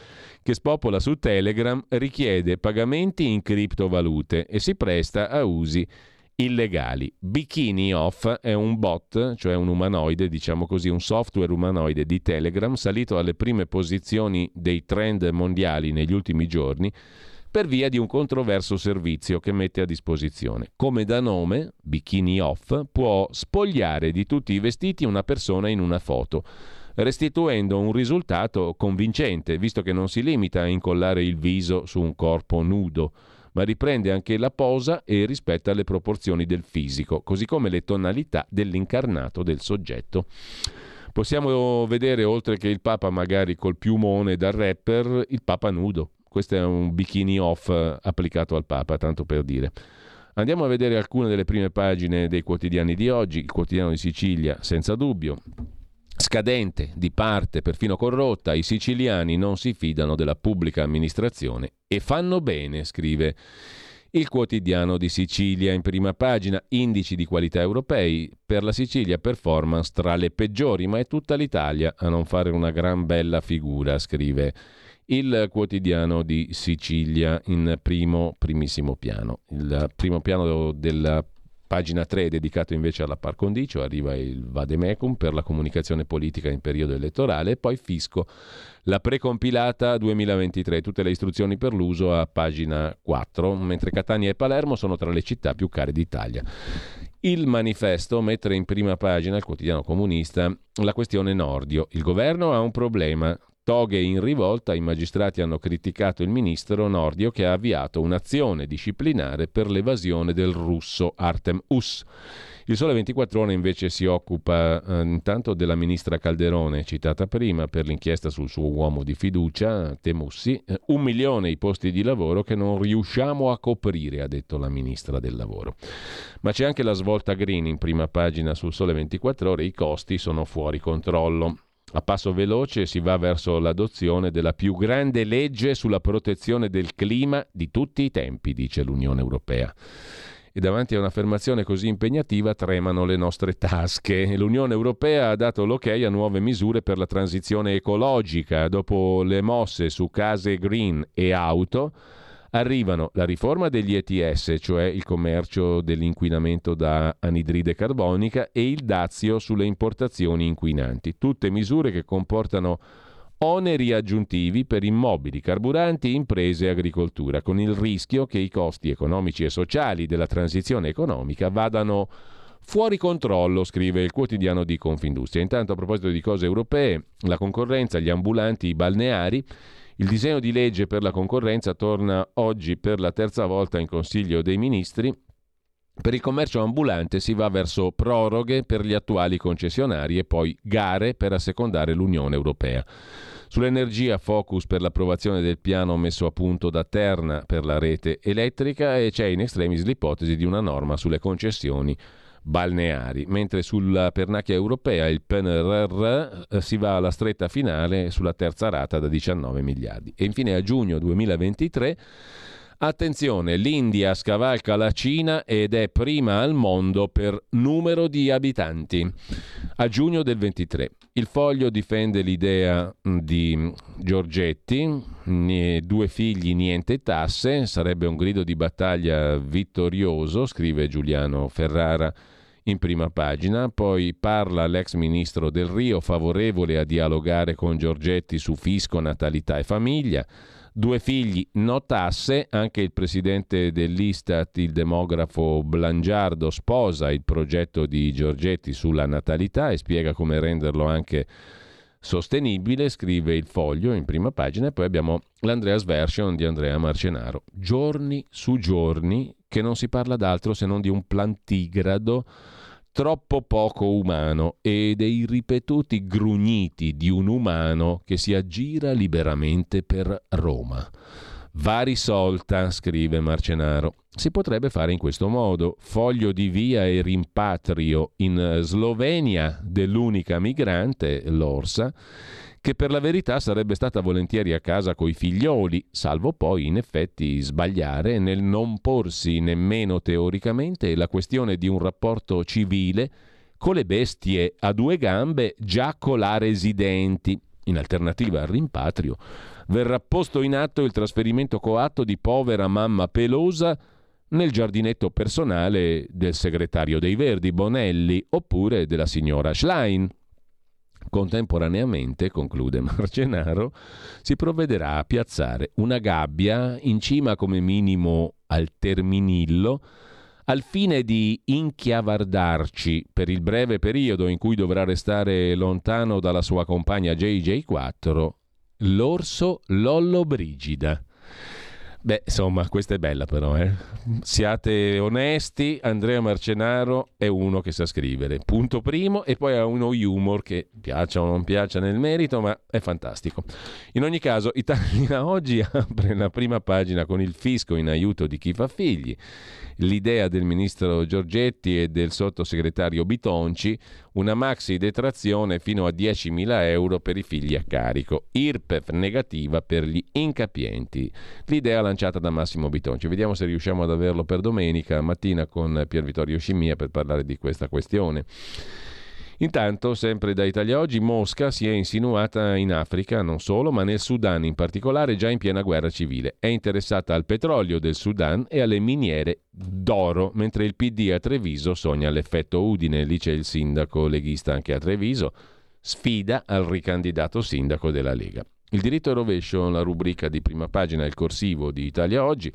che spopola su Telegram richiede pagamenti in criptovalute e si presta a usi illegali. Bikini Off è un bot, cioè un umanoide, diciamo così, un software umanoide di Telegram salito alle prime posizioni dei trend mondiali negli ultimi giorni per via di un controverso servizio che mette a disposizione. Come da nome, Bikini Off può spogliare di tutti i vestiti una persona in una foto restituendo un risultato convincente, visto che non si limita a incollare il viso su un corpo nudo, ma riprende anche la posa e rispetta le proporzioni del fisico, così come le tonalità dell'incarnato del soggetto. Possiamo vedere, oltre che il Papa magari col piumone da rapper, il Papa nudo. Questo è un bikini off eh, applicato al Papa, tanto per dire. Andiamo a vedere alcune delle prime pagine dei quotidiani di oggi. Il quotidiano di Sicilia, senza dubbio. Scadente, di parte, perfino corrotta, i siciliani non si fidano della pubblica amministrazione e fanno bene, scrive il quotidiano di Sicilia in prima pagina, indici di qualità europei, per la Sicilia performance tra le peggiori, ma è tutta l'Italia a non fare una gran bella figura, scrive il quotidiano di Sicilia in primo, primissimo piano. Il primo piano della pagina 3 dedicato invece alla par condicio, arriva il Vademecum per la comunicazione politica in periodo elettorale e poi Fisco, la precompilata 2023, tutte le istruzioni per l'uso a pagina 4, mentre Catania e Palermo sono tra le città più care d'Italia. Il manifesto mette in prima pagina, il quotidiano comunista, la questione Nordio. Il governo ha un problema. Toghe in rivolta, i magistrati hanno criticato il ministro Nordio che ha avviato un'azione disciplinare per l'evasione del russo Artem Us. Il Sole 24 Ore invece si occupa eh, intanto della ministra Calderone, citata prima, per l'inchiesta sul suo uomo di fiducia, Temussi. Eh, un milione i posti di lavoro che non riusciamo a coprire, ha detto la ministra del lavoro. Ma c'è anche la svolta green in prima pagina sul Sole 24 Ore, i costi sono fuori controllo. A passo veloce si va verso l'adozione della più grande legge sulla protezione del clima di tutti i tempi, dice l'Unione Europea e davanti a un'affermazione così impegnativa tremano le nostre tasche. L'Unione Europea ha dato l'ok a nuove misure per la transizione ecologica. Dopo le mosse su case green e auto, arrivano la riforma degli ETS, cioè il commercio dell'inquinamento da anidride carbonica, e il dazio sulle importazioni inquinanti. Tutte misure che comportano oneri aggiuntivi per immobili, carburanti, imprese e agricoltura, con il rischio che i costi economici e sociali della transizione economica vadano fuori controllo, scrive il quotidiano di Confindustria. Intanto a proposito di cose europee, la concorrenza, gli ambulanti, i balneari, il disegno di legge per la concorrenza torna oggi per la terza volta in Consiglio dei Ministri. Per il commercio ambulante si va verso proroghe per gli attuali concessionari e poi gare per assecondare l'Unione Europea. Sull'energia focus per l'approvazione del piano messo a punto da Terna per la rete elettrica e c'è in extremis l'ipotesi di una norma sulle concessioni balneari, mentre sulla pernacchia europea, il PNRR, eh, si va alla stretta finale sulla terza rata da 19 miliardi. E infine a giugno 2023 Attenzione, l'India scavalca la Cina ed è prima al mondo per numero di abitanti. A giugno del 23. Il foglio difende l'idea di Giorgetti, due figli, niente tasse, sarebbe un grido di battaglia vittorioso, scrive Giuliano Ferrara in prima pagina, poi parla l'ex ministro del Rio favorevole a dialogare con Giorgetti su fisco, natalità e famiglia. Due figli, no tasse, anche il presidente dell'Istat, il demografo Blangiardo, sposa il progetto di Giorgetti sulla natalità e spiega come renderlo anche sostenibile, scrive il foglio in prima pagina e poi abbiamo l'Andreas Version di Andrea Marcenaro. Giorni su giorni che non si parla d'altro se non di un plantigrado troppo poco umano e dei ripetuti grugniti di un umano che si aggira liberamente per Roma. Va risolta, scrive Marcenaro. Si potrebbe fare in questo modo. Foglio di via e rimpatrio in Slovenia dell'unica migrante, l'Orsa, che per la verità sarebbe stata volentieri a casa coi figlioli, salvo poi in effetti sbagliare nel non porsi nemmeno teoricamente la questione di un rapporto civile con le bestie a due gambe già colà residenti. In alternativa al rimpatrio, verrà posto in atto il trasferimento coatto di povera mamma pelosa nel giardinetto personale del segretario dei Verdi Bonelli oppure della signora Schlein. Contemporaneamente, conclude (laughs) Marcenaro, si provvederà a piazzare una gabbia in cima come minimo al Terminillo al fine di inchiavardarci per il breve periodo in cui dovrà restare lontano dalla sua compagna JJ4 l'orso Lollo Brigida. Beh, insomma, questa è bella però, eh? Siate onesti, Andrea Marcenaro è uno che sa scrivere, punto primo, e poi ha uno humor che piaccia o non piaccia nel merito, ma è fantastico. In ogni caso, Italia (laughs) oggi apre la prima pagina con il fisco in aiuto di chi fa figli l'idea del ministro Giorgetti e del sottosegretario Bitonci, una maxi detrazione fino a 10.000 euro per i figli a carico, IRPEF negativa per gli incapienti. L'idea lanciata da Massimo Bitonci. Vediamo se riusciamo ad averlo per domenica mattina con Pier Vittorio Scimia per parlare di questa questione. Intanto, sempre da Italia Oggi, Mosca si è insinuata in Africa, non solo, ma nel Sudan in particolare, già in piena guerra civile. È interessata al petrolio del Sudan e alle miniere d'oro, mentre il PD a Treviso sogna l'effetto Udine, lì c'è il sindaco leghista anche a Treviso, sfida al ricandidato sindaco della Lega. Il diritto e rovescio, la rubrica di prima pagina, il corsivo di Italia Oggi,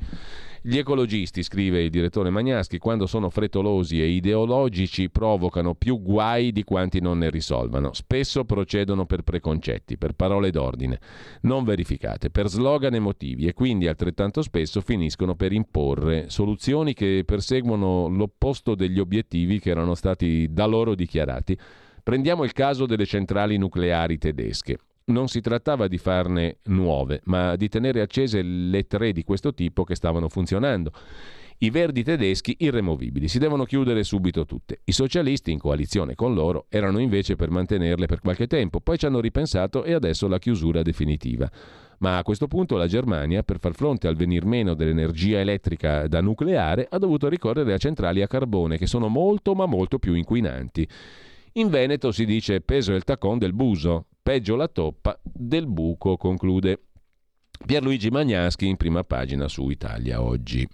Gli ecologisti, scrive il direttore Magnaschi, quando sono frettolosi e ideologici provocano più guai di quanti non ne risolvano. Spesso procedono per preconcetti, per parole d'ordine non verificate, per slogan emotivi e quindi altrettanto spesso finiscono per imporre soluzioni che perseguono l'opposto degli obiettivi che erano stati da loro dichiarati. Prendiamo il caso delle centrali nucleari tedesche. Non si trattava di farne nuove, ma di tenere accese le tre di questo tipo che stavano funzionando. I verdi tedeschi irremovibili, si devono chiudere subito tutte. I socialisti, in coalizione con loro, erano invece per mantenerle per qualche tempo, poi ci hanno ripensato e adesso la chiusura definitiva. Ma a questo punto la Germania, per far fronte al venir meno dell'energia elettrica da nucleare, ha dovuto ricorrere a centrali a carbone, che sono molto ma molto più inquinanti. In Veneto si dice peso il tacon del buso, peggio la toppa del buco, conclude Pierluigi Magnaschi in prima pagina su Italia Oggi.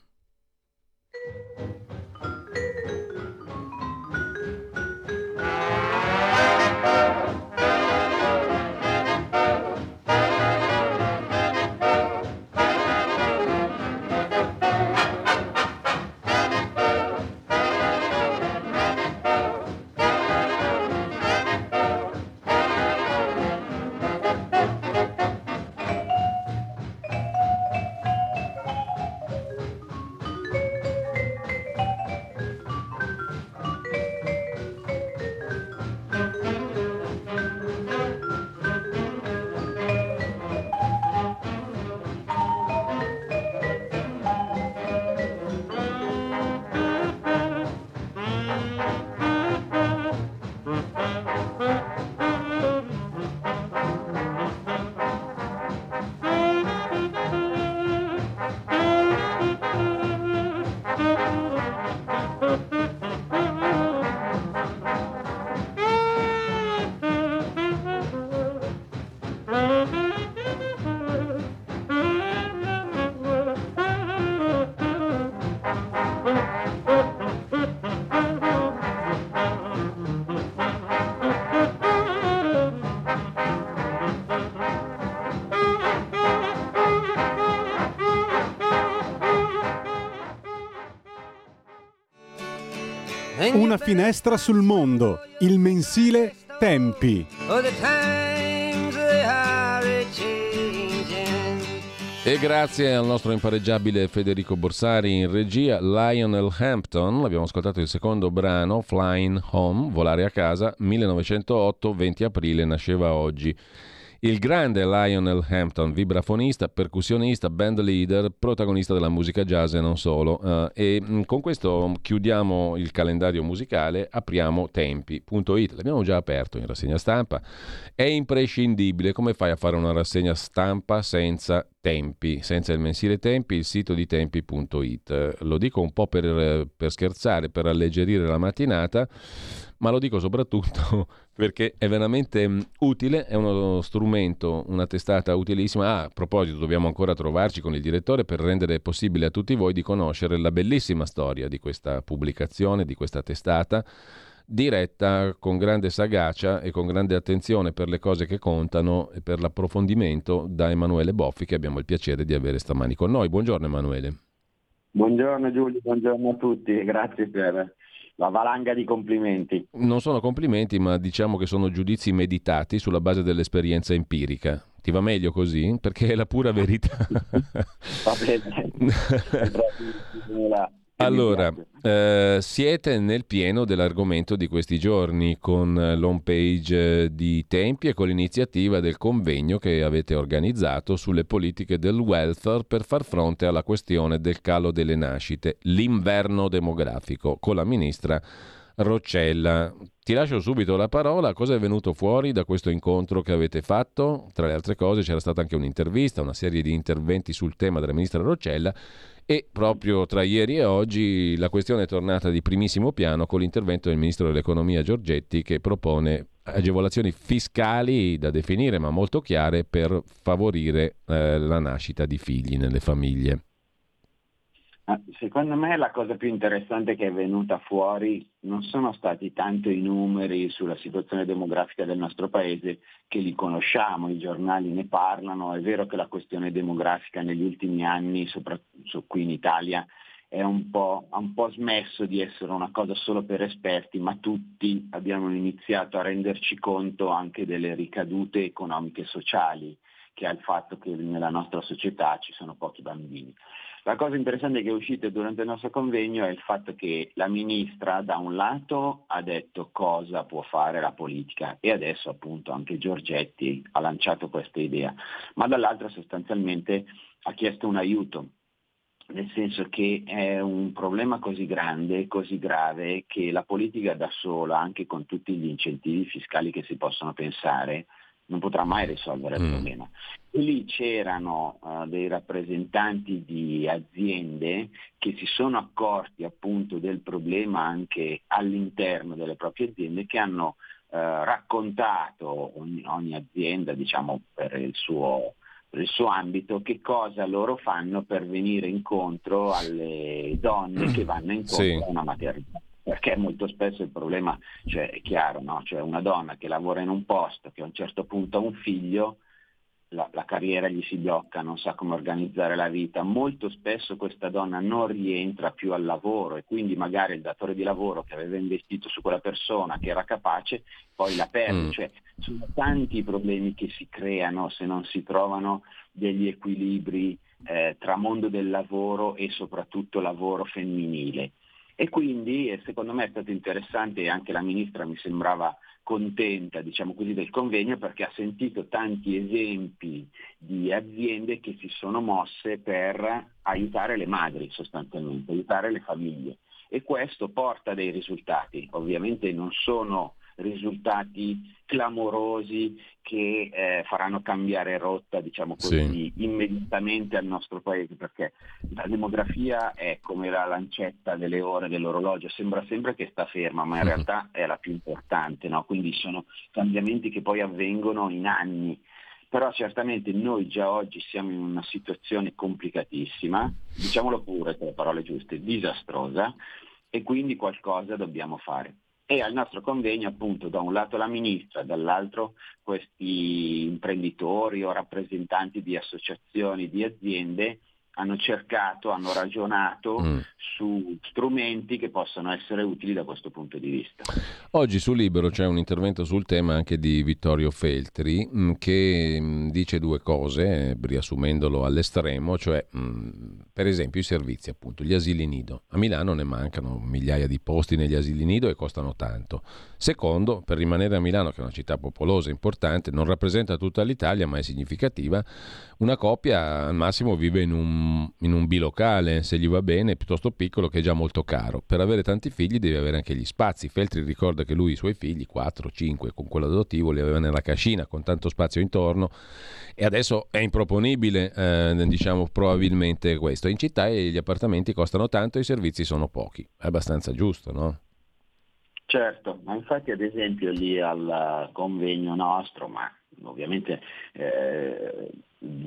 Una finestra sul mondo, il mensile Tempi. E grazie al nostro impareggiabile Federico Borsari in regia, Lionel Hampton, abbiamo ascoltato il secondo brano, Flying Home, Volare a casa, 1908, 20 aprile, nasceva oggi. Il grande Lionel Hampton, vibrafonista, percussionista, band leader, protagonista della musica jazz e non solo. Uh, e mm, con questo chiudiamo il calendario musicale, apriamo tempi.it. L'abbiamo già aperto in rassegna stampa. È imprescindibile. Come fai a fare una rassegna stampa senza tempi, senza il mensile tempi, il sito di tempi.it. Lo dico un po' per, per scherzare, per alleggerire la mattinata ma lo dico soprattutto (laughs) perché è veramente mm, utile, è uno strumento, una testata utilissima. Ah, a proposito, dobbiamo ancora trovarci con il direttore per rendere possibile a tutti voi di conoscere la bellissima storia di questa pubblicazione, di questa testata diretta con grande sagacia e con grande attenzione per le cose che contano e per l'approfondimento da Emanuele Boffi che abbiamo il piacere di avere stamani con noi. Buongiorno Emanuele. Buongiorno Giulio, buongiorno a tutti, grazie per la valanga di complimenti. Non sono complimenti, ma diciamo che sono giudizi meditati sulla base dell'esperienza empirica. Ti va meglio così? Perché è la pura verità. (laughs) va bene. (laughs) Allora, eh, siete nel pieno dell'argomento di questi giorni con l'home page di Tempi e con l'iniziativa del convegno che avete organizzato sulle politiche del welfare per far fronte alla questione del calo delle nascite, l'inverno demografico, con la ministra Roccella. Ti lascio subito la parola. Cosa è venuto fuori da questo incontro che avete fatto? Tra le altre cose c'era stata anche un'intervista, una serie di interventi sul tema della ministra Roccella e proprio tra ieri e oggi la questione è tornata di primissimo piano con l'intervento del ministro dell'economia Giorgetti che propone agevolazioni fiscali da definire ma molto chiare per favorire eh, la nascita di figli nelle famiglie. Secondo me la cosa più interessante che è venuta fuori non sono stati tanto i numeri sulla situazione demografica del nostro paese, che li conosciamo, i giornali ne parlano, è vero che la questione demografica negli ultimi anni, Abruzzo, qui in Italia è un po', ha un po' smesso di essere una cosa solo per esperti, ma tutti abbiamo iniziato a renderci conto anche delle ricadute economiche e sociali che ha il fatto che nella nostra società ci sono pochi bambini. La cosa interessante che è uscita durante il nostro convegno è il fatto che la ministra da un lato ha detto cosa può fare la politica e adesso appunto anche Giorgetti ha lanciato questa idea, ma dall'altro sostanzialmente ha chiesto un aiuto nel senso che è un problema così grande, così grave, che la politica da sola, anche con tutti gli incentivi fiscali che si possono pensare, non potrà mai risolvere il mm. problema. E lì c'erano uh, dei rappresentanti di aziende che si sono accorti appunto del problema anche all'interno delle proprie aziende che hanno uh, raccontato ogni, ogni, azienda diciamo per il, suo, per il suo ambito che cosa loro fanno per venire incontro alle donne che vanno incontro sì. a una maternità perché molto spesso il problema cioè, è chiaro, no? cioè una donna che lavora in un posto, che a un certo punto ha un figlio, la, la, carriera gli si blocca, non sa come organizzare la vita, molto spesso questa donna non rientra più al lavoro e quindi magari il datore di lavoro che aveva investito su quella persona che era capace poi la perde, mm. cioè sono tanti i problemi che si creano se non si trovano degli equilibri eh, tra mondo del lavoro e soprattutto lavoro femminile. E quindi secondo me è stato interessante e anche la ministra mi sembrava contenta diciamo così, del convegno perché ha sentito tanti esempi di aziende che si sono mosse per aiutare le madri sostanzialmente, aiutare le famiglie. E questo porta dei risultati. Ovviamente non sono risultati clamorosi che eh, faranno cambiare rotta, diciamo così, sì. immediatamente al nostro paese, perché la demografia è come la lancetta delle ore dell'orologio, sembra sempre che sta ferma, ma in uh-huh. realtà è la più importante, no? quindi sono cambiamenti che poi avvengono in anni. Però certamente noi già oggi siamo in una situazione complicatissima, diciamolo pure con le parole giuste, disastrosa, e quindi qualcosa dobbiamo fare e al nostro convegno appunto da un lato la ministra, dall'altro questi imprenditori o rappresentanti di associazioni, di aziende hanno cercato, hanno ragionato mm. su strumenti che possano essere utili da questo punto di vista. Oggi su Libero c'è un intervento sul tema anche di Vittorio Feltri mm, che mm, dice due cose, riassumendolo all'estremo, cioè per esempio i servizi, appunto, gli asili nido. A Milano ne mancano migliaia di posti negli asili nido e costano tanto. Secondo, per rimanere a Milano, che è una città popolosa, importante, non rappresenta tutta l'Italia ma è significativa, una coppia al massimo vive in un, in un bilocale, se gli va bene, piuttosto piccolo, che è già molto caro. Per avere tanti figli devi avere anche gli spazi. Feltri ricorda che lui i suoi figli, 4, 5, con quello adottivo, li aveva nella cascina, con tanto spazio intorno. E adesso è improponibile, eh, diciamo, probabilmente questo. In città gli appartamenti costano tanto e i servizi sono pochi. È abbastanza giusto, no? Certo, ma infatti ad esempio lì al convegno nostro, ma ovviamente eh,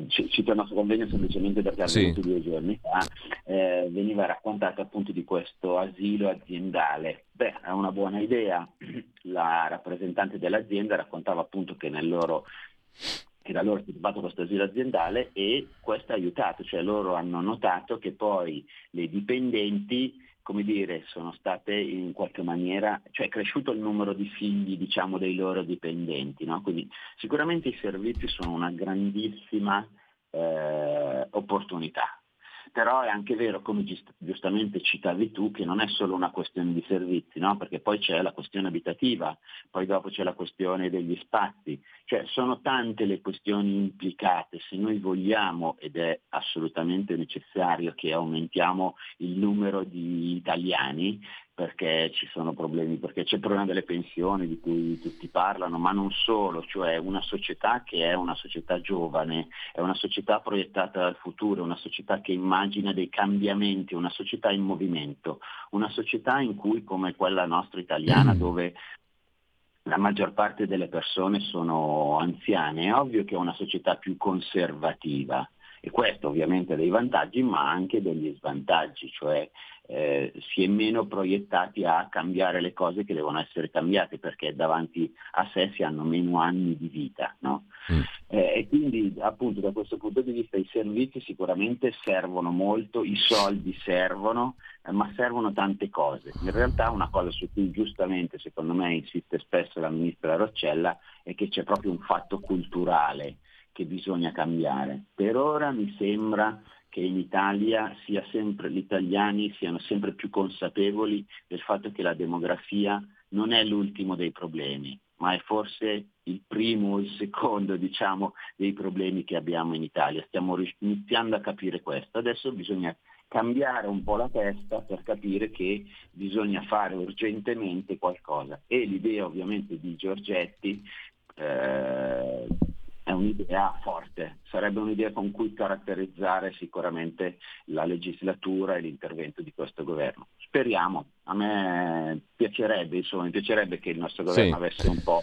cito il nostro convegno semplicemente perché sì. due giorni fa, eh, veniva raccontato appunto di questo asilo aziendale. Beh, è una buona idea, (clears throat) la rappresentante dell'azienda raccontava appunto che nel loro che da loro è sviluppato questo asilo aziendale e questo ha aiutato, cioè loro hanno notato che poi le dipendenti come dire, sono state in qualche maniera, cioè è cresciuto il numero di figli diciamo, dei loro dipendenti, no? quindi sicuramente i servizi sono una grandissima eh, opportunità però è anche vero, come giustamente citavi tu, che non è solo una questione di servizi, no? perché poi c'è la questione abitativa, poi dopo c'è la questione degli spazi, cioè sono tante le questioni implicate, se noi vogliamo, ed è assolutamente necessario che aumentiamo il numero di italiani, perché ci sono problemi, perché c'è il problema delle pensioni di cui tutti parlano, ma non solo, cioè una società che è una società giovane, è una società proiettata al futuro, una società che immagina dei cambiamenti, una società in movimento, una società in cui come quella nostra italiana dove la maggior parte delle persone sono anziane, è ovvio che è una società più conservativa E questo ovviamente ha dei vantaggi ma anche degli svantaggi, cioè eh, si è meno proiettati a cambiare le cose che devono essere cambiate perché davanti a sé si hanno meno anni di vita. No? Mm. Eh, e quindi appunto da questo punto di vista i servizi sicuramente servono molto, i soldi servono, eh, ma servono tante cose. In realtà una cosa su cui giustamente secondo me insiste spesso la ministra Roccella è che c'è proprio un fatto culturale che bisogna cambiare. Per ora mi sembra che in Italia sia sempre, gli italiani siano sempre più consapevoli del fatto che la demografia non è l'ultimo dei problemi, ma è forse il primo o il secondo (laughs) diciamo, dei problemi che abbiamo in Italia. Stiamo iniziando a capire questo. Adesso bisogna cambiare un po' la testa per capire che bisogna fare urgentemente qualcosa. E l'idea ovviamente di Giorgetti eh, è un'idea forte, sarebbe un'idea con cui caratterizzare sicuramente la legislatura e l'intervento di questo governo. Speriamo, a me piacerebbe, insomma, mi piacerebbe che il nostro governo sì. avesse un po'.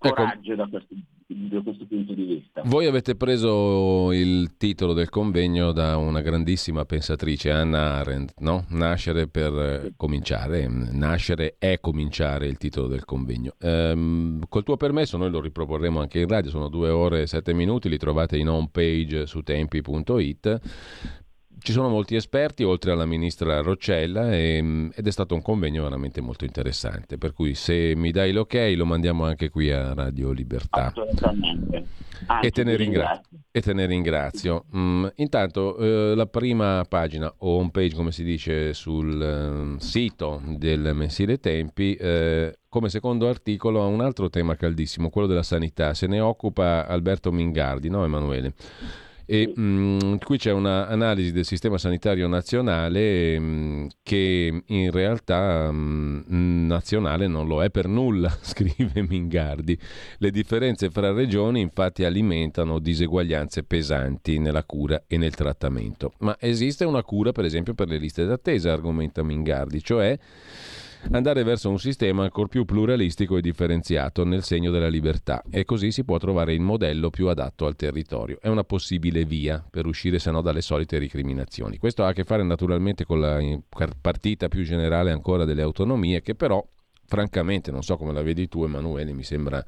Coraggio ecco. da questo da questo punto di vista. Voi avete preso il titolo del convegno da una grandissima pensatrice, Anna Arendt, no? Nascere per cominciare, nascere è cominciare il titolo del convegno. Ehm, col tuo permesso noi lo riproporremo anche in radio, sono due ore e sette minuti, li trovate in home page su tempi.it ci sono molti esperti, oltre alla ministra Roccella, e, mm, ed è stato un convegno veramente molto interessante. Per cui se mi dai l'ok lo mandiamo anche qui a Radio Libertà. Assolutamente. e, te ne ringrazio. e te ne ringrazio. Mm, intanto eh, la prima pagina o home page, come si dice, sul eh, sito del mensile Tempi, eh, come secondo articolo ha un altro tema caldissimo, quello della sanità. Se ne occupa Alberto Mingardi, no Emanuele? E mh, mm, qui c'è un'analisi del sistema sanitario nazionale mh, mm, che in realtà mh, mm, nazionale non lo è per nulla, (laughs) scrive Mingardi. Le differenze fra regioni infatti alimentano diseguaglianze pesanti nella cura e nel trattamento. Ma esiste una cura per esempio per le liste d'attesa, argomenta Mingardi, cioè andare verso un sistema ancora più pluralistico e differenziato nel segno della libertà e così si può trovare il modello più adatto al territorio. È una possibile via per uscire se no dalle solite ricriminazioni. Questo ha a che fare naturalmente con la partita più generale ancora delle autonomie che però francamente non so come la vedi tu Emanuele, mi sembra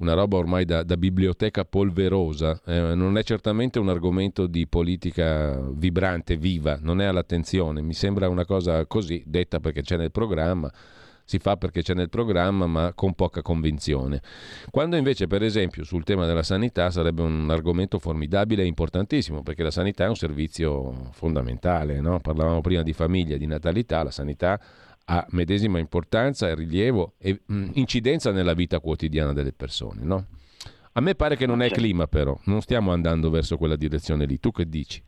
una roba ormai da, da biblioteca polverosa, eh, non è certamente un argomento di politica vibrante, viva, non è all'attenzione, mi sembra una cosa così, detta perché c'è nel programma, si fa perché c'è nel programma ma con poca convinzione. Quando invece per esempio sul tema della sanità sarebbe un argomento formidabile e importantissimo perché la sanità è un servizio fondamentale, no? parlavamo prima di famiglia, di natalità, la sanità ha medesima importanza e rilievo e mh, mm, incidenza nella vita quotidiana delle persone. No? A me pare che non è certo. clima però, non stiamo andando verso quella direzione lì. Tu che dici?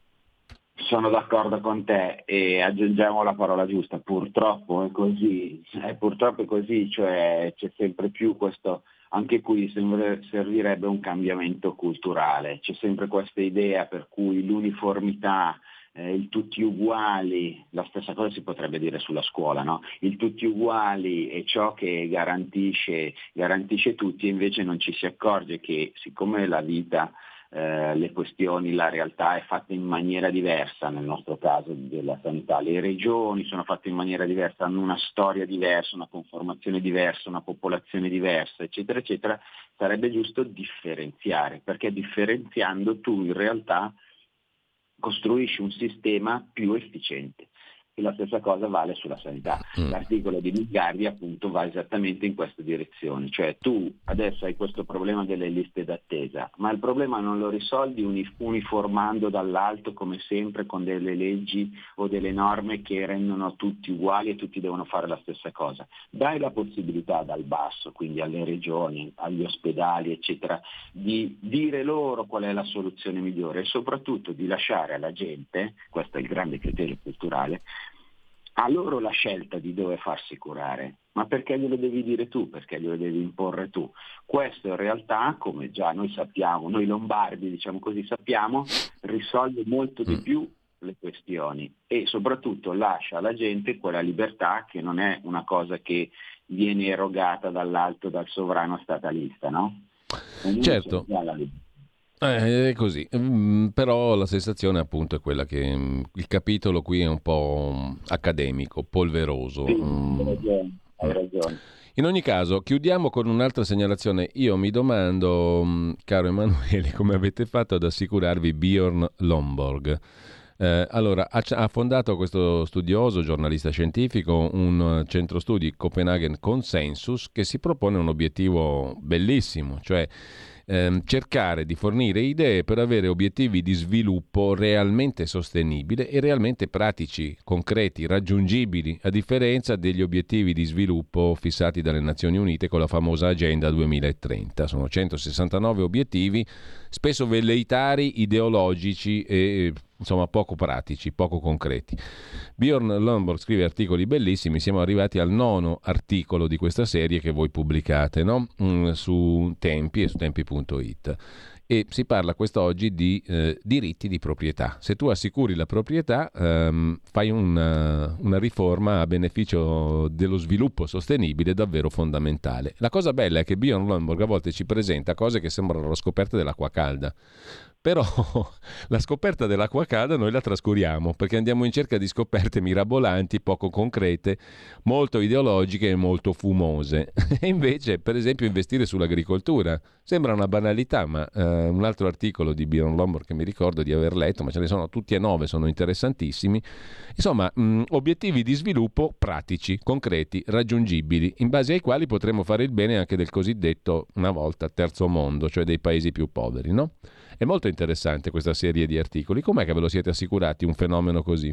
Sono d'accordo con te e aggiungiamo la parola giusta, purtroppo è così, eh, purtroppo è così, cioè c'è sempre più questo, anche qui servirebbe un cambiamento culturale, c'è sempre questa idea per cui l'uniformità eh, il tutti uguali, la stessa cosa si potrebbe dire sulla scuola, no? il tutti uguali è ciò che garantisce, garantisce tutti invece non ci si accorge che siccome la vita eh, le questioni, la realtà è fatta in maniera diversa nel nostro caso della sanità. Le regioni sono fatte in maniera diversa, hanno una storia diversa, una conformazione diversa, una popolazione diversa, eccetera, eccetera. Sarebbe giusto differenziare, perché differenziando tu in realtà costruisci un sistema più efficiente. E la stessa cosa vale sulla sanità. Mm. L'articolo di Migardi appunto va esattamente in questa direzione, cioè tu adesso hai questo problema delle liste d'attesa, ma il problema non lo risolvi uniformando dall'alto come sempre con delle leggi o delle norme che rendono tutti uguali e tutti devono fare la stessa cosa. Dai la possibilità dal basso, quindi alle regioni, agli ospedali, eccetera, di dire loro qual è la soluzione migliore e soprattutto di lasciare alla gente, questo è il grande criterio culturale, a loro la scelta di dove farsi curare, ma perché glielo devi dire tu, perché glielo devi imporre tu. Questo in realtà, come già noi sappiamo, noi lombardi diciamo così sappiamo, risolve molto di mm. più le questioni e soprattutto lascia alla gente quella libertà che non è una cosa che viene erogata dall'alto dal sovrano statalista, no? certo. Eh, è così, mm, però la sensazione appunto è quella che mm, il capitolo qui è un po' mm, accademico, polveroso. Sì, hai ragione, hai ragione. In ogni caso, chiudiamo con un'altra segnalazione. Io mi domando, caro Emanuele, (laughs) come avete fatto ad assicurarvi Bjorn Lomborg? Eh, allora, ha, ha, fondato questo studioso, giornalista scientifico, un centro studi Copenaghen Consensus che si propone un obiettivo bellissimo, cioè ehm, cercare di fornire idee per avere obiettivi di sviluppo realmente sostenibile e realmente pratici, concreti, raggiungibili, a differenza degli obiettivi di sviluppo fissati dalle Nazioni Unite con la famosa Agenda 2030. Sono 169 obiettivi, spesso velleitari, ideologici e insomma poco pratici, poco concreti. Bjorn Lomborg scrive articoli bellissimi, siamo arrivati al nono articolo di questa serie che voi pubblicate no? mm, su Tempi e su tempi.it e si parla quest'oggi di eh, diritti di proprietà. Se tu assicuri la proprietà, ehm, fai una, una, riforma a beneficio dello sviluppo sostenibile davvero fondamentale. La cosa bella è che Bjorn Lomborg a volte ci presenta cose che sembrano la scoperta dell'acqua calda. Però (laughs) la scoperta dell'acqua calda noi la trascuriamo perché andiamo in cerca di scoperte mirabolanti, poco concrete, molto ideologiche e molto fumose. (laughs) E invece, per esempio, investire sull'agricoltura sembra una banalità, ma eh, un altro articolo di Bjorn Lombard che mi ricordo di aver letto, ma ce ne sono tutti e nove, sono interessantissimi. Insomma, mh, obiettivi di sviluppo pratici, concreti, raggiungibili, in base ai quali potremo fare il bene anche del cosiddetto, una volta, terzo mondo, cioè dei paesi più poveri, no? È molto interessante questa serie di articoli. Com'è che ve lo siete assicurati un fenomeno così?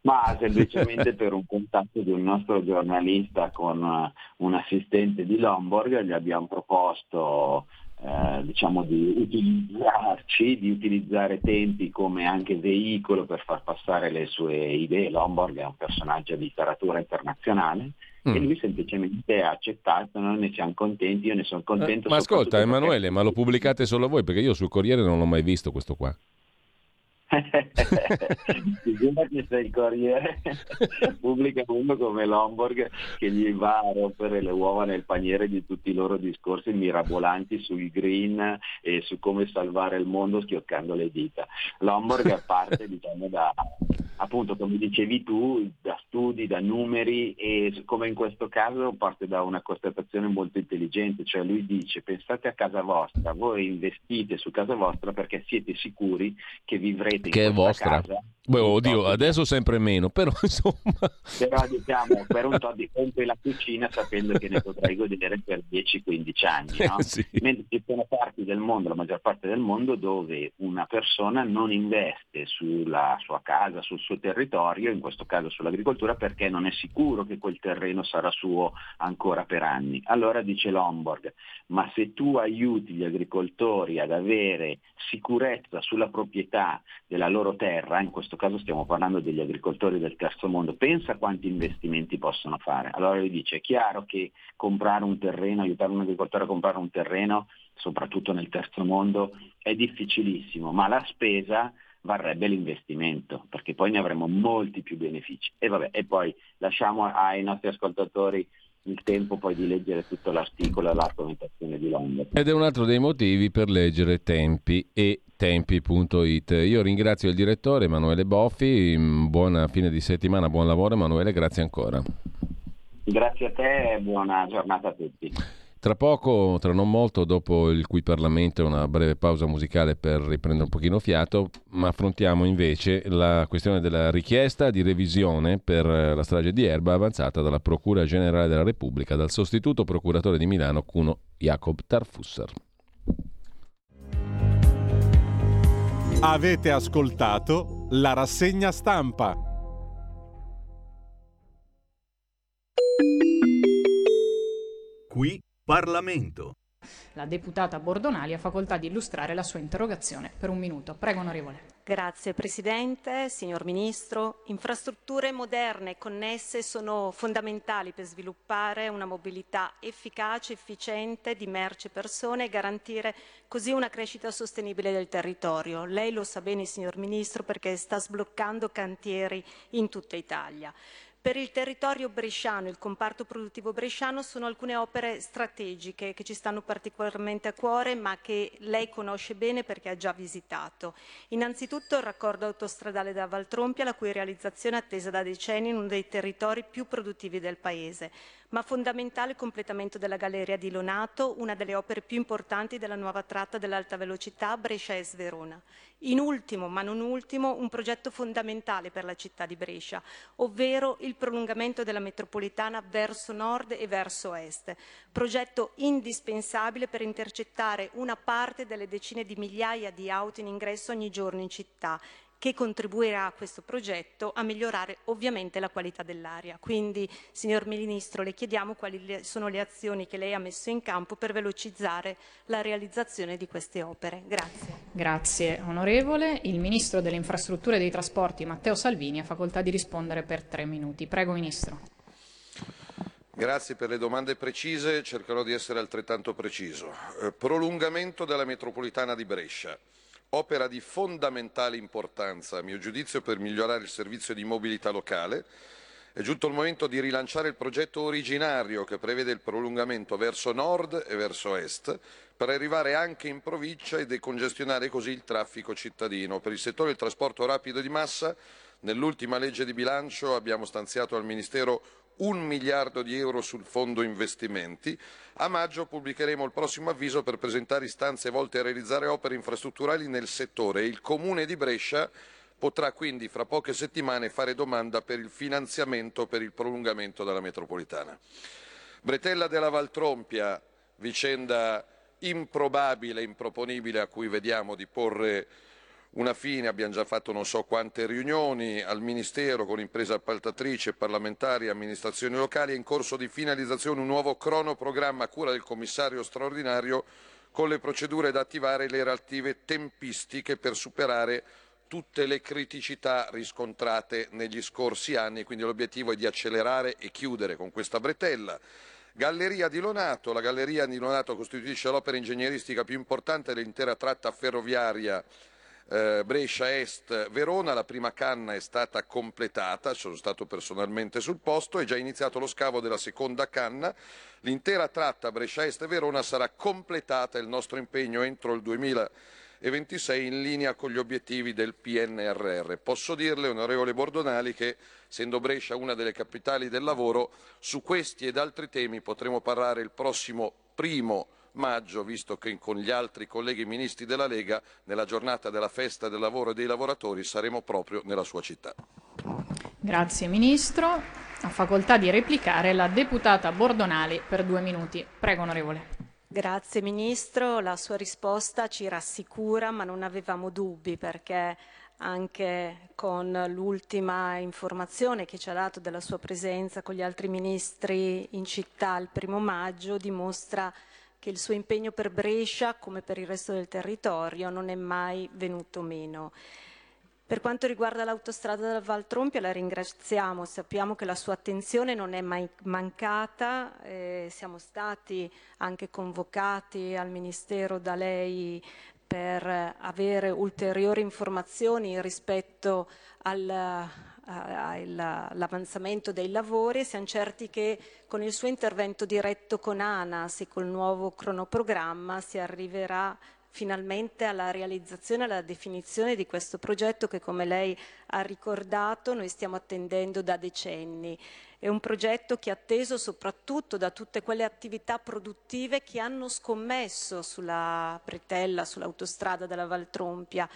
Ma semplicemente per un contatto di un nostro giornalista con uh, un assistente di Lomborg gli abbiamo proposto eh, diciamo di utilizzarci, di utilizzare tempi come anche veicolo per far passare le sue idee. Lomborg è un personaggio di letteratura internazionale mm. e lui semplicemente ha accettato, noi ne siamo contenti, io ne sono contento. Eh, ma ascolta Emanuele, ma lo pubblicate solo voi perché io sul Corriere non l'ho mai visto questo qua. Sembra che se il Corriere (laughs) pubblica uno come Lomborg che gli va a rompere le uova nel paniere di tutti i loro discorsi mirabolanti sul green e su come salvare il mondo schioccando le dita. Lomborg (laughs) parte diciamo, da, appunto come dicevi tu, da studi, da numeri e come in questo caso parte da una constatazione molto intelligente, cioè lui dice pensate a casa vostra, voi investite su casa vostra perché siete sicuri che vivrete che è vostra. Casa, Beh, oddio, adesso sempre meno, però (laughs) insomma... Però diciamo, per un tot di compri la cucina sapendo che ne potrai godere per 10-15 anni, no? sì. Mentre ci sono parti del mondo, la maggior parte del mondo, dove una persona non investe sulla sua casa, sul suo territorio, in questo caso sull'agricoltura, perché non è sicuro che quel terreno sarà suo ancora per anni. Allora dice Lomborg, ma se tu aiuti gli agricoltori ad avere sicurezza sulla proprietà della loro terra, in questo caso stiamo parlando degli agricoltori del terzo mondo, pensa quanti investimenti possono fare. Allora lui dice, è chiaro che comprare un terreno, aiutare un agricoltore a comprare un terreno, soprattutto nel terzo mondo, è difficilissimo, ma la spesa varrebbe l'investimento, perché poi ne avremo molti più benefici. E, vabbè, e poi lasciamo ai nostri ascoltatori il tempo poi di leggere tutto l'articolo e l'argomentazione di Londra. Ed è un altro dei motivi per leggere Tempi e tempi.it. Io ringrazio il direttore Emanuele Boffi, buona fine di settimana, buon lavoro Emanuele, grazie ancora. Grazie a te e buona giornata a tutti. Tra poco, tra non molto, dopo il cui Parlamento una breve pausa musicale per riprendere un pochino fiato, ma affrontiamo invece la questione della richiesta di revisione per la strage di Erba avanzata dalla Procura Generale della Repubblica dal sostituto procuratore di Milano Cuno Jacob Tarfusser. Avete ascoltato la rassegna stampa. Qui Parlamento. La deputata Bordonali ha facoltà di illustrare la sua interrogazione per un minuto. Prego, onorevole. Grazie Presidente, signor Ministro. Infrastrutture moderne e connesse sono fondamentali per sviluppare una mobilità efficace, efficiente di merci e persone e garantire così una crescita sostenibile del territorio. Lei lo sa bene, signor Ministro, perché sta sbloccando cantieri in tutta Italia. Per il territorio bresciano, il comparto produttivo bresciano, sono alcune opere strategiche che ci stanno particolarmente a cuore, ma che lei conosce bene perché ha già visitato. Innanzitutto il raccordo autostradale da Valtrompia, la cui realizzazione è attesa da decenni in uno dei territori più produttivi del Paese ma fondamentale il completamento della galleria di Lonato, una delle opere più importanti della nuova tratta dell'alta velocità Brescia-Es-Verona. In ultimo, ma non ultimo, un progetto fondamentale per la città di Brescia, ovvero il prolungamento della metropolitana verso nord e verso est, progetto indispensabile per intercettare una parte delle decine di migliaia di auto in ingresso ogni giorno in città che contribuirà a questo progetto a migliorare ovviamente la qualità dell'aria. Quindi, signor Ministro, le chiediamo quali sono le azioni che lei ha messo in campo per velocizzare la realizzazione di queste opere. Grazie. Grazie onorevole. Il Ministro delle Infrastrutture e dei Trasporti, Matteo Salvini, ha facoltà di rispondere per tre minuti. Prego, Ministro. Grazie per le domande precise, cercherò di essere altrettanto preciso. Eh, prolungamento della metropolitana di Brescia opera di fondamentale importanza, a mio giudizio, per migliorare il servizio di mobilità locale. È giunto il momento di rilanciare il progetto originario che prevede il prolungamento verso nord e verso est per arrivare anche in provincia e decongestionare così il traffico cittadino. Per il settore del trasporto rapido di massa, nell'ultima legge di bilancio abbiamo stanziato al Ministero un miliardo di euro sul fondo investimenti. A maggio pubblicheremo il prossimo avviso per presentare istanze volte a realizzare opere infrastrutturali nel settore. Il Comune di Brescia potrà quindi fra poche settimane fare domanda per il finanziamento per il prolungamento della metropolitana. Bretella della Valtrompia, vicenda improbabile, improponibile a cui vediamo di porre una fine, abbiamo già fatto non so quante riunioni al Ministero con imprese appaltatrici, parlamentari e amministrazioni locali, è in corso di finalizzazione un nuovo cronoprogramma a cura del commissario straordinario con le procedure da attivare e le relative tempistiche per superare tutte le criticità riscontrate negli scorsi anni, quindi l'obiettivo è di accelerare e chiudere con questa bretella. Galleria di Lonato, la Galleria di Lonato costituisce l'opera ingegneristica più importante dell'intera tratta ferroviaria eh, Brescia Est Verona, la prima canna è stata completata, sono stato personalmente sul posto, è già iniziato lo scavo della seconda canna, l'intera tratta Brescia Est Verona sarà completata, il nostro impegno entro il 2026 in linea con gli obiettivi del PNRR. Posso dirle, onorevole Bordonali, che essendo Brescia una delle capitali del lavoro, su questi ed altri temi potremo parlare il prossimo primo maggio, visto che con gli altri colleghi ministri della Lega, nella giornata della festa del lavoro e dei lavoratori, saremo proprio nella sua città. Grazie Ministro. Ha facoltà di replicare la deputata Bordonali per due minuti. Prego, onorevole. Grazie Ministro, la sua risposta ci rassicura, ma non avevamo dubbi perché anche con l'ultima informazione che ci ha dato della sua presenza con gli altri ministri in città il primo maggio dimostra che il suo impegno per Brescia, come per il resto del territorio, non è mai venuto meno. Per quanto riguarda l'autostrada della Val la ringraziamo, sappiamo che la sua attenzione non è mai mancata, eh, siamo stati anche convocati al Ministero da lei per avere ulteriori informazioni rispetto al, all'avanzamento dei lavori e siamo certi che con il suo intervento diretto con ANAS e col nuovo cronoprogramma si arriverà finalmente alla realizzazione e alla definizione di questo progetto che come lei ha ricordato noi stiamo attendendo da decenni. È un progetto che è atteso soprattutto da tutte quelle attività produttive che hanno scommesso sulla pretella, sull'autostrada della Valtrompia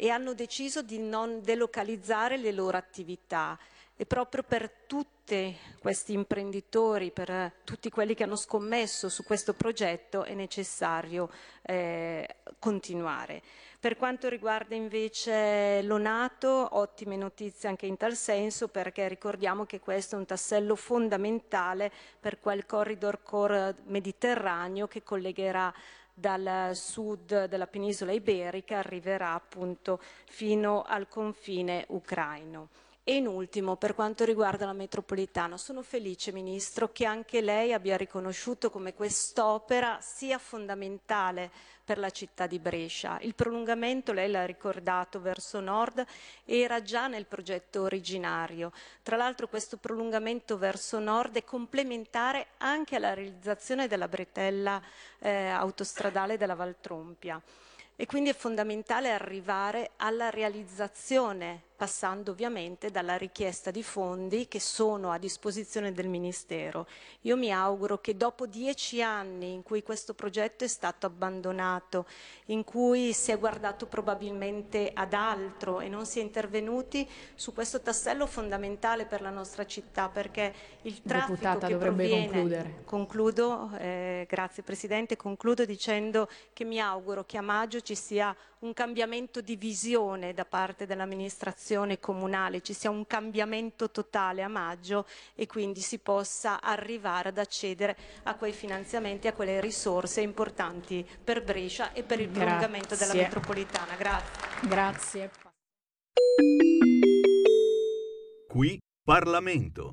e hanno deciso di non delocalizzare le loro attività e proprio per tutti questi imprenditori, per tutti quelli che hanno scommesso su questo progetto è necessario eh, continuare. Per quanto riguarda invece l'Onato, ottime notizie anche in tal senso perché ricordiamo che questo è un tassello fondamentale per quel corridor core mediterraneo che collegherà dal sud della penisola iberica arriverà appunto fino al confine ucraino. E in ultimo, per quanto riguarda la metropolitana, sono felice, Ministro, che anche lei abbia riconosciuto come quest'opera sia fondamentale per la città di Brescia. Il prolungamento, lei l'ha ricordato, verso nord era già nel progetto originario. Tra l'altro questo prolungamento verso nord è complementare anche alla realizzazione della bretella eh, autostradale della Valtrompia e quindi è fondamentale arrivare alla realizzazione passando ovviamente dalla richiesta di fondi che sono a disposizione del Ministero. Io mi auguro che dopo dieci anni in cui questo progetto è stato abbandonato, in cui si è guardato probabilmente ad altro e non si è intervenuti su questo tassello fondamentale per la nostra città, perché il traffico Deputata che proviene... concludere. Concludo, eh, grazie Presidente, concludo dicendo che mi auguro che a maggio ci sia un cambiamento di visione da parte dell'amministrazione comunale, ci sia un cambiamento totale a maggio e quindi si possa arrivare ad accedere a quei finanziamenti, a quelle risorse importanti per Brescia e per il Grazie. prolungamento della metropolitana. Grazie. Grazie. Qui Parlamento.